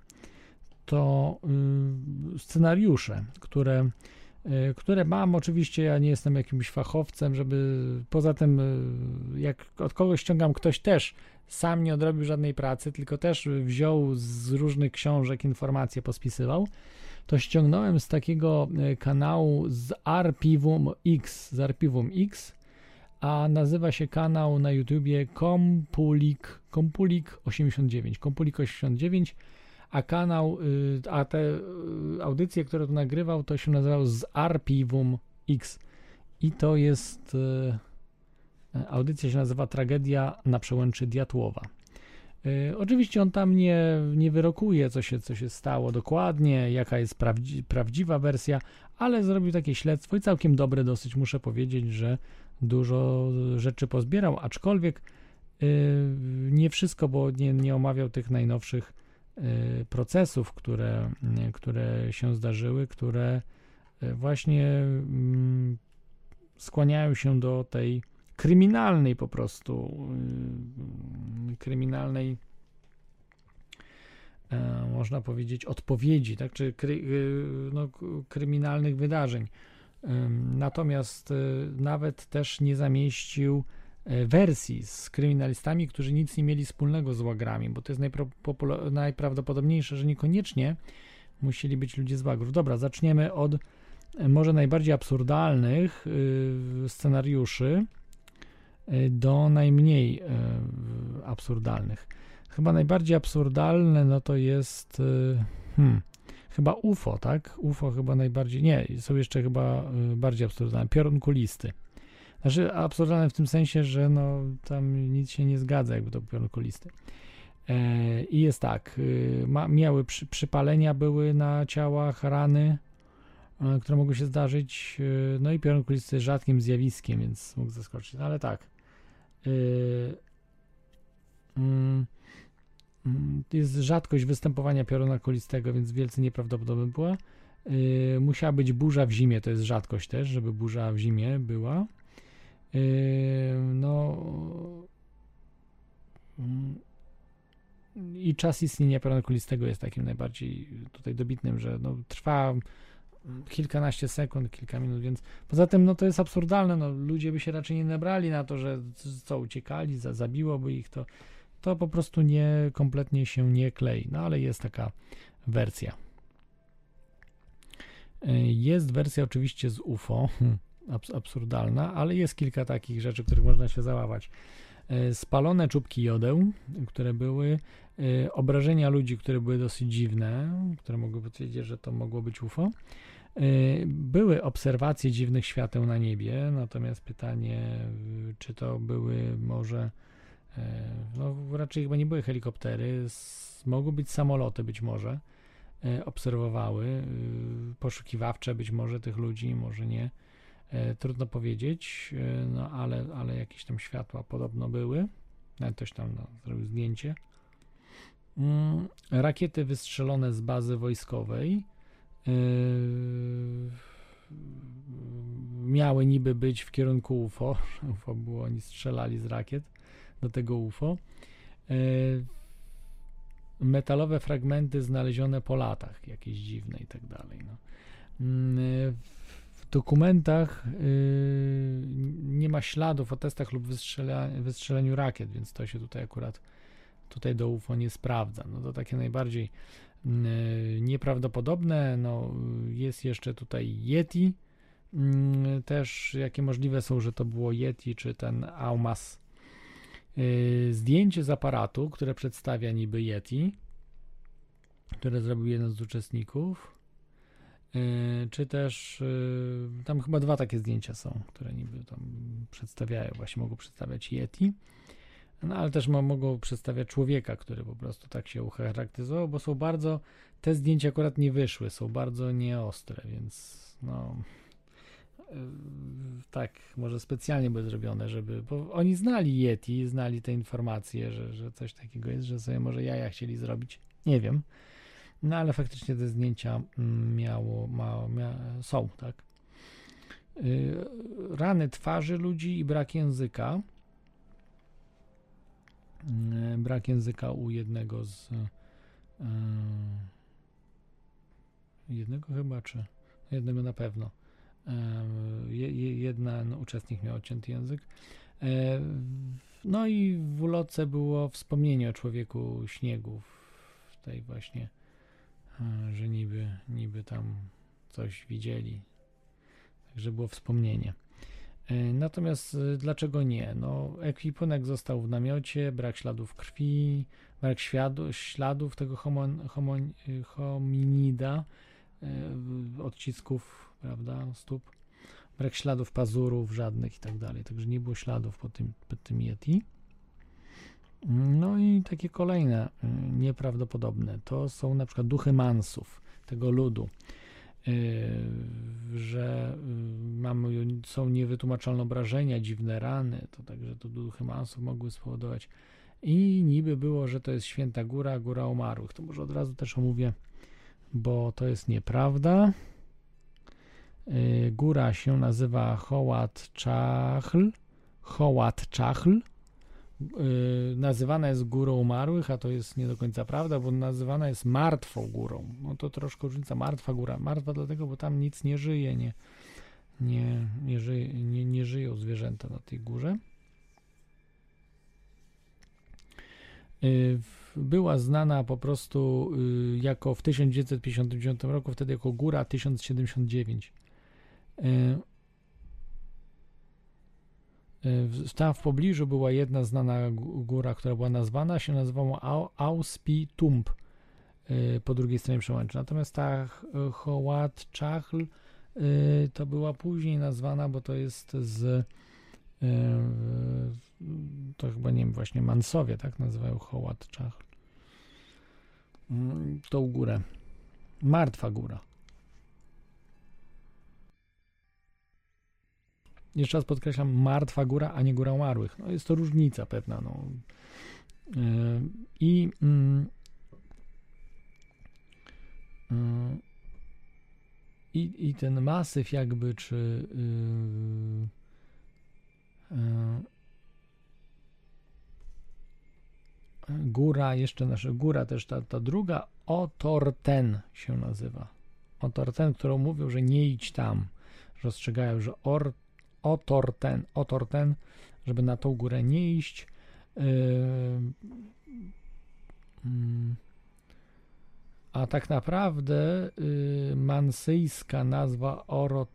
to y, scenariusze, które, y, które mam. Oczywiście ja nie jestem jakimś fachowcem, żeby poza tym, y, jak od kogoś ściągam, ktoś też sam nie odrobił żadnej pracy, tylko też wziął z różnych książek informacje, pospisywał to ściągnąłem z takiego kanału z Arpivum X, z Arpivum X, a nazywa się kanał na YouTubie Kompulik, Kompulik 89, Kompulik 89, a kanał, y, a te y, audycje, które tu nagrywał, to się nazywał z Arpivum X i to jest, y, audycja się nazywa Tragedia na przełęczy Diatłowa. Oczywiście on tam nie, nie wyrokuje, co się, co się stało dokładnie, jaka jest prawdzi, prawdziwa wersja, ale zrobił takie śledztwo i całkiem dobre dosyć, muszę powiedzieć, że dużo rzeczy pozbierał, aczkolwiek y, nie wszystko, bo nie, nie omawiał tych najnowszych procesów, które, y, które się zdarzyły, które y, właśnie mm, skłaniają się do tej kryminalnej po prostu, y, kryminalnej, e, można powiedzieć, odpowiedzi, tak, czy kry, y, no, kryminalnych wydarzeń. Natomiast y, nawet też nie zamieścił wersji z kryminalistami, którzy nic nie mieli wspólnego z łagrami, bo to jest najprawdopodobniejsze, że niekoniecznie musieli być ludzie z łagrów. Dobra, zaczniemy od e, może najbardziej absurdalnych y, scenariuszy do najmniej absurdalnych. Chyba najbardziej absurdalne no to jest hmm, chyba UFO, tak? UFO chyba najbardziej, nie, są jeszcze chyba bardziej absurdalne. Piorun kulisty. Znaczy absurdalne w tym sensie, że no tam nic się nie zgadza jakby to piorun kulisty. E, I jest tak, y, ma, miały przy, przypalenia były na ciałach, rany, e, które mogły się zdarzyć. y, No i piorun kulisty jest rzadkim zjawiskiem, więc mógł zaskoczyć. No ale tak. y, mm, mm, jest rzadkość występowania pioruna kulistego, więc wielce nieprawdopodobna była. Y, musiała być burza w zimie, to jest rzadkość też, żeby burza w zimie była. Y, no. mm, I czas istnienia pioruna kulistego jest takim najbardziej tutaj dobitnym, że no, trwa kilkanaście sekund, kilka minut, więc poza tym no to jest absurdalne, no ludzie by się raczej nie nabrali na to, że co uciekali, za, zabiłoby ich to, to po prostu nie, kompletnie się nie klei, no ale jest taka wersja. Y, Jest wersja oczywiście z UFO, hm, abs- absurdalna, ale jest kilka takich rzeczy, których można się załapać. Y, Spalone czubki jodeł, które były, y, obrażenia ludzi, które były dosyć dziwne, które mogły powiedzieć, że to mogło być UFO. Y, Były obserwacje dziwnych świateł na niebie, natomiast pytanie, czy to były może, no raczej chyba nie były helikoptery, mogły być samoloty być może, obserwowały, poszukiwawcze być może tych ludzi, może nie. E, Trudno powiedzieć, e, no ale, ale jakieś tam światła podobno były. Nawet ktoś tam no, zrobił zdjęcie. Mm, Rakiety wystrzelone z bazy wojskowej yy, miały niby być w kierunku UFO. UFO [laughs] było, oni strzelali z rakiet do tego UFO. Metalowe fragmenty znalezione po latach, jakieś dziwne i tak dalej. No. Dokumentach yy, nie ma śladów o testach lub wystrzeleniu rakiet, więc to się tutaj akurat tutaj do UFO nie sprawdza. No to takie najbardziej yy, nieprawdopodobne. No, jest jeszcze tutaj Yeti. Yy, też jakie możliwe są, że to było Yeti czy ten Aumas. Yy, zdjęcie z aparatu, które przedstawia niby Yeti, które zrobił jeden z uczestników. Yy, czy też yy, tam chyba dwa takie zdjęcia są, które niby tam przedstawiają, właśnie mogą przedstawiać Yeti, no ale też mo- mogą przedstawiać człowieka, który po prostu tak się ucharakteryzował, bo są bardzo, te zdjęcia akurat nie wyszły, są bardzo nieostre, więc no yy, tak, może specjalnie były zrobione, żeby, bo oni znali Yeti, znali te informacje, że, że coś takiego jest, że sobie może jaja chcieli zrobić, nie wiem. No ale faktycznie te zdjęcia mm, miało, ma, mia, są, tak. Yy, Rany twarzy ludzi i brak języka. Yy, Brak języka u jednego z. yy, Jednego chyba, czy jednego na pewno. Je- je- Jeden uczestnik miał odcięty język. No i w ulotce było wspomnienie o człowieku śniegu w tej właśnie że niby, niby tam coś widzieli. Także było wspomnienie. E, Natomiast e, dlaczego nie? No, ekwipunek został w namiocie, brak śladów krwi, brak śladów tego hominida, e, odcisków, prawda, stóp, brak śladów pazurów żadnych i tak dalej. Także nie było śladów po tym, po tym Yeti. No i takie kolejne y, nieprawdopodobne to są na przykład duchy mansów, tego ludu, y, że y, mamy, są niewytłumaczalne obrażenia, dziwne rany, to także to duchy mansów mogły spowodować. I niby było, że to jest święta góra, góra umarłych. To może od razu też omówię, bo to jest nieprawda. Góra się nazywa Hołat Czachl. Hołat Czachl nazywana jest górą umarłych, a to jest nie do końca prawda, bo nazywana jest martwą górą. No to troszkę różnica. Martwa góra. Martwa dlatego, bo tam nic nie żyje, nie, nie, nie, żyje, nie, nie żyją zwierzęta na tej górze. W- Była znana po prostu yy, jako w 1959 roku, wtedy jako Góra 1079. Tam w pobliżu była jedna znana gó- góra, która była nazwana, się nazywała Au- Auspi Tump y, po drugiej stronie przełęczy. Natomiast ta Hołat Czachl y, to była później nazwana, bo to jest z y, to chyba nie wiem, właśnie Mansowie, tak nazywają Hołat Czachl. Mm, Tą górę. Martwa góra. Jeszcze raz podkreślam, martwa góra, a nie góra umarłych. No jest to różnica pewna. No. Yy, I mm, yy, i, I ten masyw jakby, czy yy, yy, góra, jeszcze nasza góra też, ta, ta druga, Otorten się nazywa. Otorten, którą mówią, że nie idź tam, że ostrzegają, że or, Otorten, Otorten, żeby na tą górę nie iść. Yy, mm, a tak naprawdę yy, mansyjska nazwa Oro,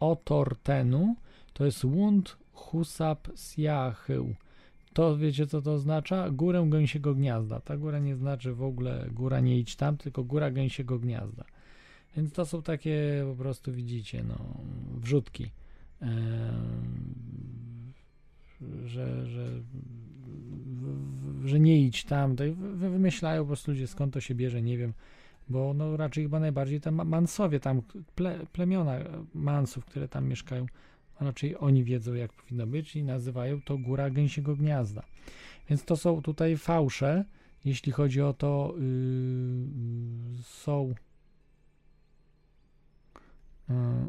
Otortenu to jest Wund Husap Siachył. To wiecie co to oznacza? Górę gęsiego gniazda. Ta góra nie znaczy w ogóle góra nie idź tam, tylko góra gęsiego gniazda. Więc to są takie po prostu widzicie, no, wrzutki. Że, że, że nie idź tam. Wymyślają po prostu ludzie skąd to się bierze, nie wiem. Bo no raczej chyba najbardziej tam Mansowie, tam ple, plemiona Mansów, które tam mieszkają, raczej oni wiedzą, jak powinno być i nazywają to góra gęsiego gniazda. Więc to są tutaj fałsze, jeśli chodzi o to, yy, są yy, yy,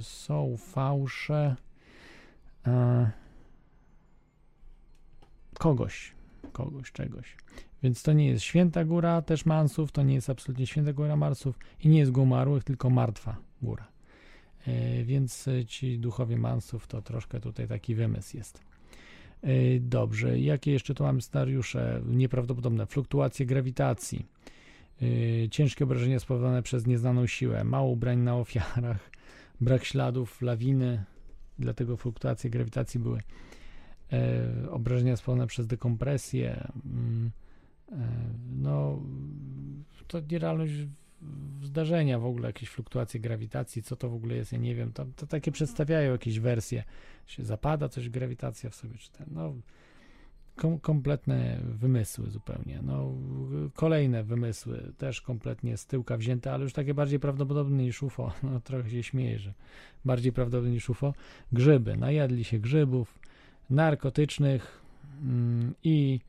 są fałsze yy, kogoś, kogoś, czegoś. Więc to nie jest święta góra też Mansów, to nie jest absolutnie święta góra Marsów i nie jest góra umarłych, tylko martwa góra. E, więc ci duchowie Mansów to troszkę tutaj taki wymysł jest. E, dobrze, jakie jeszcze tu mamy scenariusze? Nieprawdopodobne fluktuacje grawitacji, e, ciężkie obrażenia spowodowane przez nieznaną siłę, mało ubrań na ofiarach, brak śladów, lawiny, dlatego fluktuacje grawitacji były, obrażenia spowodowane przez dekompresję, mm, no to nierealność zdarzenia w ogóle, jakieś fluktuacje grawitacji, co to w ogóle jest, ja nie wiem, to takie przedstawiają jakieś wersje, się zapada coś grawitacja w sobie, czy ten, no kom, kompletne wymysły zupełnie, no kolejne wymysły, też kompletnie z tyłka wzięte, ale już takie bardziej prawdopodobne niż UFO, [laughs] no trochę się śmieję, że bardziej prawdopodobne niż UFO, grzyby, najadli się grzybów narkotycznych mm, i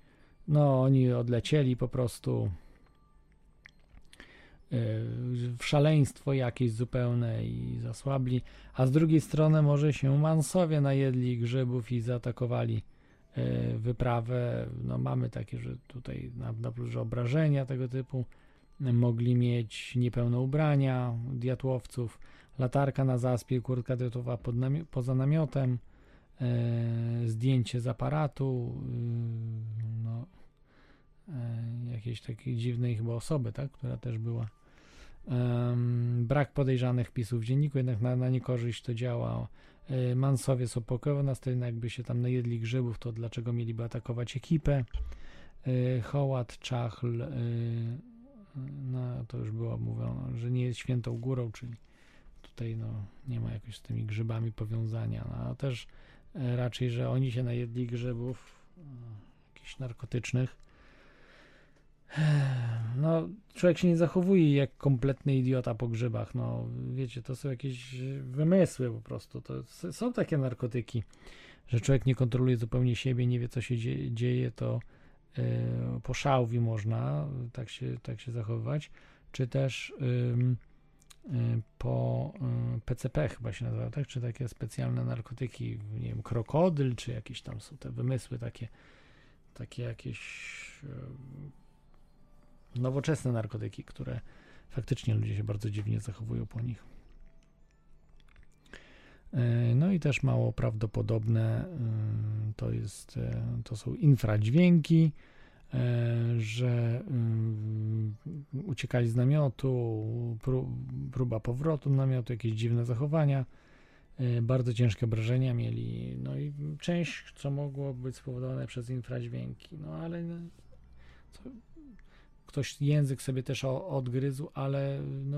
no oni odlecieli po prostu e, w szaleństwo jakieś zupełne i zasłabli, a z drugiej strony może się Mansowie najedli grzybów i zaatakowali wyprawę. No mamy takie, że tutaj na, na że obrażenia tego typu mogli mieć niepełne ubrania diatłowców, latarka na zaspie, kurtka diatłowa pod nami- poza namiotem, e, zdjęcie z aparatu, y, no, E, jakiejś takiej dziwnej chyba osoby, tak, która też była. Um, brak podejrzanych wpisów w dzienniku, jednak na, na niekorzyść to działa. E, Mansowie są pokojowo nastawieni, jakby się tam najedli grzybów, to dlaczego mieliby atakować ekipę? E, Hoład, Czachl, no to już było mówione, że nie jest świętą górą, czyli tutaj no, nie ma jakoś z tymi grzybami powiązania, no, a też raczej, że oni się najedli grzybów jakichś narkotycznych, no, człowiek się nie zachowuje jak kompletny idiota po grzybach. No, wiecie, to są jakieś wymysły po prostu. To są takie narkotyki, że człowiek nie kontroluje zupełnie siebie, nie wie, co się dzieje, to yy, po szałwi można tak się, tak się zachowywać, czy też yy, yy, po PCP chyba się nazywa, tak? Czy takie specjalne narkotyki, nie wiem, krokodyl, czy jakieś tam są te wymysły takie, takie jakieś nowoczesne narkotyki, które faktycznie ludzie się bardzo dziwnie zachowują po nich. E, no i też mało prawdopodobne e, to jest, e, to są infradźwięki, że uciekali z namiotu, próba powrotu namiotu, jakieś dziwne zachowania, bardzo ciężkie obrażenia mieli, no i część, co mogło być spowodowane przez infradźwięki, no ale ktoś język sobie też odgryzł, ale no,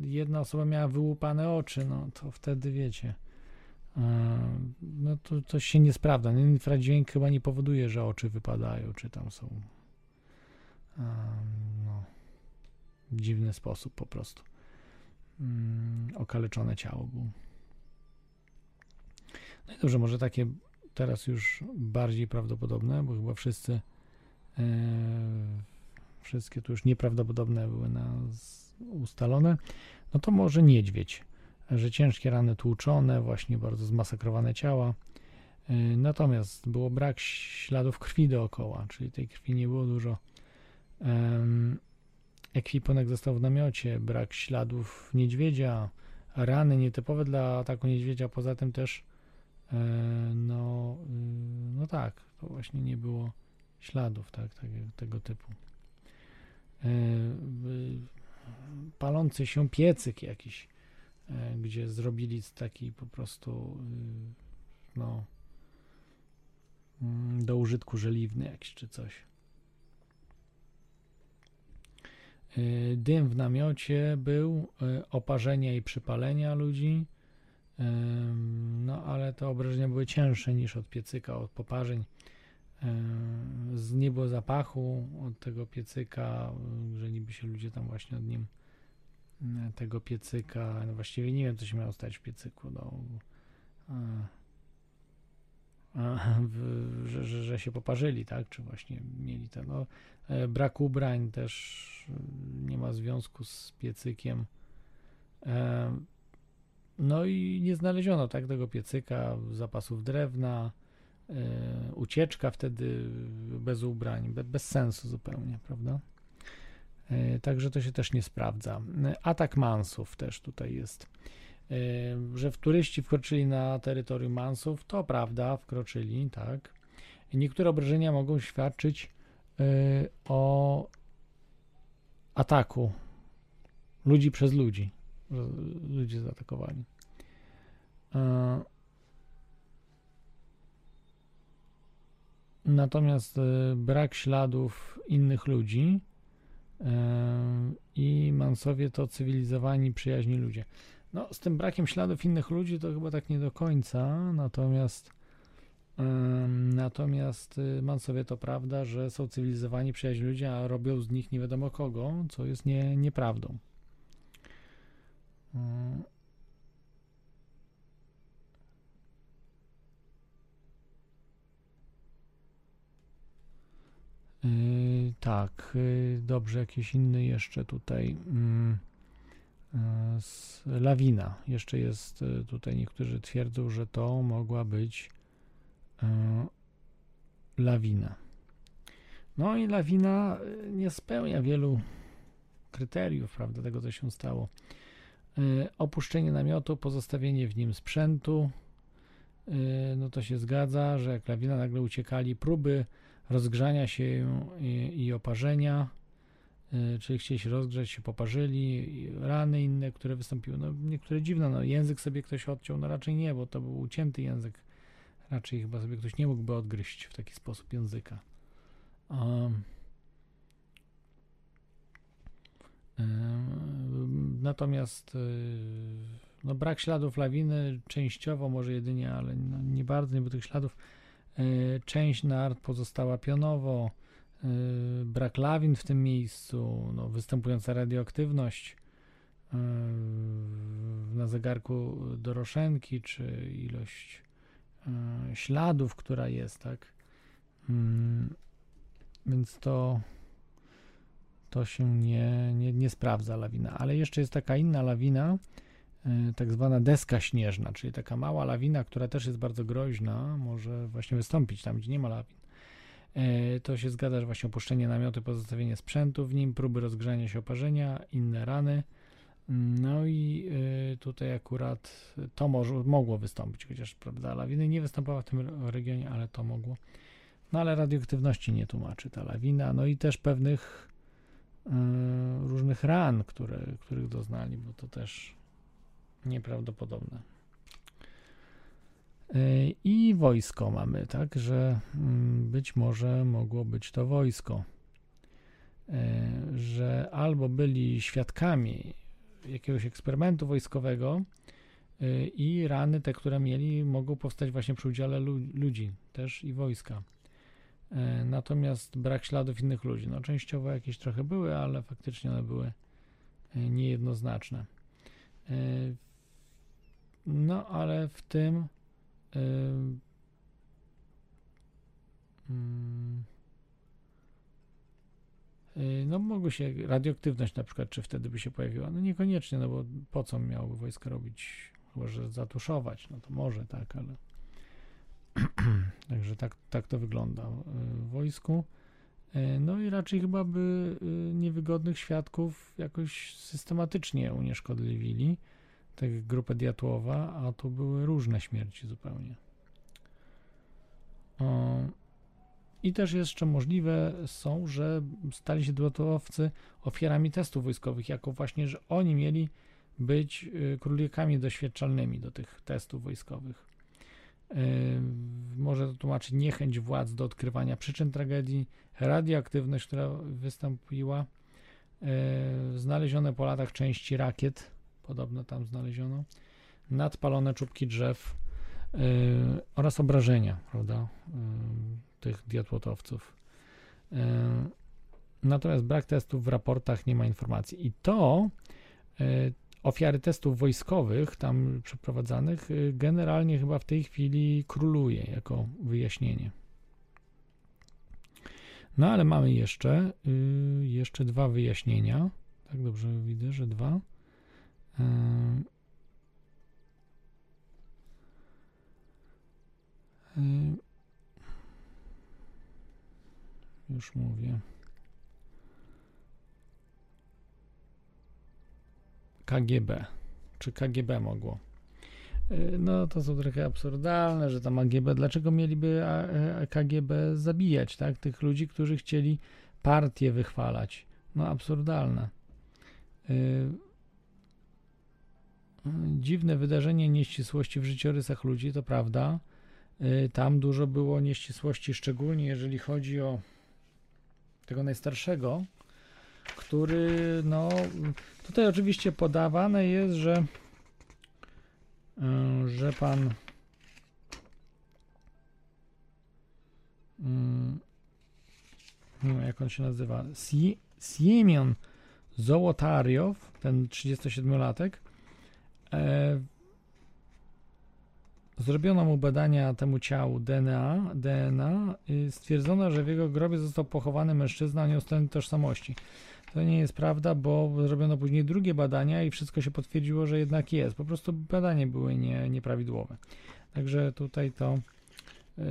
jedna osoba miała wyłupane oczy, no to wtedy wiecie, no to coś się nie sprawdza. No, infradźwięk chyba nie powoduje, że oczy wypadają, czy tam są no, w dziwny sposób po prostu mm, okaleczone ciało było. No i dobrze, może takie teraz już bardziej prawdopodobne, bo chyba wszyscy E, wszystkie tu już nieprawdopodobne były nas ustalone, no to może niedźwiedź, że ciężkie rany tłuczone, właśnie bardzo zmasakrowane ciała. E, natomiast było brak śladów krwi dookoła, czyli tej krwi nie było dużo. Ekwipunek został w namiocie, brak śladów niedźwiedzia, rany nietypowe dla ataku niedźwiedzia, poza tym też e, no, y, no tak, to właśnie nie było śladów tak, tak, tego typu. E, palący się piecyk jakiś, e, gdzie zrobili taki po prostu y, no mm, do użytku żeliwny jakiś czy coś. Dym w namiocie był, oparzenia i przypalenia ludzi, no ale te obrażenia były cięższe niż od piecyka, od poparzeń. Ym, Z nie było zapachu od tego piecyka, y, że niby się ludzie tam właśnie od nim y, tego piecyka, no właściwie nie wiem co się miało stać w piecyku, no, że, że, że się poparzyli, tak, czy właśnie mieli ten, no, e, brak ubrań też nie ma związku z piecykiem. E, No i nie znaleziono tak tego piecyka, zapasów drewna, e, ucieczka wtedy bez ubrań, be, bez sensu zupełnie, prawda? E, Także to się też nie sprawdza. E, Atak Mansów też tutaj jest. E, Że w turyści wkroczyli na terytorium Mansów, to prawda, wkroczyli, tak. Niektóre obrażenia mogą świadczyć e, o ataku ludzi przez ludzi, ludzie zaatakowali. Natomiast e, brak śladów innych ludzi e, i Mansowie to cywilizowani, przyjaźni ludzie. No, z tym brakiem śladów innych ludzi to chyba tak nie do końca, natomiast em, natomiast y, Mansowie to prawda, że są cywilizowani, przyjaźni ludzie, a robią z nich nie wiadomo kogo, co jest nie, nieprawdą. Yy, tak, yy, dobrze, jakiś inny jeszcze tutaj. mm, yy, Lawina. Jeszcze jest tutaj, niektórzy twierdzą, że to mogła być lawina. No i lawina nie spełnia wielu kryteriów, prawda, tego, co się stało. Opuszczenie namiotu, pozostawienie w nim sprzętu. No to się zgadza, że jak lawina nagle uciekali, próby rozgrzania się i, i oparzenia, y, czyli chcieli się rozgrzać, się poparzyli, rany inne, które wystąpiły, no niektóre dziwne, no język sobie ktoś odciął, no raczej nie, bo to był ucięty język, raczej chyba sobie ktoś nie mógłby odgryźć w taki sposób języka. Um, Natomiast y, no, brak śladów lawiny częściowo, może jedynie, ale no, nie bardzo, nie było tych śladów. Y, Część nart pozostała pionowo, y, brak lawin w tym miejscu, no, występująca radioaktywność y, na zegarku doroszenki, czy ilość śladów, która jest, tak. Mm, Więc to to się nie, nie, nie sprawdza lawina. Ale jeszcze jest taka inna lawina, tak zwana deska śnieżna, czyli taka mała lawina, która też jest bardzo groźna, może właśnie wystąpić tam, gdzie nie ma lawin. Y, To się zgadza, że właśnie opuszczenie namiotu, pozostawienie sprzętu w nim, próby rozgrzania się oparzenia, inne rany. No i y, tutaj akurat to może, mogło wystąpić, chociaż prawda, lawiny nie występowały w tym regionie, ale to mogło. No ale radioaktywności nie tłumaczy ta lawina, no i też pewnych różnych ran, które, których doznali, bo to też nieprawdopodobne. Y, I wojsko mamy, tak, że mm, być może mogło być to wojsko, Y, że albo byli świadkami jakiegoś eksperymentu wojskowego y, i rany te, które mieli, mogą powstać właśnie przy udziale lu- ludzi, też i wojska. E, Natomiast brak śladów innych ludzi. No, częściowo jakieś trochę były, ale faktycznie one były e, niejednoznaczne. E, No, ale w tym. e, e, No, mogły się radioaktywność na przykład, czy wtedy by się pojawiła? No niekoniecznie, no bo po co miałoby wojsko robić? Chyba, że zatuszować, no to może tak, ale. [clears throat] Także tak, tak to wygląda w wojsku. E, No i raczej chyba by y, niewygodnych świadków jakoś systematycznie unieszkodliwili, tak grupę Diatłowa, a to były różne śmierci zupełnie. I też jeszcze możliwe są, że stali się diatłowcy ofiarami testów wojskowych, jako właśnie, że oni mieli być y, królikami doświadczalnymi do tych testów wojskowych. Y, Może to tłumaczyć niechęć władz do odkrywania przyczyn tragedii, radioaktywność, która wystąpiła, y, znalezione po latach części rakiet, podobno tam znaleziono, nadpalone czubki drzew y, oraz obrażenia, prawda, y, tych diatłotowców. Y, Natomiast brak testów w raportach nie ma informacji. I to y, ofiary testów wojskowych tam przeprowadzanych y, generalnie chyba w tej chwili króluje jako wyjaśnienie. No ale mamy jeszcze y, jeszcze dwa wyjaśnienia. Tak dobrze widzę, że dwa. Już mówię. KGB. Czy KGB mogło? Y, No to są trochę absurdalne, że tam AGB, dlaczego mieliby e, KGB zabijać, tak? Tych ludzi, którzy chcieli partię wychwalać. No absurdalne. Y, y, Dziwne wydarzenie nieścisłości w życiorysach ludzi, to prawda. Y, Tam dużo było nieścisłości, szczególnie jeżeli chodzi o tego najstarszego, który, no, tutaj oczywiście podawane jest, że, y, że pan nie wiem, jak on się nazywa, Sie- Siemion Zołotariow, ten 37-latek, e, zrobiono mu badania temu ciału DNA, DNA stwierdzono, że w jego grobie został pochowany mężczyzna o nieustalonej tożsamości. To nie jest prawda, bo zrobiono później drugie badania i wszystko się potwierdziło, że jednak jest. Po prostu badania były nie, nieprawidłowe. Także tutaj to. Yy,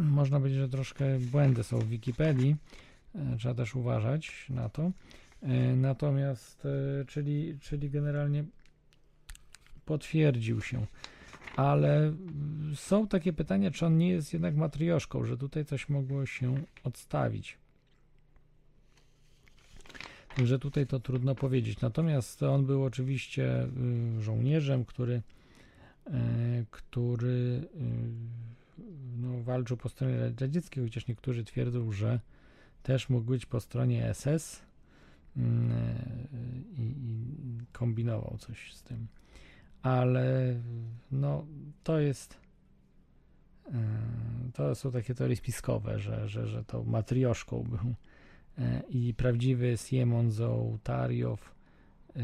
[clears throat] można powiedzieć, że troszkę błędy są w Wikipedii. E, Trzeba też uważać na to. E, Natomiast, e, czyli, czyli generalnie potwierdził się. Ale mm, są takie pytania, czy on nie jest jednak matrioszką, że tutaj coś mogło się odstawić. Także tutaj to trudno powiedzieć. Natomiast on był oczywiście y, żołnierzem, który, który y, no, walczył po stronie radzieckiej, chociaż niektórzy twierdzą, że też mógł być po stronie SS mm, i, i kombinował coś z tym. Ale no, to jest. e, To są takie teorie spiskowe, że, że, że to matrioszką był. E, I prawdziwy Siemon Zołtariow e,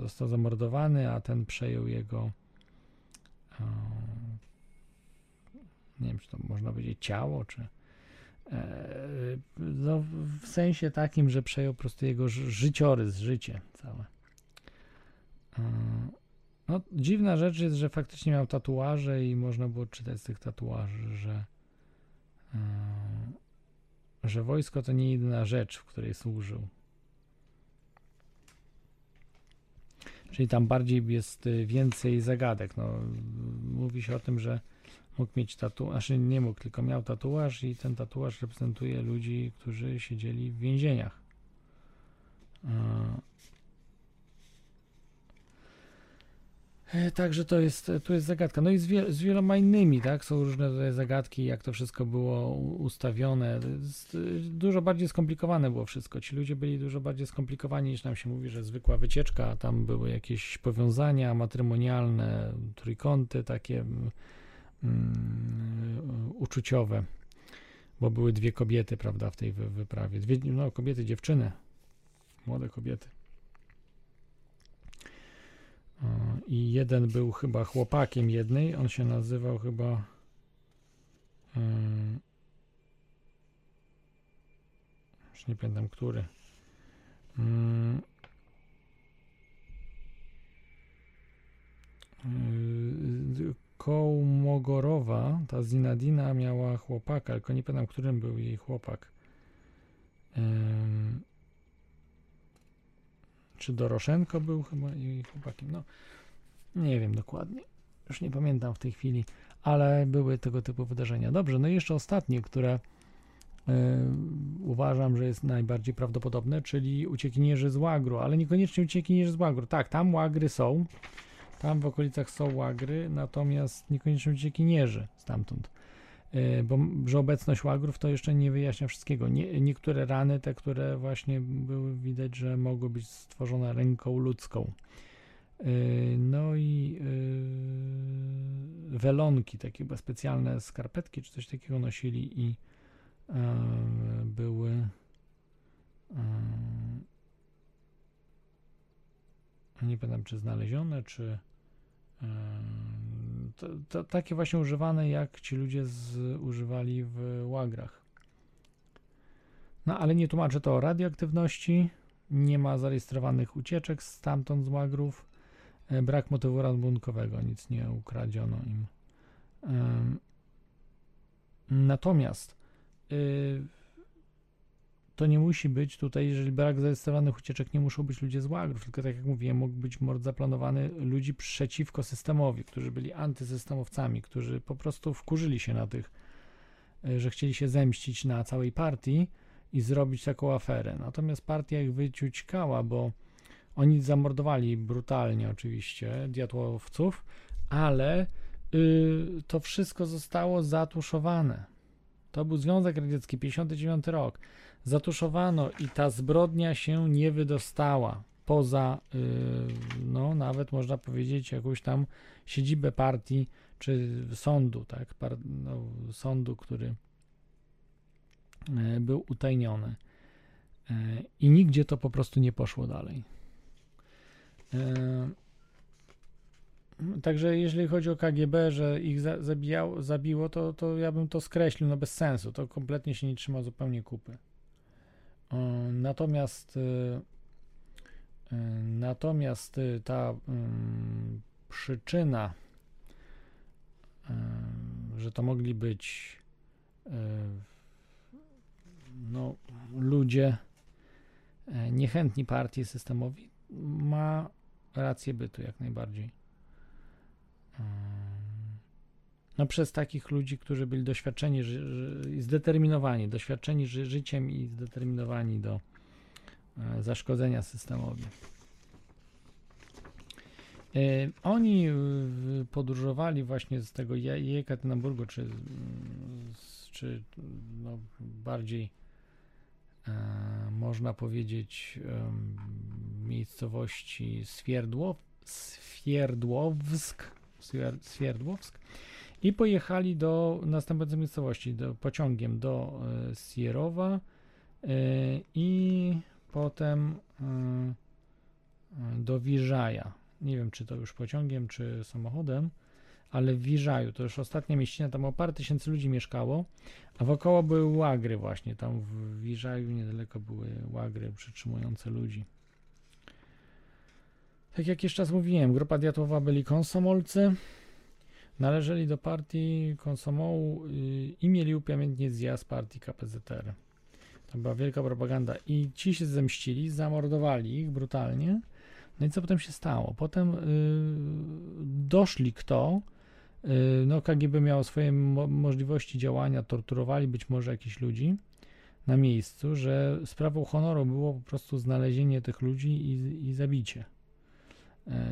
został zamordowany, a ten przejął jego. e, Nie wiem, czy to można powiedzieć ciało, czy. E, No, w sensie takim, że przejął po prostu jego ży- życiorys, życie całe. E, No, dziwna rzecz jest, że faktycznie miał tatuaże i można było czytać z tych tatuaży, że, e, że wojsko to nie jedyna rzecz, w której służył. Czyli tam bardziej jest więcej zagadek. No, mówi się o tym, że mógł mieć tatuaż, znaczy nie mógł, tylko miał tatuaż i ten tatuaż reprezentuje ludzi, którzy siedzieli w więzieniach. E, Także to jest, tu jest zagadka. No i z, wie, z wieloma innymi, tak? Są różne zagadki, jak to wszystko było ustawione. Dużo bardziej skomplikowane było wszystko. Ci ludzie byli dużo bardziej skomplikowani niż nam się mówi, że zwykła wycieczka, tam były jakieś powiązania matrymonialne, trójkąty takie uczuciowe, bo były dwie kobiety, prawda, w tej wy, wyprawie. Dwie, no, kobiety, dziewczyny, młode kobiety. I jeden był chyba chłopakiem jednej, on się nazywał chyba. ym, już nie pamiętam który. Yy, Kołmogorowa, ta Zinadina miała chłopaka, tylko nie pamiętam, którym był jej chłopak. Ym, czy Doroszenko był chyba jej chłopakiem? No, nie wiem dokładnie. Już nie pamiętam w tej chwili, ale były tego typu wydarzenia. Dobrze, no i jeszcze ostatnie, które y, uważam, że jest najbardziej prawdopodobne, czyli uciekinierzy z Łagru, ale niekoniecznie uciekinierzy z Łagru. Tak, tam Łagry są, tam w okolicach są Łagry, natomiast niekoniecznie uciekinierzy stamtąd. Y, Bo że obecność łagrów to jeszcze nie wyjaśnia wszystkiego. Nie, niektóre rany, te, które właśnie były widać, że mogły być stworzone ręką ludzką. Y, No i y, welonki, takie specjalne skarpetki czy coś takiego nosili i e, były e, nie pamiętam czy znalezione, czy e, to, to takie właśnie używane, jak ci ludzie z, używali w łagrach. No ale nie tłumaczę to o radioaktywności, nie ma zarejestrowanych ucieczek stamtąd z łagrów, e, brak motywu rabunkowego, nic nie ukradziono im. Natomiast y, to nie musi być tutaj, jeżeli brak zarejestrowanych ucieczek, nie muszą być ludzie z łagrów, tylko tak jak mówiłem, mógł być mord zaplanowany ludzi przeciwko systemowi, którzy byli antysystemowcami, którzy po prostu wkurzyli się na tych, y, że chcieli się zemścić na całej partii i zrobić taką aferę. Natomiast partia ich wyciućkała, bo oni zamordowali brutalnie oczywiście diatłowców, ale y, to wszystko zostało zatuszowane. To był Związek Radziecki, 59 rok. Zatuszowano i ta zbrodnia się nie wydostała poza, y, no nawet można powiedzieć, jakąś tam siedzibę partii czy sądu, tak, par, no, sądu, który y, był utajniony. Y, I nigdzie to po prostu nie poszło dalej. Także jeżeli chodzi o KGB, że ich za, zabijało, zabiło, to, to ja bym to skreślił, no bez sensu. To kompletnie się nie trzyma zupełnie kupy. Yy, Natomiast yy, yy, natomiast ta yy, przyczyna, że to mogli być no, ludzie niechętni partii systemowi, ma rację bytu jak najbardziej. No przez takich ludzi, którzy byli doświadczeni ży, zdeterminowani, doświadczeni ży, życiem i zdeterminowani do e, zaszkodzenia systemowi. E, Oni e, podróżowali właśnie z tego Je- czy, z- czy no bardziej e, można powiedzieć miejscowości Swierdłow, Swierdłowsk, Swier- Swierdłowsk i pojechali do następującej miejscowości, do, pociągiem do e, Sierowa e, i potem e, do Wirzaja. Nie wiem, czy to już pociągiem, czy samochodem, ale w Wirżaju, to już ostatnia mieścina, tam o parę tysięcy ludzi mieszkało, a wokoło były łagry właśnie, tam w Wirżaju niedaleko były łagry przytrzymujące ludzi. Tak jak jeszcze raz mówiłem, grupa Diatłowa byli konsomolcy, należeli do partii konsomołu y, i mieli upamiętnić zjazd partii KPZR. To była wielka propaganda i ci się zemścili, zamordowali ich brutalnie. No i co potem się stało? Potem y, doszli kto, y, no KGB miało swoje mo- możliwości działania, torturowali być może jakichś ludzi na miejscu, że sprawą honoru było po prostu znalezienie tych ludzi i, i zabicie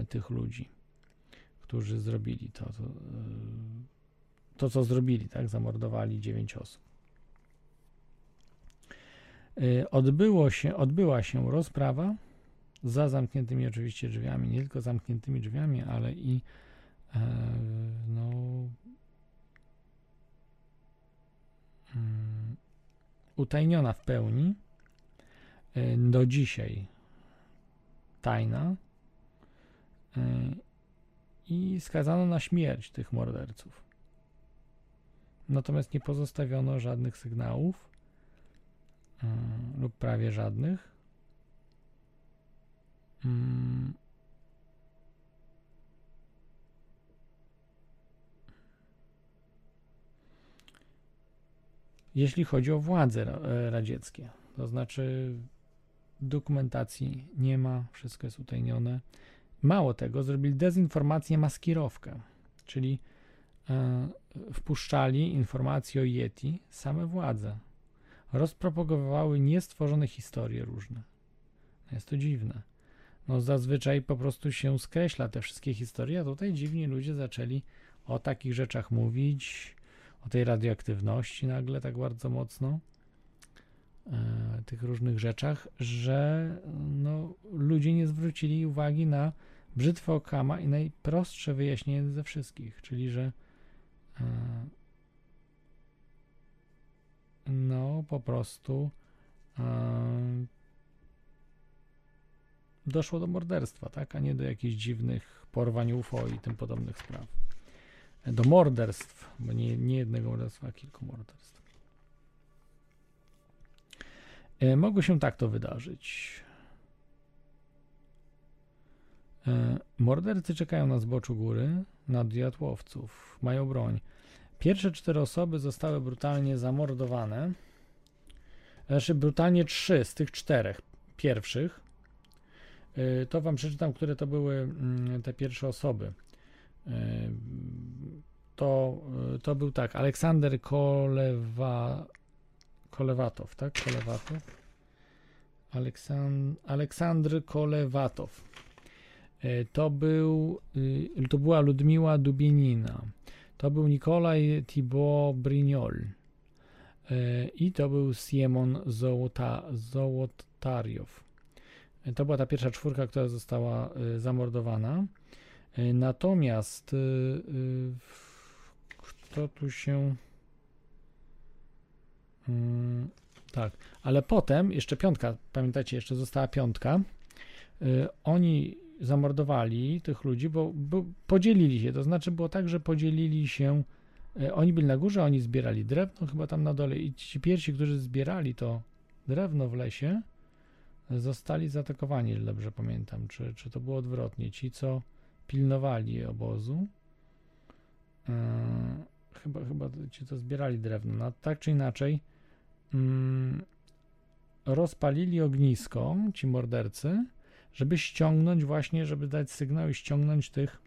tych ludzi, którzy zrobili to, to, e, to, co zrobili, tak? Zamordowali dziewięć osób. E, Odbyło się, odbyła się rozprawa za zamkniętymi oczywiście drzwiami, nie tylko zamkniętymi drzwiami, ale i e, no mm, utajniona w pełni, e, do dzisiaj tajna e, E, i skazano na śmierć tych morderców. Natomiast nie pozostawiono żadnych sygnałów e, lub prawie żadnych. E, jeśli chodzi o władze radzieckie, to znaczy dokumentacji nie ma, wszystko jest utajnione. Mało tego, zrobili dezinformację, maskirowkę, czyli e, wpuszczali informacje o Yeti same władze. Rozpropagowywały niestworzone historie różne. Jest to dziwne. No zazwyczaj po prostu się skreśla te wszystkie historie, a tutaj dziwni ludzie zaczęli o takich rzeczach mówić, o tej radioaktywności nagle tak bardzo mocno, tych różnych rzeczach, że no, ludzie nie zwrócili uwagi na brzytwę Okama i najprostsze wyjaśnienie ze wszystkich, czyli że e, no po prostu e, doszło do morderstwa, tak, a nie do jakichś dziwnych porwań UFO i tym podobnych spraw. Do morderstw, bo nie, nie jednego morderstwa, a kilku morderstw. Mogło się tak to wydarzyć. E, mordercy czekają na zboczu góry, na diatłowców. Mają broń. Pierwsze cztery osoby zostały brutalnie zamordowane. Znaczy, brutalnie trzy z tych czterech pierwszych. E, To wam przeczytam, które to były mm, te pierwsze osoby. E, To, e, to był tak, Aleksander Kolewa, Kolewatow, tak? Kolewatow. Aleksan, Aleksandr Kolewatow. E, To był, y, to była Ludmiła Dubienina. To był Nikolaj Thibaut Brignol. E, I to był Siemon Zołotariow. E, To była ta pierwsza czwórka, która została y, zamordowana. Natomiast y, kto tu się. Mm, tak, ale potem jeszcze piątka, pamiętacie, jeszcze została piątka. Y, Oni zamordowali tych ludzi, bo, bo podzielili się. To znaczy było tak, że podzielili się. y, Oni byli na górze, oni zbierali drewno chyba tam na dole i ci pierwsi, którzy zbierali to drewno w lesie, zostali zaatakowani, jeżeli dobrze pamiętam. Czy, czy to było odwrotnie? Ci, co pilnowali obozu, yy, chyba, chyba ci, co zbierali drewno, no, tak czy inaczej, mm, rozpalili ognisko, ci mordercy, żeby ściągnąć właśnie, żeby dać sygnał i ściągnąć tych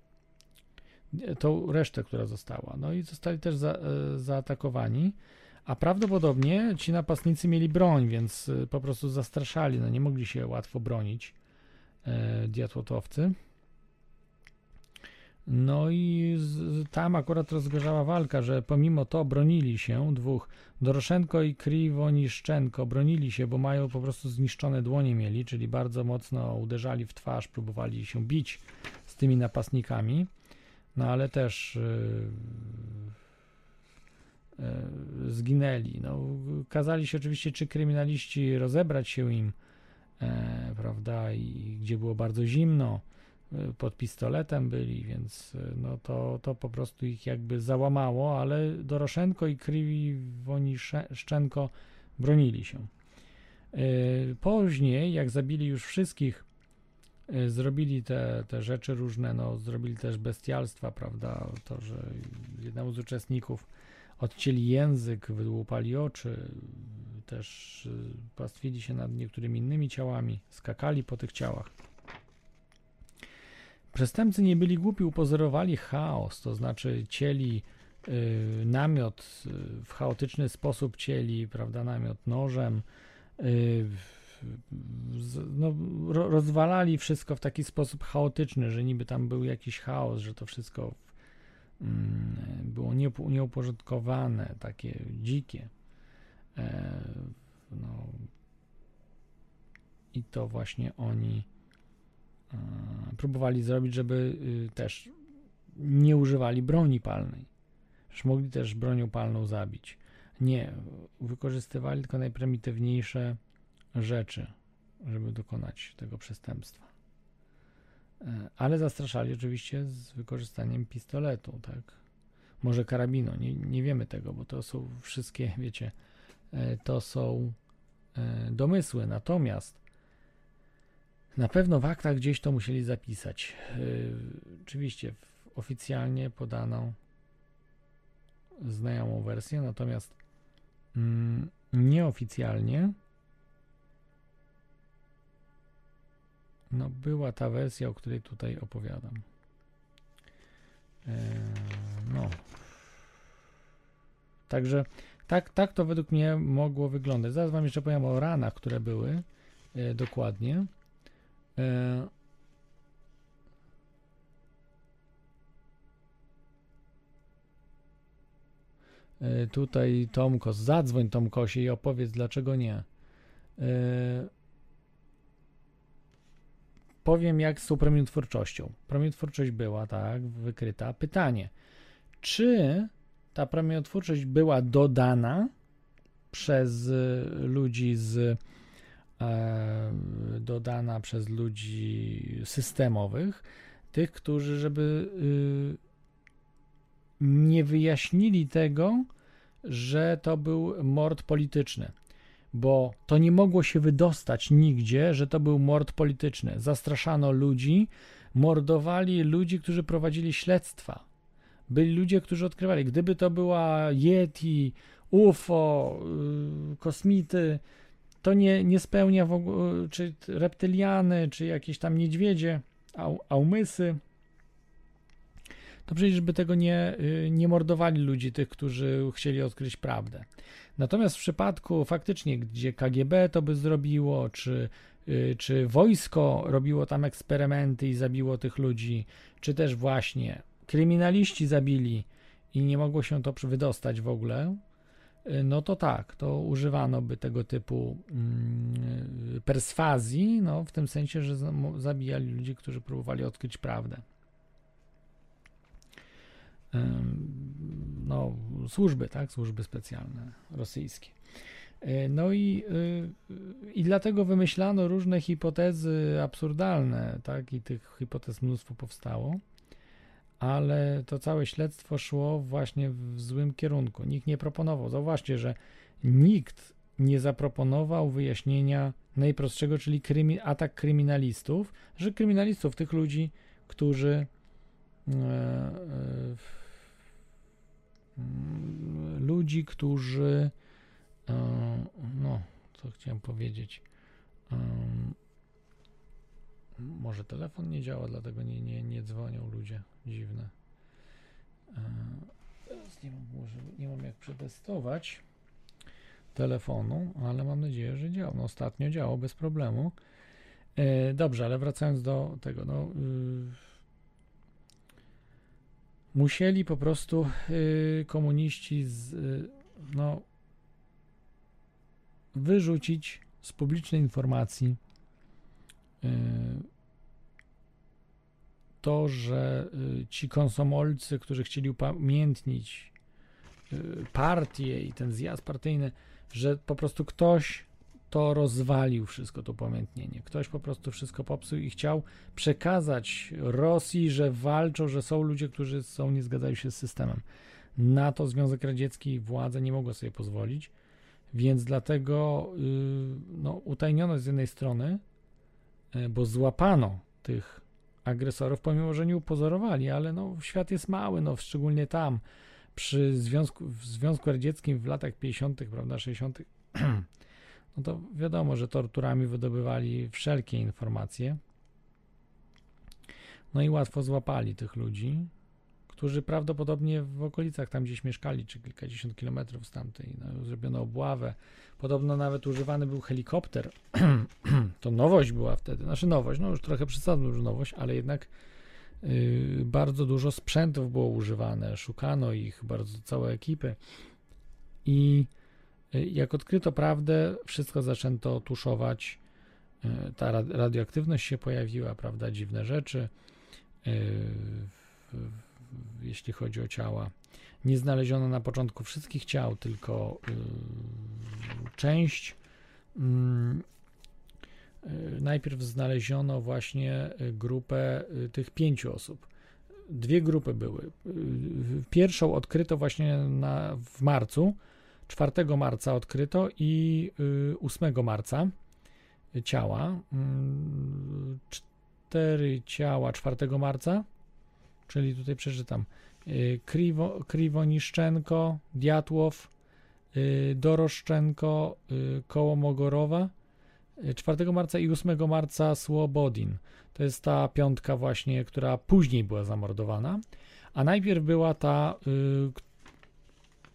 tą resztę, która została. No i zostali też za, e, zaatakowani, a prawdopodobnie ci napastnicy mieli broń, więc e, po prostu zastraszali, no nie mogli się łatwo bronić e, diatłotowcy. No i z, tam akurat rozgorzała walka, że pomimo to bronili się dwóch, Doroszenko i Kriwoniszczenko bronili się, bo mają po prostu zniszczone dłonie mieli, czyli bardzo mocno uderzali w twarz, próbowali się bić z tymi napastnikami, no ale też yy, yy, zginęli. No, kazali się oczywiście, czy kryminaliści rozebrać się im, e, prawda, i gdzie było bardzo zimno, pod pistoletem byli, więc y, no to, to po prostu ich jakby załamało, ale Doroszenko i Kriwoniszczenko bronili się. Y, Później, jak zabili już wszystkich, y, zrobili te, te rzeczy różne, no zrobili też bestialstwa, prawda, to, że jednemu z uczestników odcięli język, wydłupali oczy, też y, pastwili się nad niektórymi innymi ciałami, skakali po tych ciałach. Przestępcy nie byli głupi, upozorowali chaos, to znaczy cieli y, namiot y, w chaotyczny sposób cieli, prawda, namiot nożem, y, z, no, ro, rozwalali wszystko w taki sposób chaotyczny, że niby tam był jakiś chaos, że to wszystko mm, było nieupo- nieuporządkowane, takie dzikie. E, no, I to właśnie oni próbowali zrobić, żeby y, też nie używali broni palnej. Że mogli też bronią palną zabić. Nie, wykorzystywali tylko najprymitywniejsze rzeczy, żeby dokonać tego przestępstwa. E, Ale zastraszali oczywiście z wykorzystaniem pistoletu, tak? Może karabinu, nie, nie wiemy tego, bo to są wszystkie, wiecie, e, to są e, domysły. Natomiast na pewno w aktach gdzieś to musieli zapisać. Yy, oczywiście oficjalnie podano znajomą wersję, natomiast mm, nieoficjalnie no była ta wersja, o której tutaj opowiadam. E, no. Także tak, tak to według mnie mogło wyglądać. Zaraz wam jeszcze powiem o ranach, które były e, dokładnie. E, e, tutaj Tomkos, zadzwoń Tomkosie i opowiedz dlaczego nie. E, powiem jak z tą promieniotwórczością. Promieniotwórczość była, tak, wykryta. Pytanie, czy ta promieniotwórczość była dodana przez ludzi z dodana przez ludzi systemowych, tych, którzy żeby y, nie wyjaśnili tego, że to był mord polityczny, bo to nie mogło się wydostać nigdzie, że to był mord polityczny. Zastraszano ludzi, mordowali ludzi, którzy prowadzili śledztwa. Byli ludzie, którzy odkrywali. Gdyby to była Yeti, UFO, yy, kosmity, to nie, nie spełnia w ogóle, czy reptyliany, czy jakieś tam niedźwiedzie, au, aumysy, to przecież by tego nie, y, nie mordowali ludzi, tych, którzy chcieli odkryć prawdę. Natomiast w przypadku faktycznie, gdzie KGB to by zrobiło, czy, y, czy wojsko robiło tam eksperymenty i zabiło tych ludzi, czy też właśnie kryminaliści zabili i nie mogło się to wydostać w ogóle, no to tak, to używano by tego typu mm, perswazji, no w tym sensie, że zabijali ludzi, którzy próbowali odkryć prawdę. No, służby, tak, służby specjalne rosyjskie. E, no i, y, i dlatego wymyślano różne hipotezy absurdalne, tak, i tych hipotez mnóstwo powstało ale to całe śledztwo szło właśnie w złym kierunku. Nikt nie proponował. Zauważcie, że nikt nie zaproponował wyjaśnienia najprostszego, czyli krymi, atak kryminalistów, że kryminalistów, tych ludzi, którzy e, e, ludzi, którzy e, no, co chciałem powiedzieć może telefon nie działa, dlatego nie, nie, nie dzwonią ludzie. Dziwne. E, teraz nie mam, może, nie mam jak przetestować telefonu, ale mam nadzieję, że działa. No, ostatnio działał bez problemu. E, dobrze, ale wracając do tego, no. Y, musieli po prostu y, komuniści z, y, no, wyrzucić z publicznej informacji to, że y, ci konsomolcy, którzy chcieli upamiętnić y, partię i ten zjazd partyjny, że po prostu ktoś to rozwalił wszystko, to upamiętnienie. Ktoś po prostu wszystko popsuł i chciał przekazać Rosji, że walczą, że są ludzie, którzy są, nie zgadzają się z systemem. Na to Związek Radziecki i władze nie mogło sobie pozwolić, więc dlatego yy, no, utajniono z jednej strony, bo złapano tych agresorów, pomimo że nie upozorowali, ale no, świat jest mały, no, szczególnie tam, przy Związku, w Związku Radzieckim w latach 50., prawda, 60., [clears throat] no to wiadomo, że torturami wydobywali wszelkie informacje. No i łatwo złapali tych ludzi, którzy prawdopodobnie w okolicach tam gdzieś mieszkali, czy kilkadziesiąt kilometrów stamtąd. No, zrobiono obławę. Podobno nawet używany był helikopter. [clears throat] to nowość była wtedy. Znaczy nowość, no już trochę przesadną już nowość, ale jednak yy, bardzo dużo sprzętów było używane. Szukano ich, bardzo całe ekipy. I yy, jak odkryto prawdę, wszystko zaczęto tuszować. Yy, ta radioaktywność się pojawiła, prawda, dziwne rzeczy. Yy, jeśli chodzi o ciała. Nie znaleziono na początku wszystkich ciał, tylko y, część. Mm, y, najpierw znaleziono właśnie grupę y, tych pięciu osób. Dwie grupy były. Pierwszą odkryto właśnie na, w marcu, 4 marca odkryto i 8 marca ciała. Mm, cztery ciała 4 marca czyli tutaj przeczytam. Y, Kriwo, Kriwoniszczenko, Diatłow, y, Doroszczenko y, koło Mogorowa, y, 4 marca i 8 marca Słobodin. To jest ta piątka właśnie, która później była zamordowana, a najpierw była ta,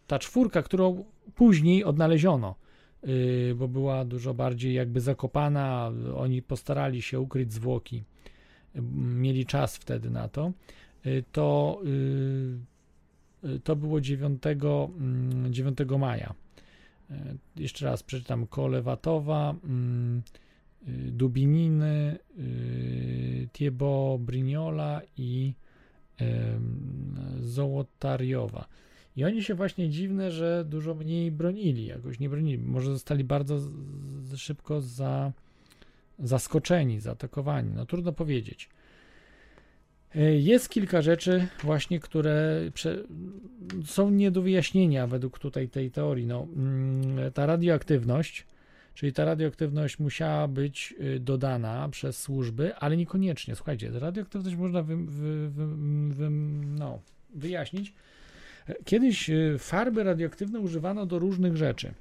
ta czwórka, którą później odnaleziono, bo była dużo bardziej jakby zakopana, oni postarali się ukryć zwłoki, mieli czas wtedy na to, to, y, y, to było 9, mm, 9 maja. Y, Jeszcze raz przeczytam, Kolewatowa, mm, y, Dubininy, y, Tiebo Brignola i Zołotariowa. I oni się właśnie dziwne, że dużo mniej bronili, jakoś nie bronili. Może zostali bardzo szybko za, zaskoczeni, zaatakowani. No trudno powiedzieć. E, Jest kilka rzeczy właśnie, które prze, są nie do wyjaśnienia według tutaj tej teorii. No, mm, ta radioaktywność, czyli ta radioaktywność musiała być y, dodana przez służby, ale niekoniecznie. Słuchajcie, radioaktywność można wy, wy, wy, no, wyjaśnić. Kiedyś y, farby radioaktywne używano do różnych rzeczy.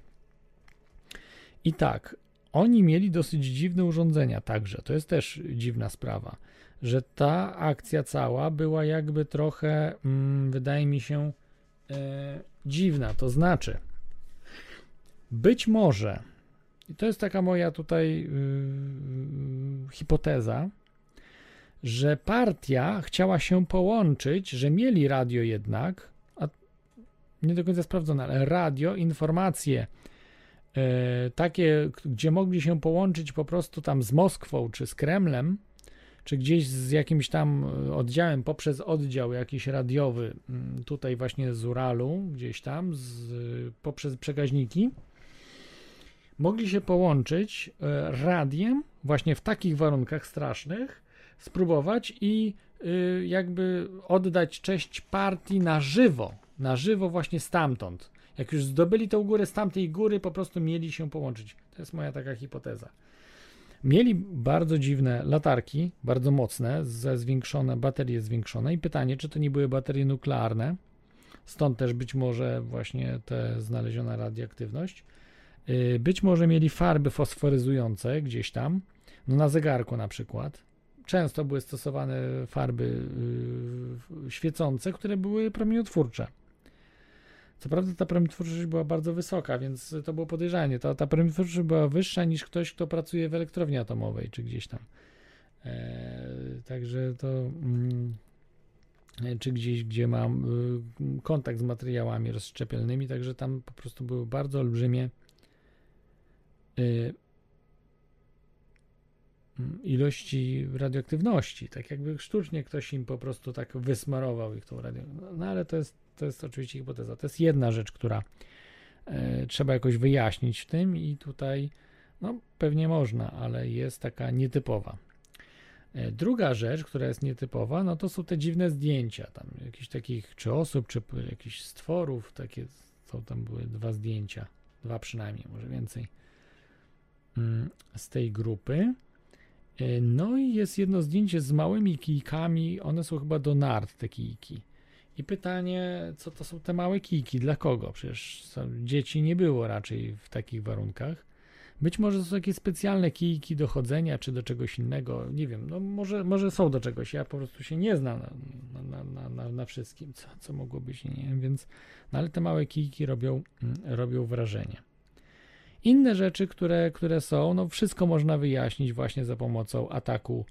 I tak, oni mieli dosyć dziwne urządzenia także. To jest też dziwna sprawa, że ta akcja cała była jakby trochę, mm, wydaje mi się, e, dziwna. To znaczy, być może, i to jest taka moja tutaj yy, hipoteza, że partia chciała się połączyć, że mieli radio jednak, a nie do końca sprawdzone, ale radio, informacje e, takie, gdzie mogli się połączyć po prostu tam z Moskwą czy z Kremlem, czy gdzieś z jakimś tam e, oddziałem, poprzez oddział jakiś radiowy, mm, tutaj właśnie z Uralu, gdzieś tam, z, poprzez przekaźniki, mogli się połączyć e, radiem właśnie w takich warunkach strasznych, spróbować i jakby oddać cześć partii na żywo, na żywo właśnie stamtąd. Jak już zdobyli tą górę z tamtej góry, po prostu mieli się połączyć. To jest moja taka hipoteza. Mieli bardzo dziwne latarki, bardzo mocne, ze zwiększone, baterie zwiększone i pytanie, czy to nie były baterie nuklearne, stąd też być może właśnie te znaleziona radioaktywność. Y, Być może mieli farby fosforyzujące gdzieś tam, no na zegarku na przykład. Często były stosowane farby y, świecące, które były promieniotwórcze. Co prawda ta promieniotwórczość była bardzo wysoka, więc to było podejrzanie. Ta, ta promieniotwórczość była wyższa niż ktoś, kto pracuje w elektrowni atomowej, czy gdzieś tam. E, także to... Mm, czy gdzieś, gdzie mam y, kontakt z materiałami rozszczepialnymi, także tam po prostu były bardzo olbrzymie y, mm, ilości radioaktywności, tak jakby sztucznie ktoś im po prostu tak wysmarował ich tą radio. No, no ale to jest, to jest oczywiście hipoteza. To jest jedna rzecz, która e, trzeba jakoś wyjaśnić w tym i tutaj no pewnie można, ale jest taka nietypowa. E, Druga rzecz, która jest nietypowa, no to są te dziwne zdjęcia, tam jakichś takich, czy osób, czy jakichś stworów, takie, są tam były dwa zdjęcia, dwa przynajmniej, może więcej, mm, z tej grupy. E, No i jest jedno zdjęcie z małymi kijkami, one są chyba do nart, te kijki. I pytanie, co to są te małe kijki, dla kogo? Przecież dzieci nie było raczej w takich warunkach. Być może to są jakieś specjalne kijki do chodzenia, czy do czegoś innego, nie wiem, no może, może są do czegoś, ja po prostu się nie znam na, na, na, na, na wszystkim, co, co mogło być, nie wiem, więc, no ale te małe kijki robią, mm, robią wrażenie. Inne rzeczy, które, które są, no wszystko można wyjaśnić właśnie za pomocą ataku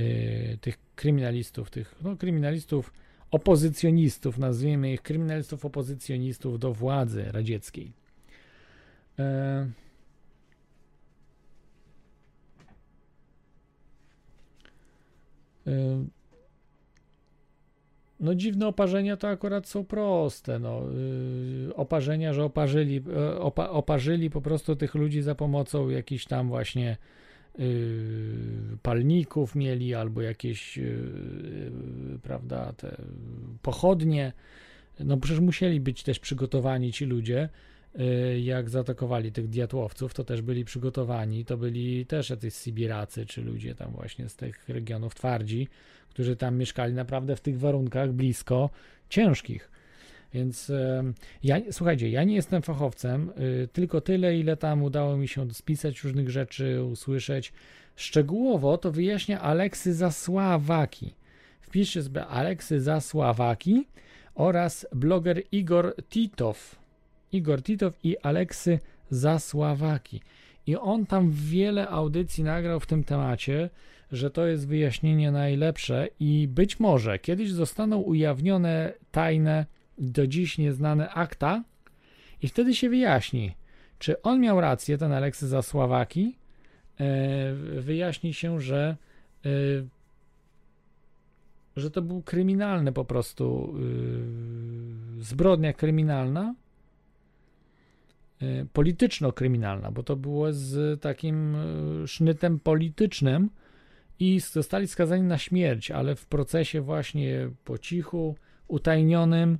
y, tych kryminalistów, tych, no kryminalistów, opozycjonistów, nazwijmy ich kryminalistów opozycjonistów do władzy radzieckiej. E, Y, No dziwne oparzenia to akurat są proste. No. y, Oparzenia, że oparzyli, e, opa, oparzyli po prostu tych ludzi za pomocą jakichś tam właśnie palników mieli albo jakieś y, y, prawda, te pochodnie. No przecież musieli być też przygotowani ci ludzie, y, jak zaatakowali tych diatłowców, to też byli przygotowani, to byli też jacyś Sibiracy, czy ludzie tam właśnie z tych regionów twardzi, którzy tam mieszkali naprawdę w tych warunkach blisko ciężkich. Więc ja, słuchajcie, ja nie jestem fachowcem, y, tylko tyle, ile tam udało mi się spisać różnych rzeczy, usłyszeć. Szczegółowo to wyjaśnia Aleksy Zasławaki. Wpiszcie sobie Aleksy Zasławaki oraz bloger Igor Titow. Igor Titow i Aleksy Zasławaki. I on tam wiele audycji nagrał w tym temacie, że to jest wyjaśnienie najlepsze i być może kiedyś zostaną ujawnione tajne, do dziś nieznane akta i wtedy się wyjaśni, czy on miał rację, ten Aleksy Zasławaki, e, wyjaśni się, że e, że to był kryminalny po prostu yy, zbrodnia kryminalna polityczno-kryminalna, bo to było z takim sznytem politycznym i zostali skazani na śmierć, ale w procesie właśnie po cichu, utajnionym,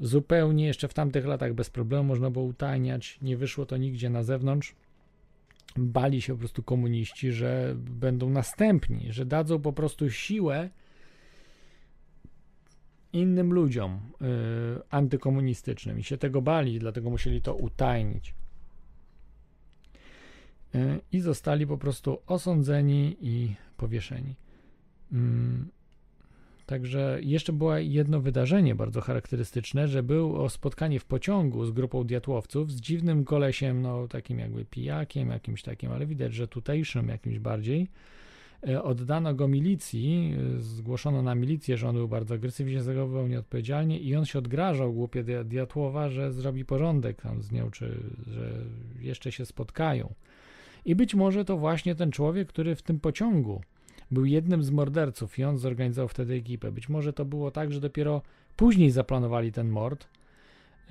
zupełnie jeszcze w tamtych latach bez problemu można było utajniać, nie wyszło to nigdzie na zewnątrz. Bali się po prostu komuniści, że będą następni, że dadzą po prostu siłę innym ludziom y, antykomunistycznym i się tego bali, dlatego musieli to utajnić. Y, I zostali po prostu osądzeni i powieszeni. Mm, Także jeszcze było jedno wydarzenie bardzo charakterystyczne, że było spotkanie w pociągu z grupą diatłowców, z dziwnym kolesiem, no takim jakby pijakiem, jakimś takim, ale widać, że tutejszym jakimś bardziej. E, Oddano go milicji, e, zgłoszono na milicję, że on był bardzo agresywnie, zachowywał nieodpowiedzialnie i on się odgrażał głupie Dia- Diatłowa, że zrobi porządek tam z nią, czy że jeszcze się spotkają. I być może to właśnie ten człowiek, który w tym pociągu był jednym z morderców i on zorganizował wtedy ekipę. Być może to było tak, że dopiero później zaplanowali ten mord,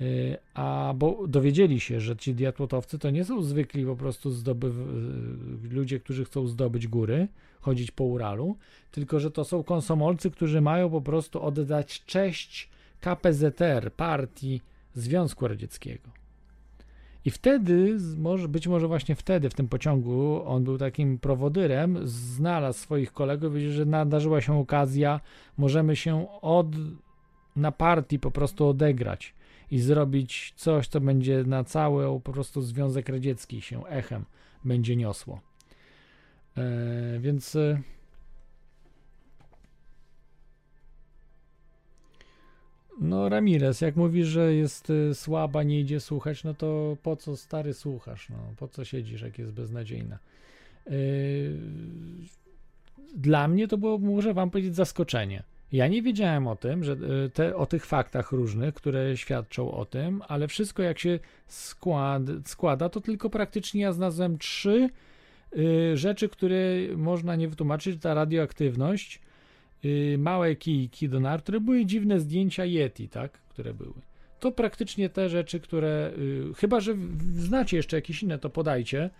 yy, a bo dowiedzieli się, że ci diatłotowcy to nie są zwykli po prostu yy, ludzie, którzy chcą zdobyć góry, chodzić po Uralu, tylko że to są konsomolcy, którzy mają po prostu oddać cześć KPZR, partii Związku Radzieckiego. I wtedy, być może właśnie wtedy, w tym pociągu, on był takim prowodyrem, znalazł swoich kolegów, wiedział, że nadarzyła się okazja, możemy się od, na partii po prostu odegrać i zrobić coś, co będzie na cały po prostu Związek Radziecki się echem będzie niosło. E, więc no Ramirez, jak mówisz, że jest y, słaba, nie idzie słuchać, no to po co stary słuchasz, no po co siedzisz, jak jest beznadziejna. Yy, Dla mnie to było, muszę wam powiedzieć, zaskoczenie. Ja nie wiedziałem o tym, że y, te, o tych faktach różnych, które świadczą o tym, ale wszystko jak się skład, składa, to tylko praktycznie ja znalazłem trzy y, rzeczy, które można nie wytłumaczyć. Ta radioaktywność, y, małe kijki do nar, które były dziwne zdjęcia Yeti, tak, które były. To praktycznie te rzeczy, które, y, chyba że znacie jeszcze jakieś inne, to podajcie,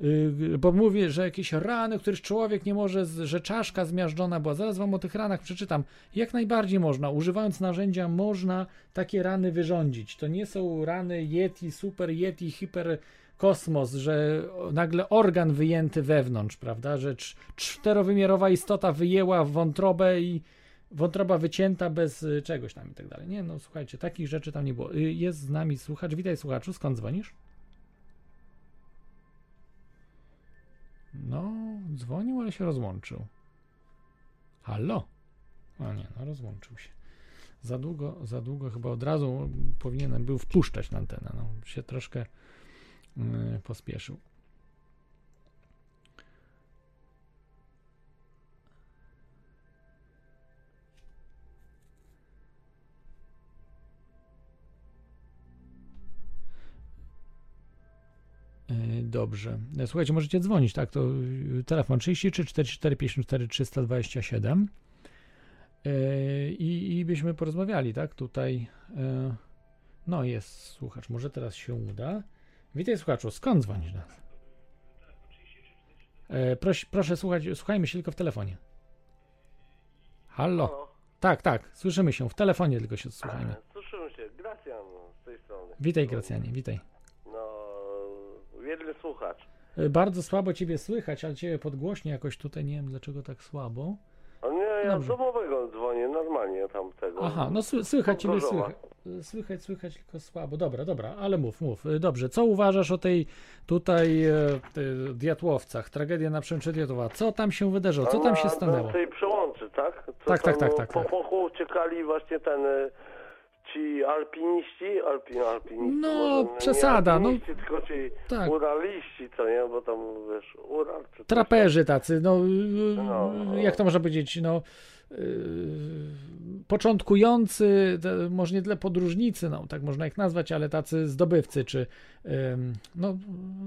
y, bo mówię, że jakieś rany, których człowiek nie może, że czaszka zmiażdżona była. Zaraz wam o tych ranach przeczytam. Jak najbardziej można, używając narzędzia, można takie rany wyrządzić. To nie są rany Yeti, super Yeti, hiper kosmos, że nagle organ wyjęty wewnątrz, prawda, że cz- czterowymiarowa istota wyjęła wątrobę i wątroba wycięta bez y, czegoś tam i tak dalej. Nie, no słuchajcie, takich rzeczy tam nie było. Y, Jest z nami słuchacz. Witaj słuchaczu, skąd dzwonisz? No, dzwonił, ale się rozłączył. Halo? O nie, no rozłączył się. Za długo, za długo chyba od razu powinienem był wpuszczać na antenę. No, się troszkę pospieszył. Yy, Dobrze. Słuchajcie, możecie dzwonić, tak? To yy, telefon 33 44 54 327. Yy, I, I byśmy porozmawiali, tak? Tutaj. No, jest słuchacz. Może teraz się uda. Witaj, słuchaczu. Skąd dzwonisz do nas? E, proś, proszę słuchać, słuchajmy się tylko w telefonie. Halo?
Halo,
Tak, tak, słyszymy się. W telefonie tylko się słuchajmy. [clears throat]
słyszymy się. Gracjan z tej strony.
Witaj, Gracjanie, witaj.
No, wierny słuchacz.
E, Bardzo słabo ciebie słychać, ale ciebie podgłośnie jakoś tutaj. Nie wiem dlaczego tak słabo.
Nie, ja
Dobrze.
z domowego dzwonię, normalnie tam tego.
Aha, no sły- słychać ciebie,
Gorzowa.
słychać, słychać, słychać tylko słabo. Dobra, dobra, ale mów, mów. Y, Dobrze, co uważasz o tej tutaj e, Diatłowcach, tragedia na przemczy Diatłowa? Co tam się wydarzyło? Co tam się stanęło?
Na tej przełączy, tak? Co
Tak, tak,
tam,
tak, tak,
Po
tak.
pochu uciekali właśnie ten, e, ci alpiniści, alpin, alpiniści.
No,
może
przesada, no.
tylko ci
Tak.
uraliści, co nie, bo tam, wiesz, Ural
Traperzy tacy, no, y,
No.
jak to można powiedzieć, no, początkujący, te- może nie tyle podróżnicy, no, tak można ich nazwać, ale tacy zdobywcy, czy no,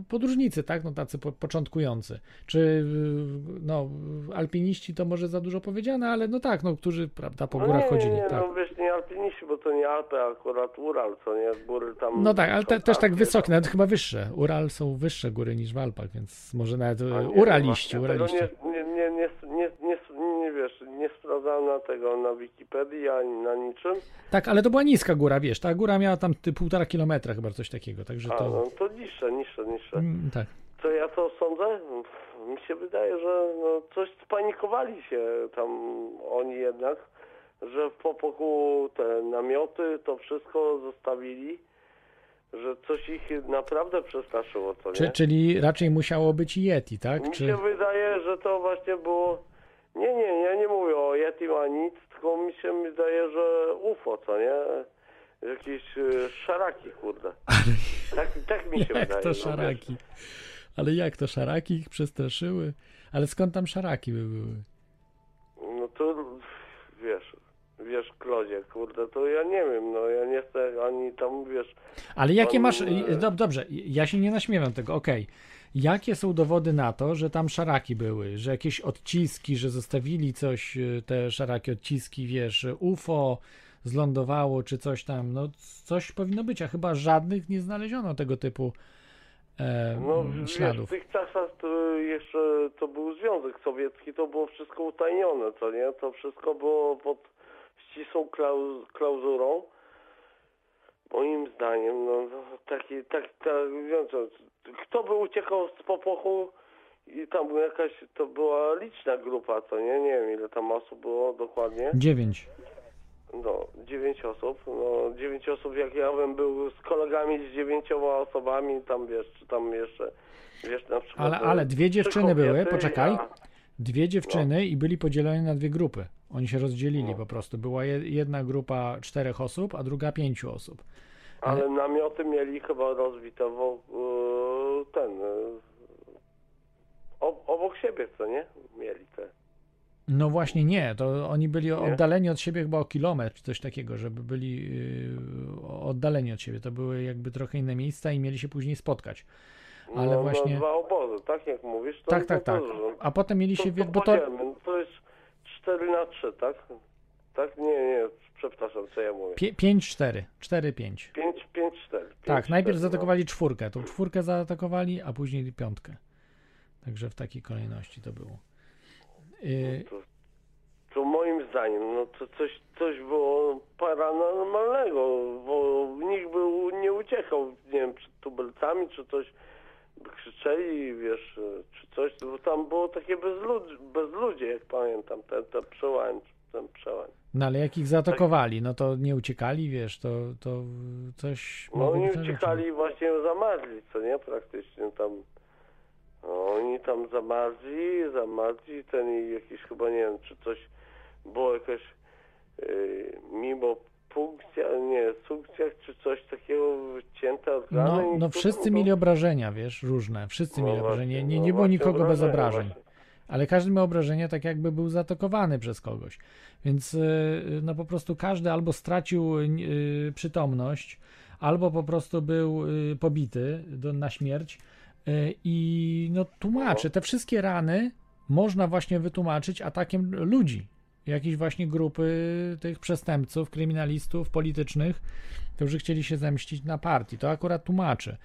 podróżnicy, tak, no, tacy po, początkujący, czy y, no, alpiniści to może za dużo powiedziane, ale no tak, no, którzy, prawda, po
No
górach
nie,
chodzili,
nie,
tak.
no wiesz, nie alpiniści, bo to nie Alpy, akurat Ural, co nie, góry tam...
No tak, ale te, też tak wysokie, nawet chyba wyższe. Ural są wyższe góry niż w Alpach, więc może nawet
nie,
uraliści, uraliści.
Nie, nie, nie, nie, wiesz, nie sprawdzałem na tego na Wikipedii ani na niczym.
Tak, ale to była niska góra, wiesz, ta góra miała tam ty, półtora kilometra chyba coś takiego, także
A,
to...
no to niższe, niższe, niższe.
Mm, tak.
Co ja to sądzę? Mi się wydaje, że no, coś spanikowali się tam oni jednak, że w popoku te namioty, to wszystko zostawili, że coś ich naprawdę przestraszyło, co nie?
Czy, czyli raczej musiało być Yeti, tak?
Mi
Czy...
się wydaje, że to właśnie było... Nie, nie, ja nie mówię ani nic, tylko mi się wydaje, że UFO, co nie? Jakieś e, szaraki, kurde. Tak, tak mi się
Jak
wydaje.
to
no,
szaraki? Ale jak to szaraki ich przestraszyły? Ale skąd tam szaraki by były?
Wiesz, Klodzie, kurde, to ja nie wiem, no ja nie chcę ani tam, wiesz,
Ale jakie masz.
e,
Dob, dobrze, ja się nie naśmiewam tego, okej. Jakie są dowody na to, że tam szaraki były, że jakieś odciski, że zostawili coś, e, te szaraki, odciski, wiesz, UFO zlądowało, czy coś tam, no coś powinno być, a chyba żadnych nie znaleziono tego typu e,
no wiesz,
śladów.
w tych czasach to jeszcze to był Związek Sowiecki, to było wszystko utajnione, co nie? To wszystko było pod ścisłą klauz klauzurą. Moim zdaniem, no, no taki, tak, tak, kto by uciekał z popochu i tam jakaś, to była liczna grupa, co nie? Nie wiem ile tam osób było dokładnie.
Dziewięć.
No, dziewięć osób. No, dziewięć osób, jak ja bym był z kolegami z dziewięcioma osobami, tam wiesz, czy tam jeszcze, wiesz, na przykład...
Ale, ale dwie dziewczyny były, poczekaj.
Ja,
Dwie dziewczyny i byli podzieleni na dwie grupy. Oni się rozdzielili
No.
po prostu. Była je- jedna grupa czterech osób, a druga pięciu osób.
ale namioty mieli chyba rozbite wokół ten... e, ob- obok siebie, co nie? Mieli te...
No właśnie nie, to oni byli
Nie?
oddaleni od siebie chyba o kilometr, coś takiego, żeby byli oddaleni od siebie. To były jakby trochę inne miejsca i mieli się później spotkać. Ale
no,
właśnie-
No, dwa obozy, tak jak mówisz, to
Tak, tak, tak.
dużo.
A potem mieli
To,
się,
to,
bo to
podzielmy. to jest 4 na 3, tak? Tak? Nie, nie, przepraszam, co ja mówię.
5-4, 4-5.
5, 5, 4.
Tak, najpierw
no.
zaatakowali czwórkę, tą czwórkę zaatakowali, a później piątkę. Także w takiej kolejności to było. Yy,
To, to moim zdaniem, no to coś, coś było paranormalnego, bo nikt był, nie uciekał, nie wiem, przed tubelcami, czy coś krzyczeli, wiesz, czy coś, bo tam było takie bezlud, bezludzie, jak pamiętam, ten, ten przełęcz, ten przełęcz.
no ale jak ich zaatakowali, no to nie uciekali, wiesz, to, to coś
No oni uciekali właśnie zamarzli, co nie, praktycznie tam. No, oni tam zamarzli, zamarzli, ten i jakiś chyba, nie wiem, czy coś było jakaś yy, mimo punkcja, nie, sunkcja, czy coś takiego wycięte organy.
No, no wszyscy
to-
mieli obrażenia, wiesz, różne. Wszyscy
no
mieli
właśnie,
obrażenia. Nie,
no
nie było nikogo bez obrażeń.
właśnie.
Ale każdy miał obrażenia tak jakby był zaatakowany przez kogoś. Więc yy, no po prostu każdy albo stracił yy, przytomność, albo po prostu był yy, pobity do, na śmierć. I no tłumaczy, te wszystkie rany można właśnie wytłumaczyć atakiem ludzi. Jakiejś właśnie grupy tych przestępców, kryminalistów, politycznych, którzy chcieli się zemścić na partii. To akurat tłumaczy.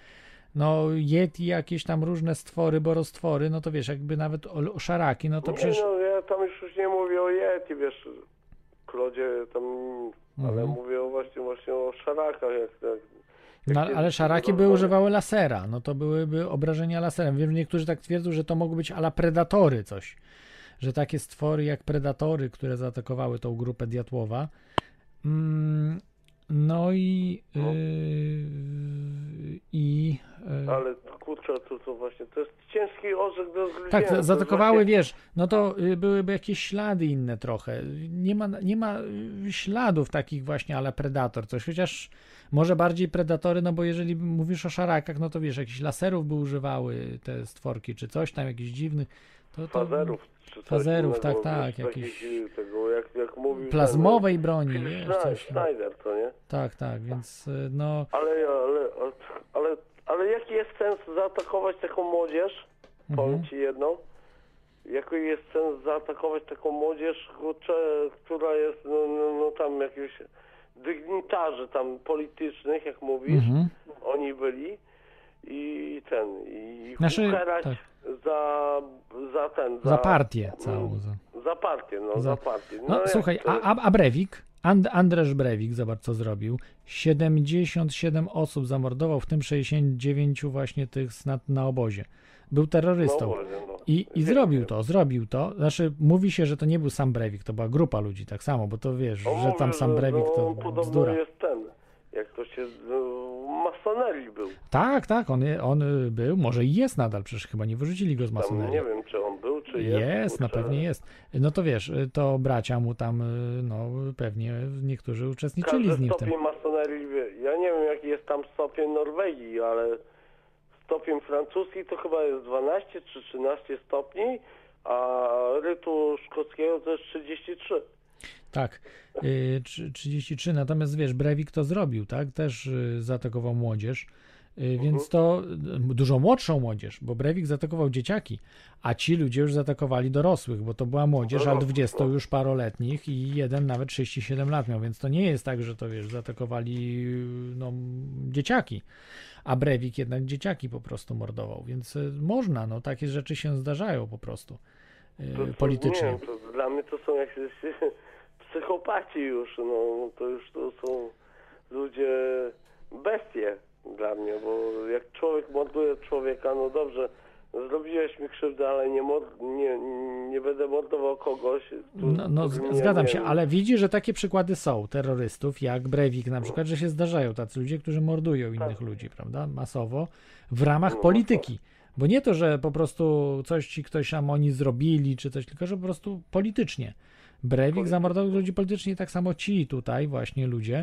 No, Yeti, jakieś tam różne stwory, borostwory, no to wiesz, jakby nawet o, o szaraki, no to
Nie,
przecież.
no ja tam już, już nie mówię o Yeti, wiesz, Klodzie tam, ale
Mhm.
mówię o właśnie, właśnie o szarakach, jak, jak
No, ale szaraki by używały lasera, no to byłyby obrażenia laserem. Wiem, że niektórzy tak twierdzą, że to mogły być ala predatory coś. Że takie stwory jak predatory, które zaatakowały tą grupę Diatłowa, mm, no i
No.
yy, i yy,
Ale kurczę, to, to właśnie, to jest ciężki orzech do zgryzienia.
tak, zaatakowały,
właśnie-
wiesz, no to y, byłyby jakieś ślady inne trochę. Nie ma, nie ma y, śladów takich właśnie, ale predator coś, chociaż może bardziej predatory, no bo jeżeli mówisz o szarakach, no to wiesz, jakichś laserów by używały te stworki, czy coś tam, jakiś dziwny, to, to
Fazerów. Czy
Fazerów, tak, tak, jakiś-
tego, jak, jak mówił
plazmowej broni, wiesz, coś.
Schneider, to nie?
Tak, tak, więc y, no,
Ale, ale, ale, ale jaki jest sens zaatakować taką młodzież? Powiem
mhm.
ci jedno. Jaki jest sens zaatakować taką młodzież, która jest, no, no, no tam jakichś dygnitarzy tam politycznych, jak mówisz,
Mhm.
oni byli i ten, i
Znaczy,
ukarać
tak.
Za, za ten, za,
za partię całą. Za...
Za partię, no,
Za-
za, partię.
No,
jak
słuchaj,
to
a, a, Brewik, And, Andrzej Brewik, zobacz co zrobił. 77 osób zamordował, w tym 69 właśnie tych na, na obozie. Był terrorystą.
No, no.
I, I zrobił to, zrobił to. Znaczy, mówi się, że to nie był sam Brewik, to była grupa ludzi, tak samo, bo to wiesz, że tam sam Brewik
no,
to
podobno
bzdura.
jest ten, jak to się, no, masonerii był.
Tak, tak, on, on y, był, może i jest nadal, przecież chyba nie wyrzucili go z masonerii.
nie wiem, czy on był, czy jest.
Jest, na pewnie jest. No to wiesz, y, to bracia mu tam, y, no pewnie niektórzy uczestniczyli z
Każdy
nim w tym.
stopień masonerii, ja nie wiem, jaki jest tam stopień Norwegii, ale stopień francuski to chyba jest 12 czy 13 stopni, a rytu szkockiego to jest 33.
Tak, y, trzy- 33. Natomiast wiesz, Brewik to zrobił, tak? Też y, zaatakował młodzież, y, więc to y, dużo młodszą młodzież, bo Brewik zaatakował dzieciaki, a ci ludzie już zaatakowali dorosłych, bo to była młodzież, ale
Dorosłych,
20
no.
już paroletnich i jeden nawet 37 lat miał, więc to nie jest tak, że to wiesz, zaatakowali y, no, dzieciaki. A Brewik jednak dzieciaki po prostu mordował, więc y, można, no takie rzeczy się zdarzają po prostu y,
To, to,
politycznie.
Nie, to dla mnie to są jakieś [laughs] psychopaci już, no to już to są ludzie bestie dla mnie, bo jak człowiek morduje człowieka, no dobrze, zrobiłeś mi krzywdę, ale nie, nie, nie będę mordował kogoś. tu-
No, no zgadzam
nie
się, ale widzi, że takie przykłady są terrorystów, jak Breivik na przykład, że się zdarzają tacy ludzie, którzy mordują innych ludzi, prawda, masowo, w ramach
No,
polityki. Bo nie to, że po prostu coś ci ktoś tam oni zrobili, czy coś, tylko że po prostu politycznie. Breivik zamordował ludzi politycznie, tak samo ci tutaj właśnie ludzie,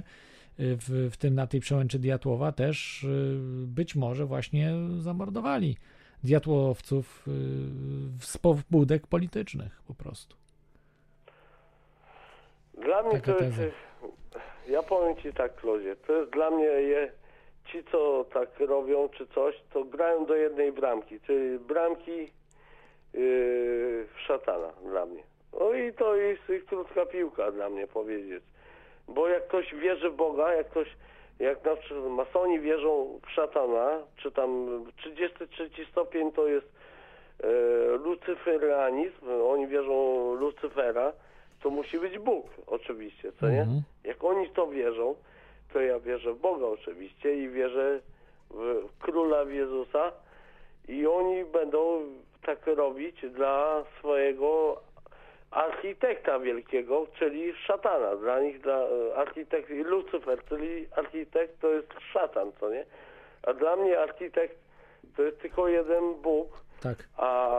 y, w, w tym na tej przełęczy Diatłowa też y, być może właśnie zamordowali diatłowców y, z pobudek politycznych po prostu.
Dla mnie
Taka
to jest, ja powiem Ci tak, Klodzie, to jest dla mnie, je, ci co tak robią czy coś, to grają do jednej bramki, czyli bramki yy, szatana dla mnie. No i to jest krótka piłka dla mnie powiedzieć. Bo jak ktoś wierzy w Boga, jak ktoś, jak na przykład masoni wierzą w szatana, czy tam 33 stopień to jest e, lucyferianizm, oni wierzą w Lucyfera, to musi być Bóg oczywiście, co nie?
Mhm.
Jak oni to wierzą, to ja wierzę w Boga oczywiście i wierzę w Króla w Jezusa i oni będą tak robić dla swojego architekta wielkiego, czyli szatana. Dla nich, dla e, architekt i Lucyfer, czyli architekt to jest szatan, co nie? A dla mnie architekt to jest tylko jeden Bóg,
Tak.
a,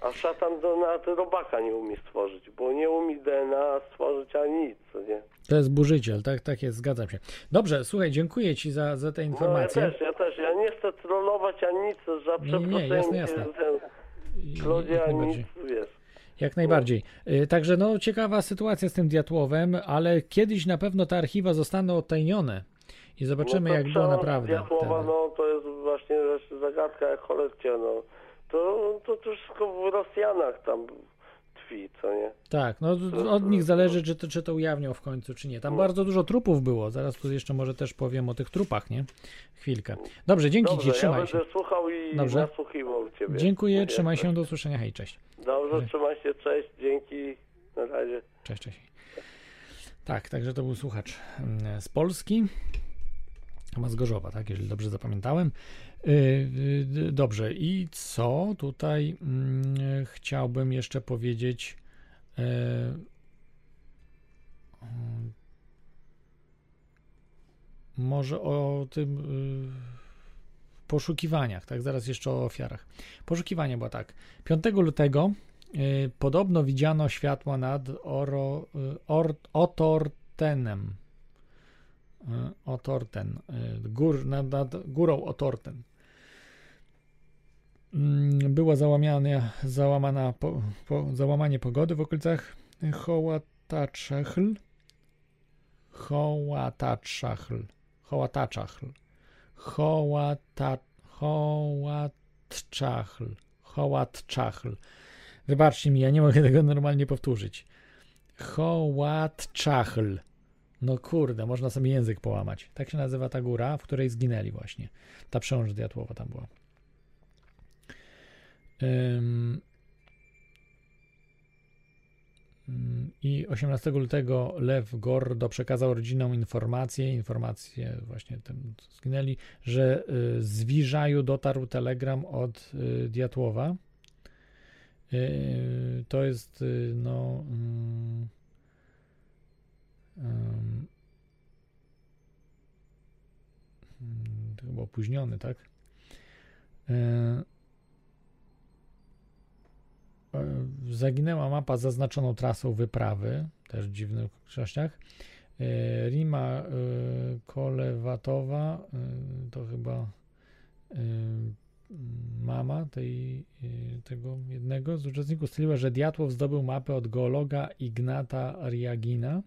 a szatan to nawet robaka nie umie stworzyć, bo nie umie DNA stworzyć ani nic, co nie?
To jest burzyciel, tak, tak jest, zgadzam się. Dobrze, słuchaj, dziękuję Ci za, za te
No ja
informacje.
też, ja też. Ja nie chcę trollować ani nic, za
Nie, nie, nie, jasne, jasne. Jak
ani nic, wiesz.
Jak najbardziej. Y, Także no ciekawa sytuacja z tym Diatłowem, ale kiedyś na pewno te archiwa zostaną odtajnione i zobaczymy
to
jak było naprawdę.
Diatłowa, no to jest właśnie zagadka jak cholercie, no. To, to, to wszystko w Rosjanach tam tkwi, co nie?
Tak, no od nich zależy, czy to, czy to ujawnią w końcu, czy nie. Tam bardzo dużo trupów było. Zaraz tu jeszcze może też powiem o tych trupach, nie? Chwilkę. Dobrze, dzięki
Dobrze,
Ci, trzymaj
ja
się.
będę słuchał i
Dobrze.
nasłuchiwał Ciebie.
Dziękuję, trzymaj się, do usłyszenia, hej, cześć.
Dobrze, trzymaj się, cześć, dzięki, na razie.
Cześć, cześć. Tak, także to był słuchacz mm, z Polski. Chyba z Gorzowa, tak, jeżeli dobrze zapamiętałem. Y, y, Dobrze, i co tutaj mm, chciałbym jeszcze powiedzieć? E, mm, Może o tym y, poszukiwaniach, tak? Zaraz jeszcze o ofiarach. Poszukiwania było tak. 5 lutego y, podobno widziano światła nad Oro, y, Or, Otortenem. Y, Otorten, y, gór, nad, nad górą Otorten. Mm, załamane, załamana po, po, załamanie pogody w okolicach Hołataczachl. Hołataczachl. Hołataczachl. Hołata. Hołatczachl. Wybaczcie mi, ja nie mogę tego normalnie powtórzyć. Hołatczachl. No kurde, można sobie język połamać. Tak się nazywa ta góra, w której zginęli właśnie. Ta przełęcz diatłowa tam była. I 18 lutego Lew Gordo przekazał rodzinom informację, informację właśnie tym, co zginęli, że y, z Wiżaju dotarł telegram od y, Diatłowa. Y, To jest no to chyba opóźniony, tak? E, Zaginęła mapa z zaznaczoną trasą wyprawy, też w dziwnych okolicznościach. E, Rima e, Kolewatowa to chyba mama tej, tego jednego z uczestników stwierdziła, że Diatłow zdobył mapę od geologa Ignata Riagina.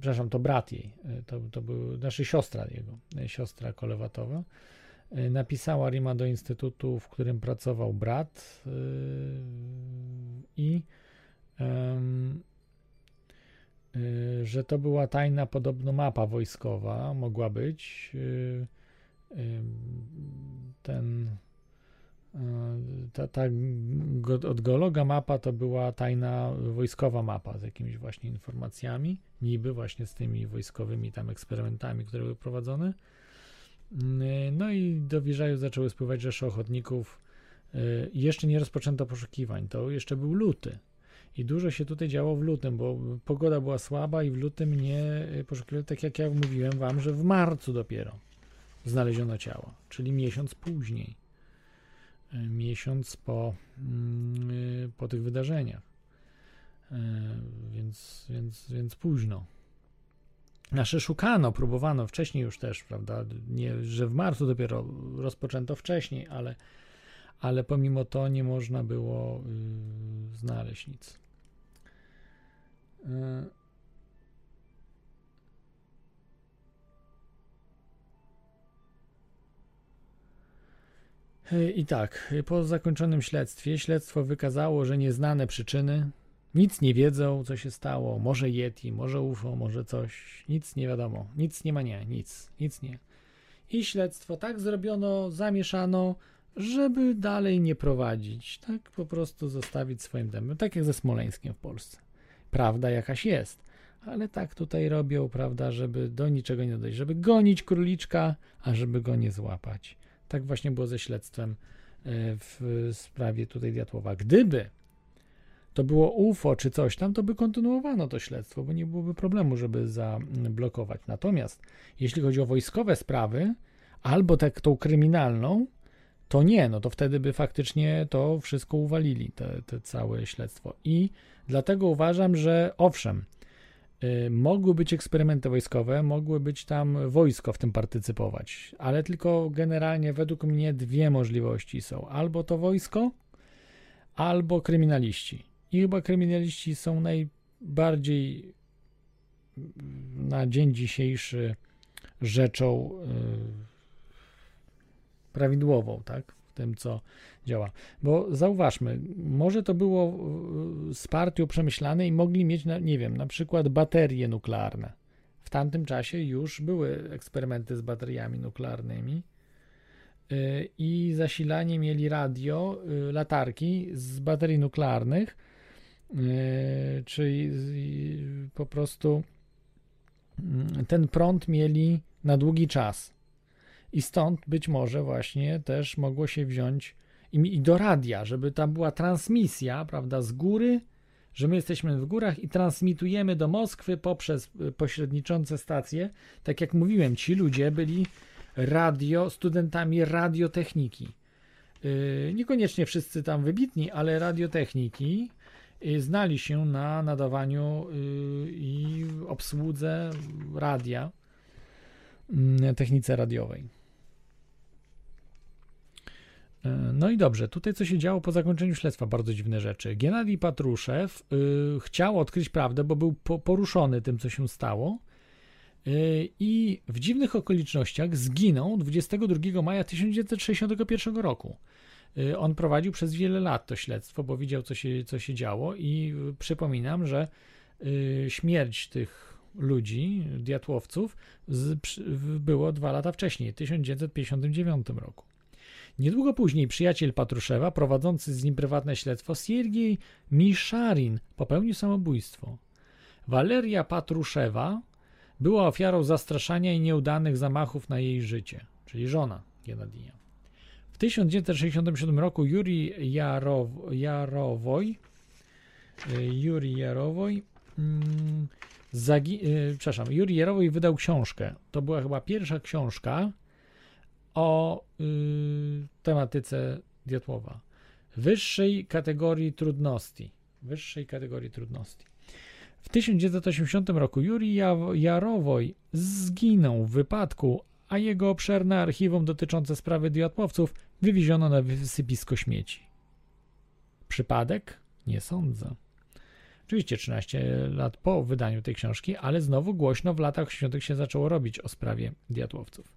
Przepraszam, to brat jej, to, to był, znaczy siostra jego, siostra Kolewatowa. E, Napisała Rima do instytutu, w którym pracował brat yy, i yy, że to była tajna podobno mapa wojskowa, mogła być. Ten ta, ta od geologa mapa to była tajna wojskowa mapa z jakimiś właśnie informacjami, niby właśnie z tymi wojskowymi tam eksperymentami, które były prowadzone. Yy, No i do Wiżaju zaczęły spływać rzesze ochotników. I Jeszcze nie rozpoczęto poszukiwań, to jeszcze był luty. I dużo się tutaj działo w lutym, bo pogoda była słaba i w lutym nie yy, poszukiwali, tak jak ja mówiłem wam, że w marcu dopiero znaleziono ciało, czyli miesiąc później. Miesiąc po, mm, po tych wydarzeniach. Więc, więc, więc późno. Nasze szukano, próbowano wcześniej już też, prawda? Nie, że w marcu dopiero rozpoczęto wcześniej, ale, ale pomimo to nie można było y, znaleźć nic. Y, Y, I tak, po zakończonym śledztwie, śledztwo wykazało, że nieznane przyczyny nic nie wiedzą, co się stało. Może Yeti, może UFO, może coś. Nic nie wiadomo. Nic nie ma, nie, nic, nic nie. I śledztwo tak zrobiono, zamieszano, żeby dalej nie prowadzić. Tak po prostu zostawić swoim tempem. Tak jak ze Smoleńskiem w Polsce. Prawda jakaś jest. Ale tak tutaj robią, prawda, żeby do niczego nie dojść, żeby gonić króliczka, a żeby go nie złapać. Tak właśnie było ze śledztwem e, w sprawie tutaj Diatłowa. Gdyby to było UFO czy coś tam, to by kontynuowano to śledztwo, bo nie byłoby problemu, żeby zablokować. Natomiast jeśli chodzi o wojskowe sprawy, albo tak tą kryminalną, to nie, no to wtedy by faktycznie to wszystko uwalili, te, te całe śledztwo. I dlatego uważam, że owszem, y, mogły być eksperymenty wojskowe, mogły być tam wojsko w tym partycypować, ale tylko generalnie według mnie dwie możliwości są. Albo to wojsko, albo kryminaliści. I chyba kryminaliści są najbardziej na dzień dzisiejszy rzeczą y, prawidłową, tak? W tym, co działa. Bo zauważmy, może to było y, z partią przemyślane i mogli mieć, nie wiem, na przykład baterie nuklearne. W tamtym czasie już były eksperymenty z bateriami nuklearnymi y, i zasilanie mieli radio, latarki z baterii nuklearnych, czyli z- po prostu mm, ten prąd mieli na długi czas. I stąd być może właśnie też mogło się wziąć i, do radia, żeby tam była transmisja, prawda, z góry, że my jesteśmy w górach i transmitujemy do Moskwy poprzez y, pośredniczące stacje. Tak jak mówiłem, ci ludzie byli radio, studentami radiotechniki. Yy, niekoniecznie wszyscy tam wybitni, ale radiotechniki znali się na nadawaniu yy, i obsłudze radia, yy, technice radiowej. Yy, No i dobrze, tutaj co się działo po zakończeniu śledztwa, bardzo dziwne rzeczy. Gennady Patruszew yy, chciał odkryć prawdę, bo był po, poruszony tym, co się stało. I w dziwnych okolicznościach zginął 22 maja 1961 roku. Yy, On prowadził przez wiele lat to śledztwo, bo widział, co się, co się działo, i yy, przypominam, że yy, śmierć tych ludzi, diatłowców, z, było dwa lata wcześniej, w 1959 roku. Niedługo później przyjaciel Patruszewa, prowadzący z nim prywatne śledztwo, Siergiej Miszarin, popełnił samobójstwo. Waleria Patruszewa była ofiarą zastraszania i nieudanych zamachów na jej życie, czyli żona Genadija. W 1967 roku Juri Jarow, Jarowoj, y, Juri Jarowoj, mm, zagi, y, przepraszam, Juri Jarowoj wydał książkę. To była chyba pierwsza książka o y, tematyce Diatłowa. Wyższej kategorii trudności. Wyższej kategorii trudności. W 1980 roku Juri Ja- Jarowoj zginął w wypadku, a jego obszerne archiwum dotyczące sprawy diatłowców wywieziono na wysypisko śmieci. Przypadek? Nie sądzę. Oczywiście 13 lat po wydaniu tej książki, ale znowu głośno w latach 80. się zaczęło robić o sprawie diatłowców.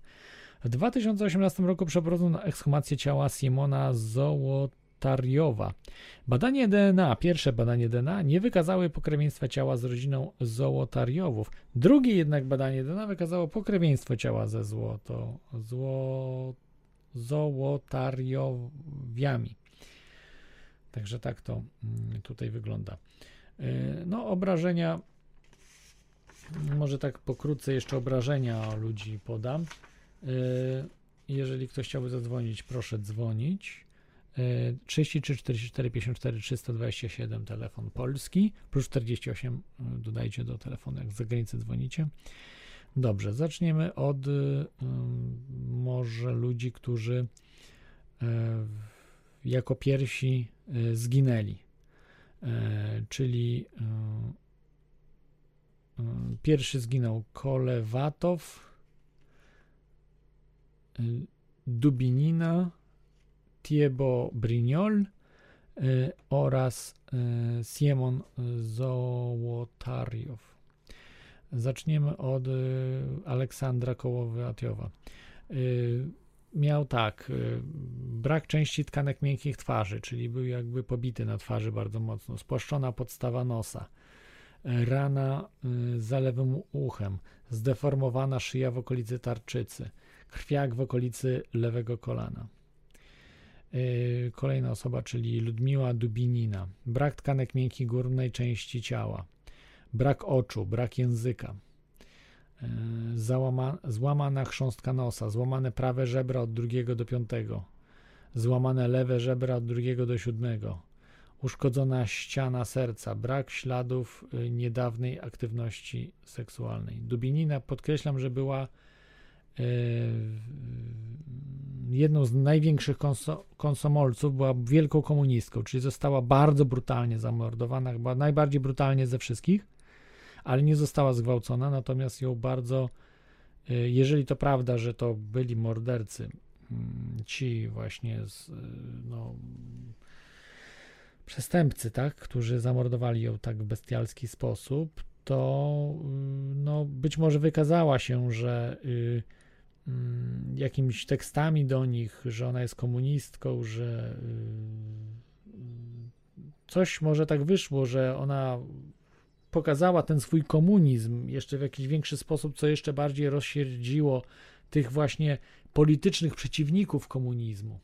W 2018 roku przeprowadzono ekshumację ciała Simona Zołotariowa. Badanie DNA, pierwsze badanie DNA, nie wykazały pokrewieństwa ciała z rodziną Zołotariowów. Drugie jednak badanie DNA wykazało pokrewieństwo ciała ze złoto, zło, Zołotariowiami. Także tak to mm, tutaj wygląda. Yy, No, obrażenia, może tak pokrótce jeszcze obrażenia ludzi podam. Yy, Jeżeli ktoś chciałby zadzwonić, proszę dzwonić. Yy, 33 44 54 327 telefon polski, plus 48 yy, dodajcie do telefonu, jak z zagranicy dzwonicie. Dobrze, zaczniemy od yy, może ludzi, którzy yy, jako pierwsi yy, zginęli. Yy, Czyli yy, yy, pierwszy zginął Kolewatow, y, Dubinina, Tiebo Brignol y, oraz y, Siemon Zołotariow. Zaczniemy od y, Aleksandra Kołowy-Atiowa. Y, Miał tak, y, brak części tkanek miękkich twarzy, czyli był jakby pobity na twarzy bardzo mocno, spłaszczona podstawa nosa, rana za lewym uchem, zdeformowana szyja w okolicy tarczycy, krwiak w okolicy lewego kolana. Kolejna osoba, czyli Ludmiła Dubinina. Brak tkanek miękkich górnej części ciała. Brak oczu, brak języka. Yy, Załama, złamana chrząstka nosa, złamane prawe żebra od drugiego do piątego. Złamane lewe żebra od drugiego do siódmego. Uszkodzona ściana serca, brak śladów yy, niedawnej aktywności seksualnej. Dubinina, podkreślam, że była yy, jedną z największych konso- konsomolców, była wielką komunistką, czyli została bardzo brutalnie zamordowana, chyba najbardziej brutalnie ze wszystkich, ale nie została zgwałcona, natomiast ją bardzo, y, jeżeli to prawda, że to byli mordercy, mm, ci właśnie z, y, no, przestępcy, tak, którzy zamordowali ją tak w bestialski sposób, to y, no, być może wykazała się, że y, mm, jakimiś tekstami do nich, że ona jest komunistką, że y, coś może tak wyszło, że ona pokazała ten swój komunizm jeszcze w jakiś większy sposób, co jeszcze bardziej rozsierdziło tych właśnie politycznych przeciwników komunizmu.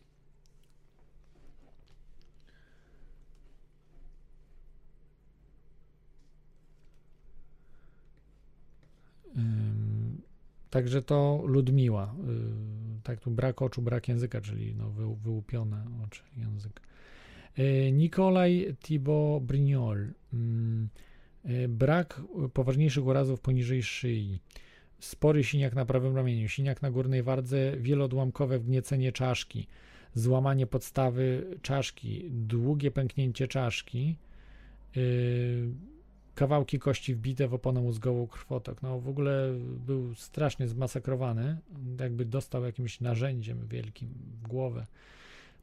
Także to Ludmiła. y, tak tu brak oczu, brak języka, czyli no, wy, wyłupione oczy, język. E, Nikolaj Thibaut Brignol. E, Brak poważniejszych urazów poniżej szyi. Spory siniak na prawym ramieniu, siniak na górnej wardze, wieloodłamkowe wgniecenie czaszki, złamanie podstawy czaszki, długie pęknięcie czaszki, yy, kawałki kości wbite w oponę mózgową, krwotok. No w ogóle był strasznie zmasakrowany, jakby dostał jakimś narzędziem wielkim w głowę.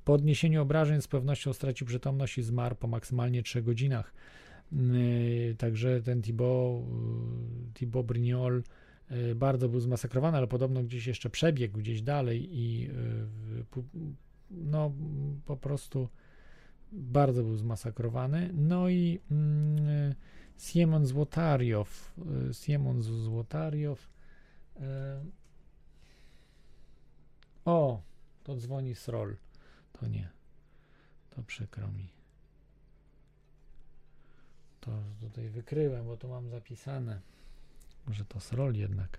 Po odniesieniu obrażeń z pewnością stracił przytomność i zmarł po maksymalnie 3 godzinach. Yy, Także ten yy, Thibaut Brignol yy, bardzo był zmasakrowany, ale podobno gdzieś jeszcze przebiegł gdzieś dalej i no po prostu bardzo był zmasakrowany. No i mm, Siemon Złotariow, Siemon Złotariow o, to dzwoni Srol. To nie. To przykro mi. To tutaj wykryłem, bo tu mam zapisane. Może to Srol jednak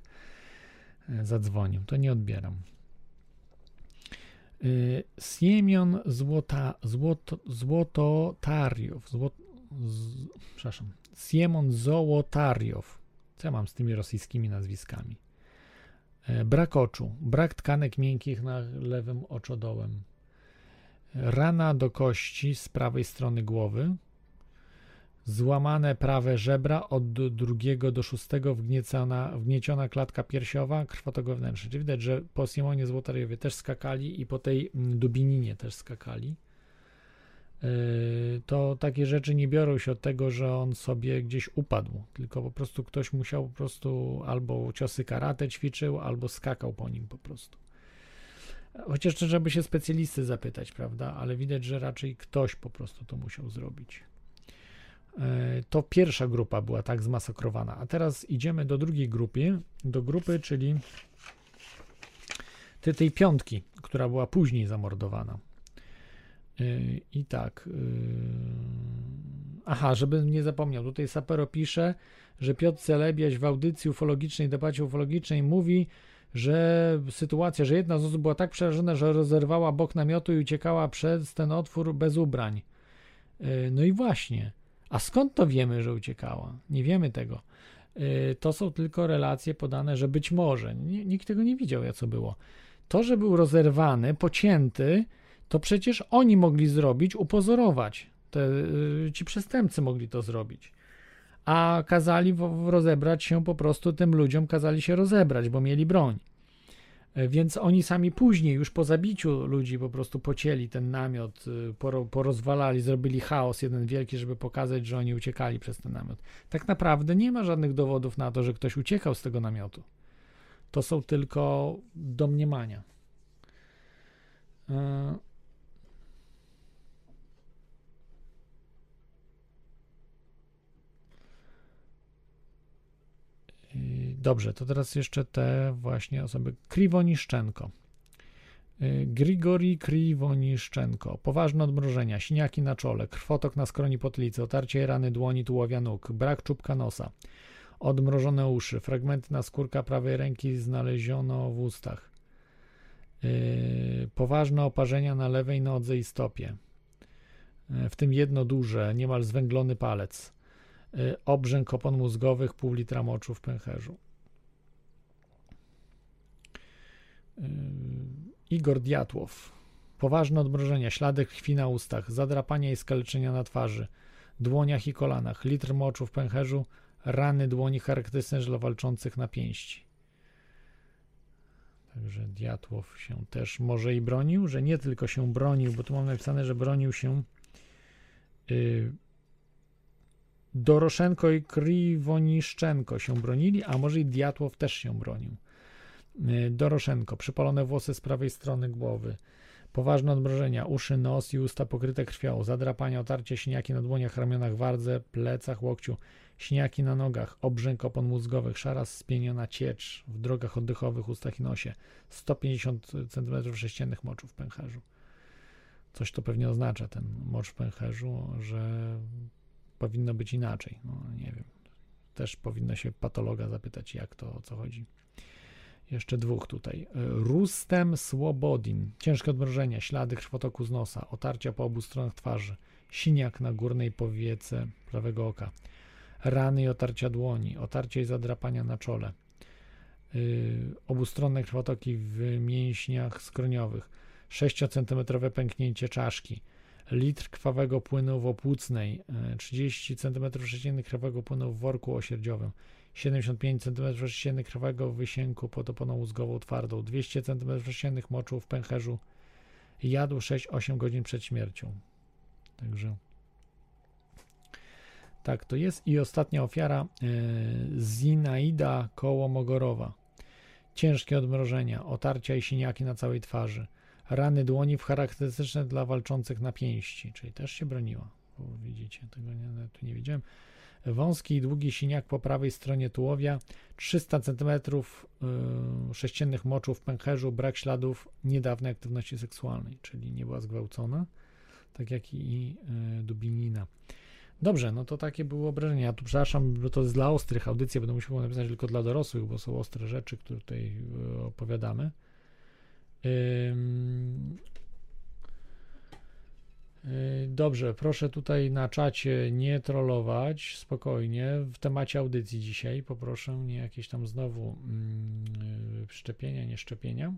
e, zadzwonił. To nie odbieram. Y, Siemion Złota, Złoto, Złototariow. Złot, z, przepraszam. Siemon Zołotariow. Co ja mam z tymi rosyjskimi nazwiskami? E, Brak oczu, brak tkanek miękkich na lewym oczodołem. Rana do kości z prawej strony głowy. Złamane prawe żebra od drugiego do szóstego, wgniecona, wgnieciona klatka piersiowa, krwotok wewnętrzny. Czyli widać, że po Simonie Złotariowie też skakali i po tej mm, Dubininie też skakali. Yy, To takie rzeczy nie biorą się od tego, że on sobie gdzieś upadł, tylko po prostu ktoś musiał po prostu albo ciosy karate ćwiczył, albo skakał po nim po prostu. Chociaż trzeba by się specjalisty zapytać, prawda? Ale widać, że raczej ktoś po prostu to musiał zrobić. E, To pierwsza grupa była tak zmasakrowana. A teraz idziemy do drugiej grupy, do grupy, czyli tej, piątki, która była później zamordowana. E, I tak. e, Aha, żebym nie zapomniał, tutaj Sapero pisze, że Piotr Celebiaś w audycji ufologicznej, debacie ufologicznej mówi, że sytuacja, że jedna z osób była tak przerażona, że rozerwała bok namiotu i uciekała przez ten otwór bez ubrań. No i właśnie. A skąd to wiemy, że uciekała? Nie wiemy tego. E, To są tylko relacje podane, że być może. Nikt tego nie widział, jak co było. To, że był rozerwany, pocięty, to przecież oni mogli zrobić, upozorować. Te, y, ci przestępcy mogli to zrobić. A kazali rozebrać się po prostu tym ludziom, kazali się rozebrać, bo mieli broń. E, Więc oni sami później, już po zabiciu ludzi, po prostu pocięli ten namiot, y, poro- porozwalali, zrobili chaos jeden wielki, żeby pokazać, że oni uciekali przez ten namiot. Tak naprawdę nie ma żadnych dowodów na to, że ktoś uciekał z tego namiotu. To są tylko domniemania. I Dobrze, to teraz jeszcze te właśnie osoby. Kriwoniszczenko. Y, Grigori Kriwoniszczenko. Poważne odmrożenia, siniaki na czole, krwotok na skroni potlicy, otarcie rany dłoni, tułowia nóg, brak czubka nosa, odmrożone uszy, fragmenty naskórka prawej ręki znaleziono w ustach. Y, Poważne oparzenia na lewej nodze i stopie. Y, W tym jedno duże, niemal zwęglony palec y, obrzęk opon mózgowych, pół litra moczu w pęcherzu. Y, Igor Diatłow. Poważne odmrożenia, ślady krwi na ustach, zadrapania i skaleczenia na twarzy, dłoniach i kolanach, litr moczu w pęcherzu, rany dłoni charakterystyczne dla walczących na pięści. Także Diatłow się też może i bronił, że nie tylko się bronił, bo tu mam napisane, że bronił się y, Doroszenko i Kriwoniszczenko się bronili, a może i Diatłow też się bronił. Y, Doroszenko, przypalone włosy z prawej strony głowy, poważne odmrożenia, uszy, nos i usta pokryte krwią, zadrapania, otarcie, siniaki na dłoniach, ramionach, wardze, plecach, łokciu, siniaki na nogach, obrzęk opon mózgowych, szara spieniona ciecz w drogach oddechowych, ustach i nosie, 150 cm3 moczu w pęcherzu. Coś to pewnie oznacza, ten mocz w pęcherzu, że powinno być inaczej. No, nie wiem. Też powinno się patologa zapytać, jak to, o co chodzi. Jeszcze dwóch tutaj. Y, Rustem Słobodin. Ciężkie odmrożenia, ślady krwotoku z nosa, otarcia po obu stronach twarzy, siniak na górnej powiece prawego oka, rany i otarcia dłoni, otarcia i zadrapania na czole, yy, obustronne krwotoki w mięśniach skroniowych, 6-cm pęknięcie czaszki, litr krwawego płynu w opłucnej, yy, 30 cm sześciennych krwawego płynu w worku osierdziowym, 75 cm krwawego wysięku pod oponą mózgową twardą, 200 cm moczu w pęcherzu, jadł 6-8 godzin przed śmiercią. Także tak to jest. I ostatnia ofiara e, Zinaida Kołomogorowa. Ciężkie odmrożenia, otarcia i siniaki na całej twarzy. Rany dłoni w charakterystyczne dla walczących na pięści, czyli też się broniła. Bo widzicie, tego nie, tu nie widziałem. Wąski i długi siniak po prawej stronie tułowia, 300 cm y, sześciennych moczu w pęcherzu, brak śladów niedawnej aktywności seksualnej, czyli nie była zgwałcona, tak jak i y, Dubinina. Dobrze, no to takie były obrażenia. Ja tu przepraszam, bo to jest dla ostrych audycji, będę musiał napisać tylko dla dorosłych, bo są ostre rzeczy, które tutaj y, opowiadamy. Dobrze, proszę tutaj na czacie nie trollować, spokojnie. W temacie audycji dzisiaj poproszę nie jakieś tam znowu mm, szczepienia, nie szczepienia.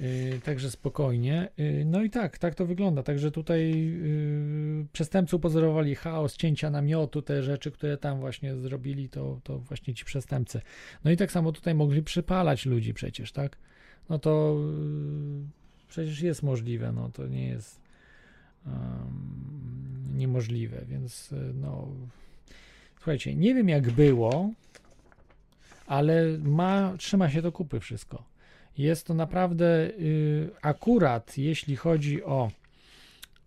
Y, Także spokojnie. Y, No i tak, tak to wygląda. Także tutaj y, przestępcy upozorowali chaos, cięcia namiotu, te rzeczy, które tam właśnie zrobili, to, to właśnie ci przestępcy. No i tak samo tutaj mogli przypalać ludzi przecież, tak? No to y, przecież jest możliwe, no to nie jest um, niemożliwe, więc y, no słuchajcie, nie wiem jak było, ale ma, trzyma się do kupy wszystko. Jest to naprawdę y, akurat, jeśli chodzi o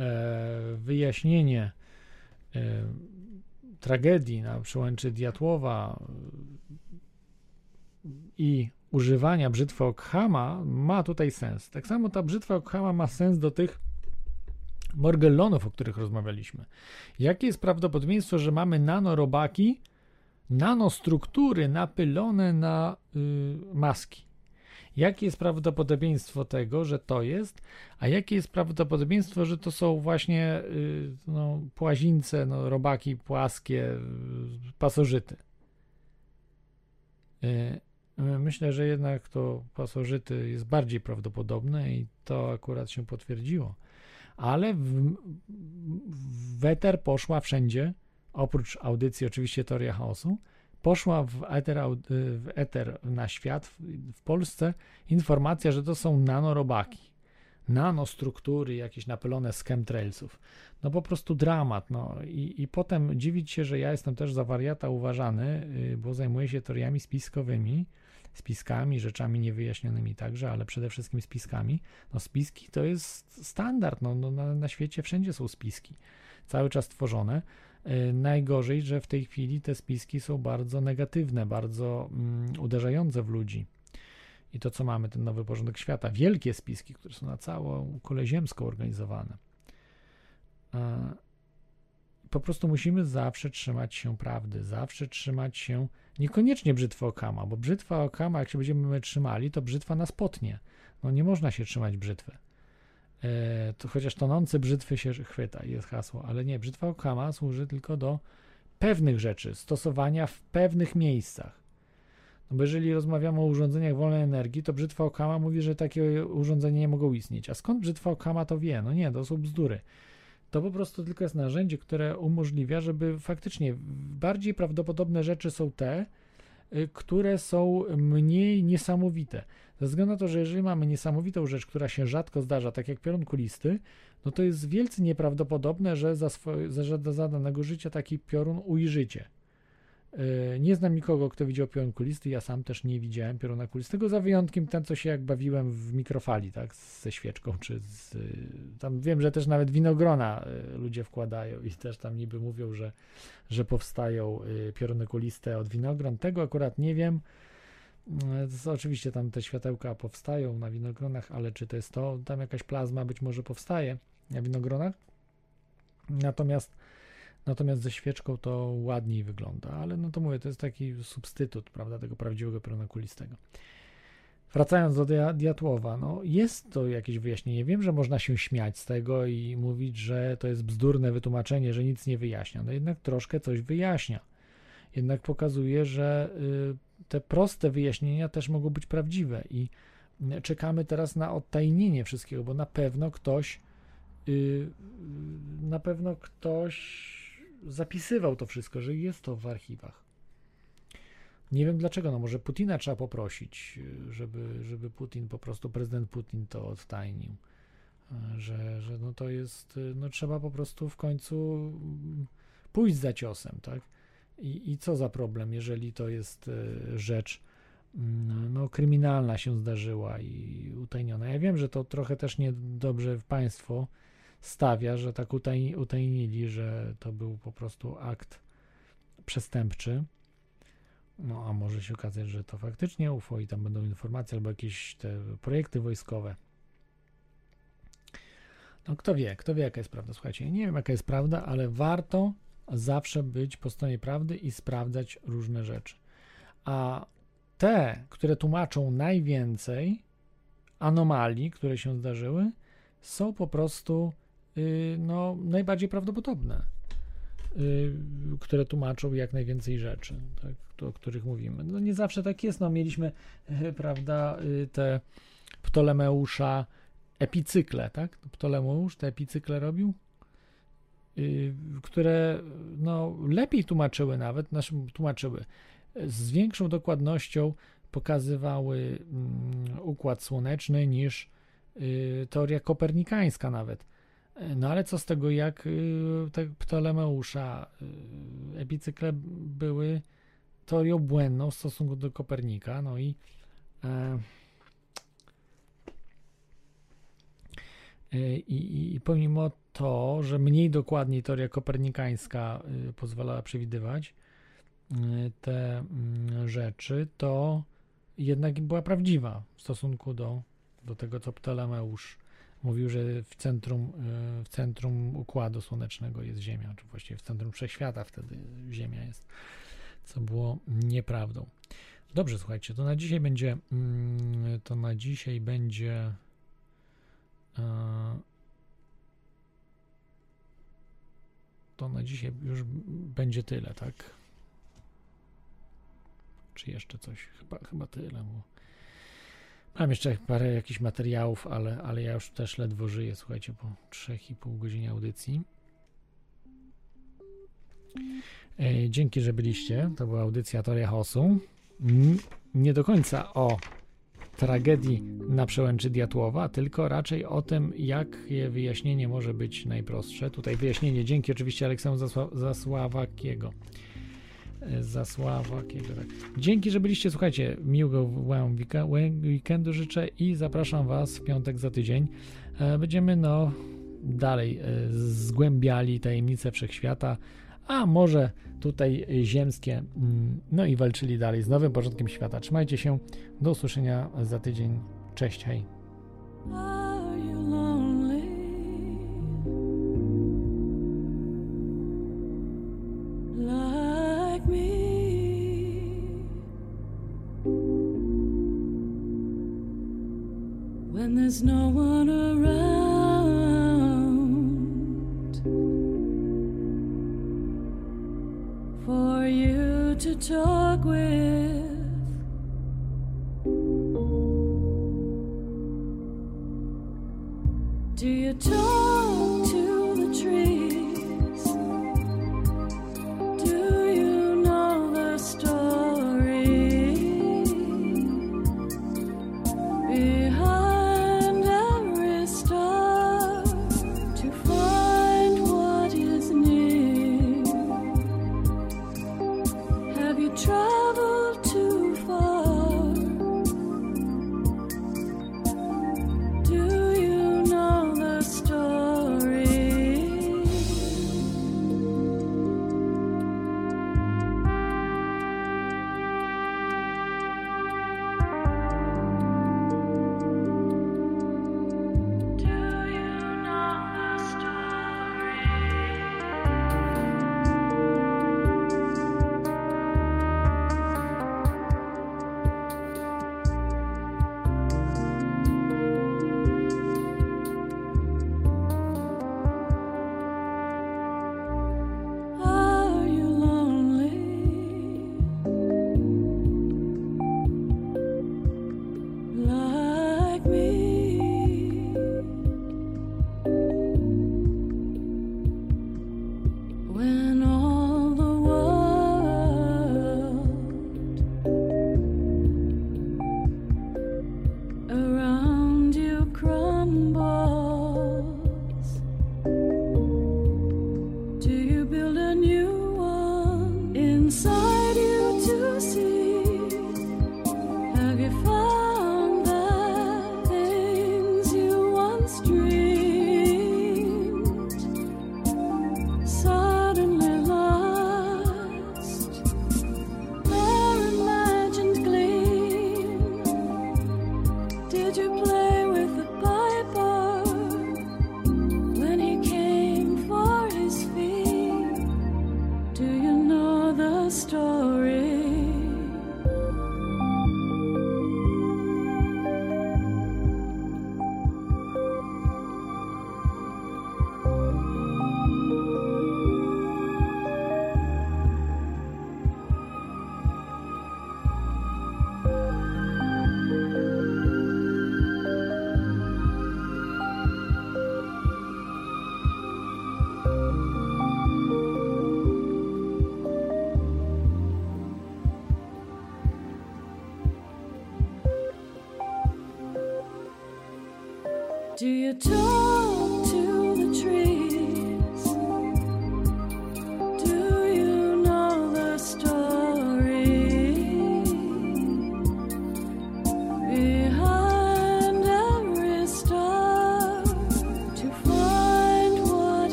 e, wyjaśnienie e, tragedii na przełęczy Diatłowa y, i używania brzytwy Okhama ma tutaj sens. Tak samo ta brzytwa Okhama ma sens do tych Morgellonów, o których rozmawialiśmy. Jakie jest prawdopodobieństwo, że mamy nanorobaki, nanostruktury napylone na y, maski? Jakie jest prawdopodobieństwo tego, że to jest, a jakie jest prawdopodobieństwo, że to są właśnie y, no, płazińce, no, robaki płaskie, y, pasożyty? Y, Myślę, że jednak to pasożyty jest bardziej prawdopodobne i to akurat się potwierdziło. Ale w, w eter poszła wszędzie, oprócz audycji oczywiście Teoria Chaosu, poszła w eter, w eter na świat, w, w Polsce, informacja, że to są nanorobaki. Nanostruktury, jakieś napylone z chemtrailsów. No po prostu dramat. No. I, I potem dziwić się, że ja jestem też za wariata uważany, y, bo zajmuję się teoriami spiskowymi, spiskami, rzeczami niewyjaśnionymi także, ale przede wszystkim spiskami. No spiski to jest standard, no, no na, na świecie wszędzie są spiski, cały czas tworzone. Yy, najgorzej, że w tej chwili te spiski są bardzo negatywne, bardzo mm, uderzające w ludzi. I to, co mamy, ten nowy porządek świata, wielkie spiski, które są na całą kulę ziemską organizowane. Po prostu musimy zawsze trzymać się prawdy, zawsze trzymać się niekoniecznie brzytwy Okama, bo brzytwa Okama, jak się będziemy trzymali, to brzytwa nas potnie. No nie można się trzymać brzytwy. E, to chociaż tonący brzytwy się chwyta, jest hasło, ale nie, brzytwa Okama służy tylko do pewnych rzeczy, stosowania w pewnych miejscach. No bo jeżeli rozmawiamy o urządzeniach wolnej energii, to brzytwa Okama mówi, że takie urządzenia nie mogą istnieć. A skąd brzytwa Okama to wie? No nie, to są bzdury. To po prostu tylko jest narzędzie, które umożliwia, żeby faktycznie bardziej prawdopodobne rzeczy są te, y, które są mniej niesamowite. Ze względu na to, że jeżeli mamy niesamowitą rzecz, która się rzadko zdarza, tak jak piorun kulisty, no to jest wielce nieprawdopodobne, że za, swoje, za, za danego życia taki piorun ujrzycie. Yy, Nie znam nikogo, kto widział piorun kulisty, ja sam też nie widziałem pioruna kulistego, za wyjątkiem ten, co się jak bawiłem w mikrofali, tak, ze świeczką, czy z, yy, tam wiem, że też nawet winogrona yy, ludzie wkładają i też tam niby mówią, że, że powstają pioruny kuliste od winogron, tego akurat nie wiem, oczywiście tam te światełka powstają na winogronach, ale czy to jest to, tam jakaś plazma być może powstaje na winogronach, natomiast natomiast ze świeczką to ładniej wygląda, ale no to mówię, to jest taki substytut, prawda, tego prawdziwego pioruna kulistego. Wracając do Dia- Diatłowa, no jest to jakieś wyjaśnienie. Wiem, że można się śmiać z tego i mówić, że to jest bzdurne wytłumaczenie, że nic nie wyjaśnia. No jednak troszkę coś wyjaśnia. Jednak pokazuje, że y, te proste wyjaśnienia też mogą być prawdziwe i y, czekamy teraz na odtajnienie wszystkiego, bo na pewno ktoś y, na pewno ktoś zapisywał to wszystko, że jest to w archiwach. Nie wiem dlaczego, no może Putina trzeba poprosić, żeby, żeby Putin, po prostu prezydent Putin to odtajnił. Że, że no to jest, no trzeba po prostu w końcu pójść za ciosem, tak? I, I co za problem, jeżeli to jest y, rzecz mm, no, kryminalna się zdarzyła i utajniona. Ja wiem, że to trochę też niedobrze w państwo stawia, że tak utaj, utajnili, że to był po prostu akt przestępczy. No, a może się okazać, że to faktycznie UFO i tam będą informacje albo jakieś te projekty wojskowe. No, kto wie, kto wie, jaka jest prawda. Słuchajcie, nie wiem, jaka jest prawda, ale warto zawsze być po stronie prawdy i sprawdzać różne rzeczy. A te, które tłumaczą najwięcej anomalii, które się zdarzyły, są po prostu no, najbardziej prawdopodobne, y, które tłumaczą jak najwięcej rzeczy, tak, o których mówimy. No nie zawsze tak jest. No, mieliśmy, y, prawda, y, te Ptolemeusza epicykle, tak? Ptolemeusz te epicykle robił, y, które no, lepiej tłumaczyły nawet, znaczy tłumaczyły, z większą dokładnością pokazywały mm, układ słoneczny niż y, teoria kopernikańska nawet. No ale co z tego, jak te Ptolemeusza y, epicykle były teorią błędną w stosunku do Kopernika, no i e, e, i, i pomimo to, że mniej dokładniej teoria kopernikańska y, pozwalała przewidywać te mm, rzeczy, to jednak była prawdziwa w stosunku do, do tego, co Ptolemeusz mówił, że w centrum, y, w centrum układu słonecznego jest Ziemia, czy właściwie w centrum wszechświata wtedy Ziemia jest, co było nieprawdą. Dobrze, słuchajcie, to na dzisiaj będzie mm, to na dzisiaj będzie e, to na dzisiaj już będzie tyle, tak? Czy jeszcze coś? Chyba, chyba tyle. Bo mam jeszcze parę jakichś materiałów, ale, ale ja już też ledwo żyję, słuchajcie, po 3,5 godziny audycji. E, Dzięki, że byliście. To była audycja. Mm, Nie do końca o tragedii na przełęczy Diatłowa, tylko raczej o tym, jakie wyjaśnienie może być najprostsze. Tutaj wyjaśnienie dzięki oczywiście Aleksandru Zasła- Zasławakiego. E, Zasławakiego, tak. Dzięki, że byliście. Słuchajcie, miłego weekendu życzę i zapraszam Was w piątek za tydzień. E, Będziemy no dalej e, zgłębiali tajemnice wszechświata, a może tutaj ziemskie, mm, no i walczyli dalej z nowym porządkiem świata. Trzymajcie się, do usłyszenia za tydzień. Cześć, hej.
There's no one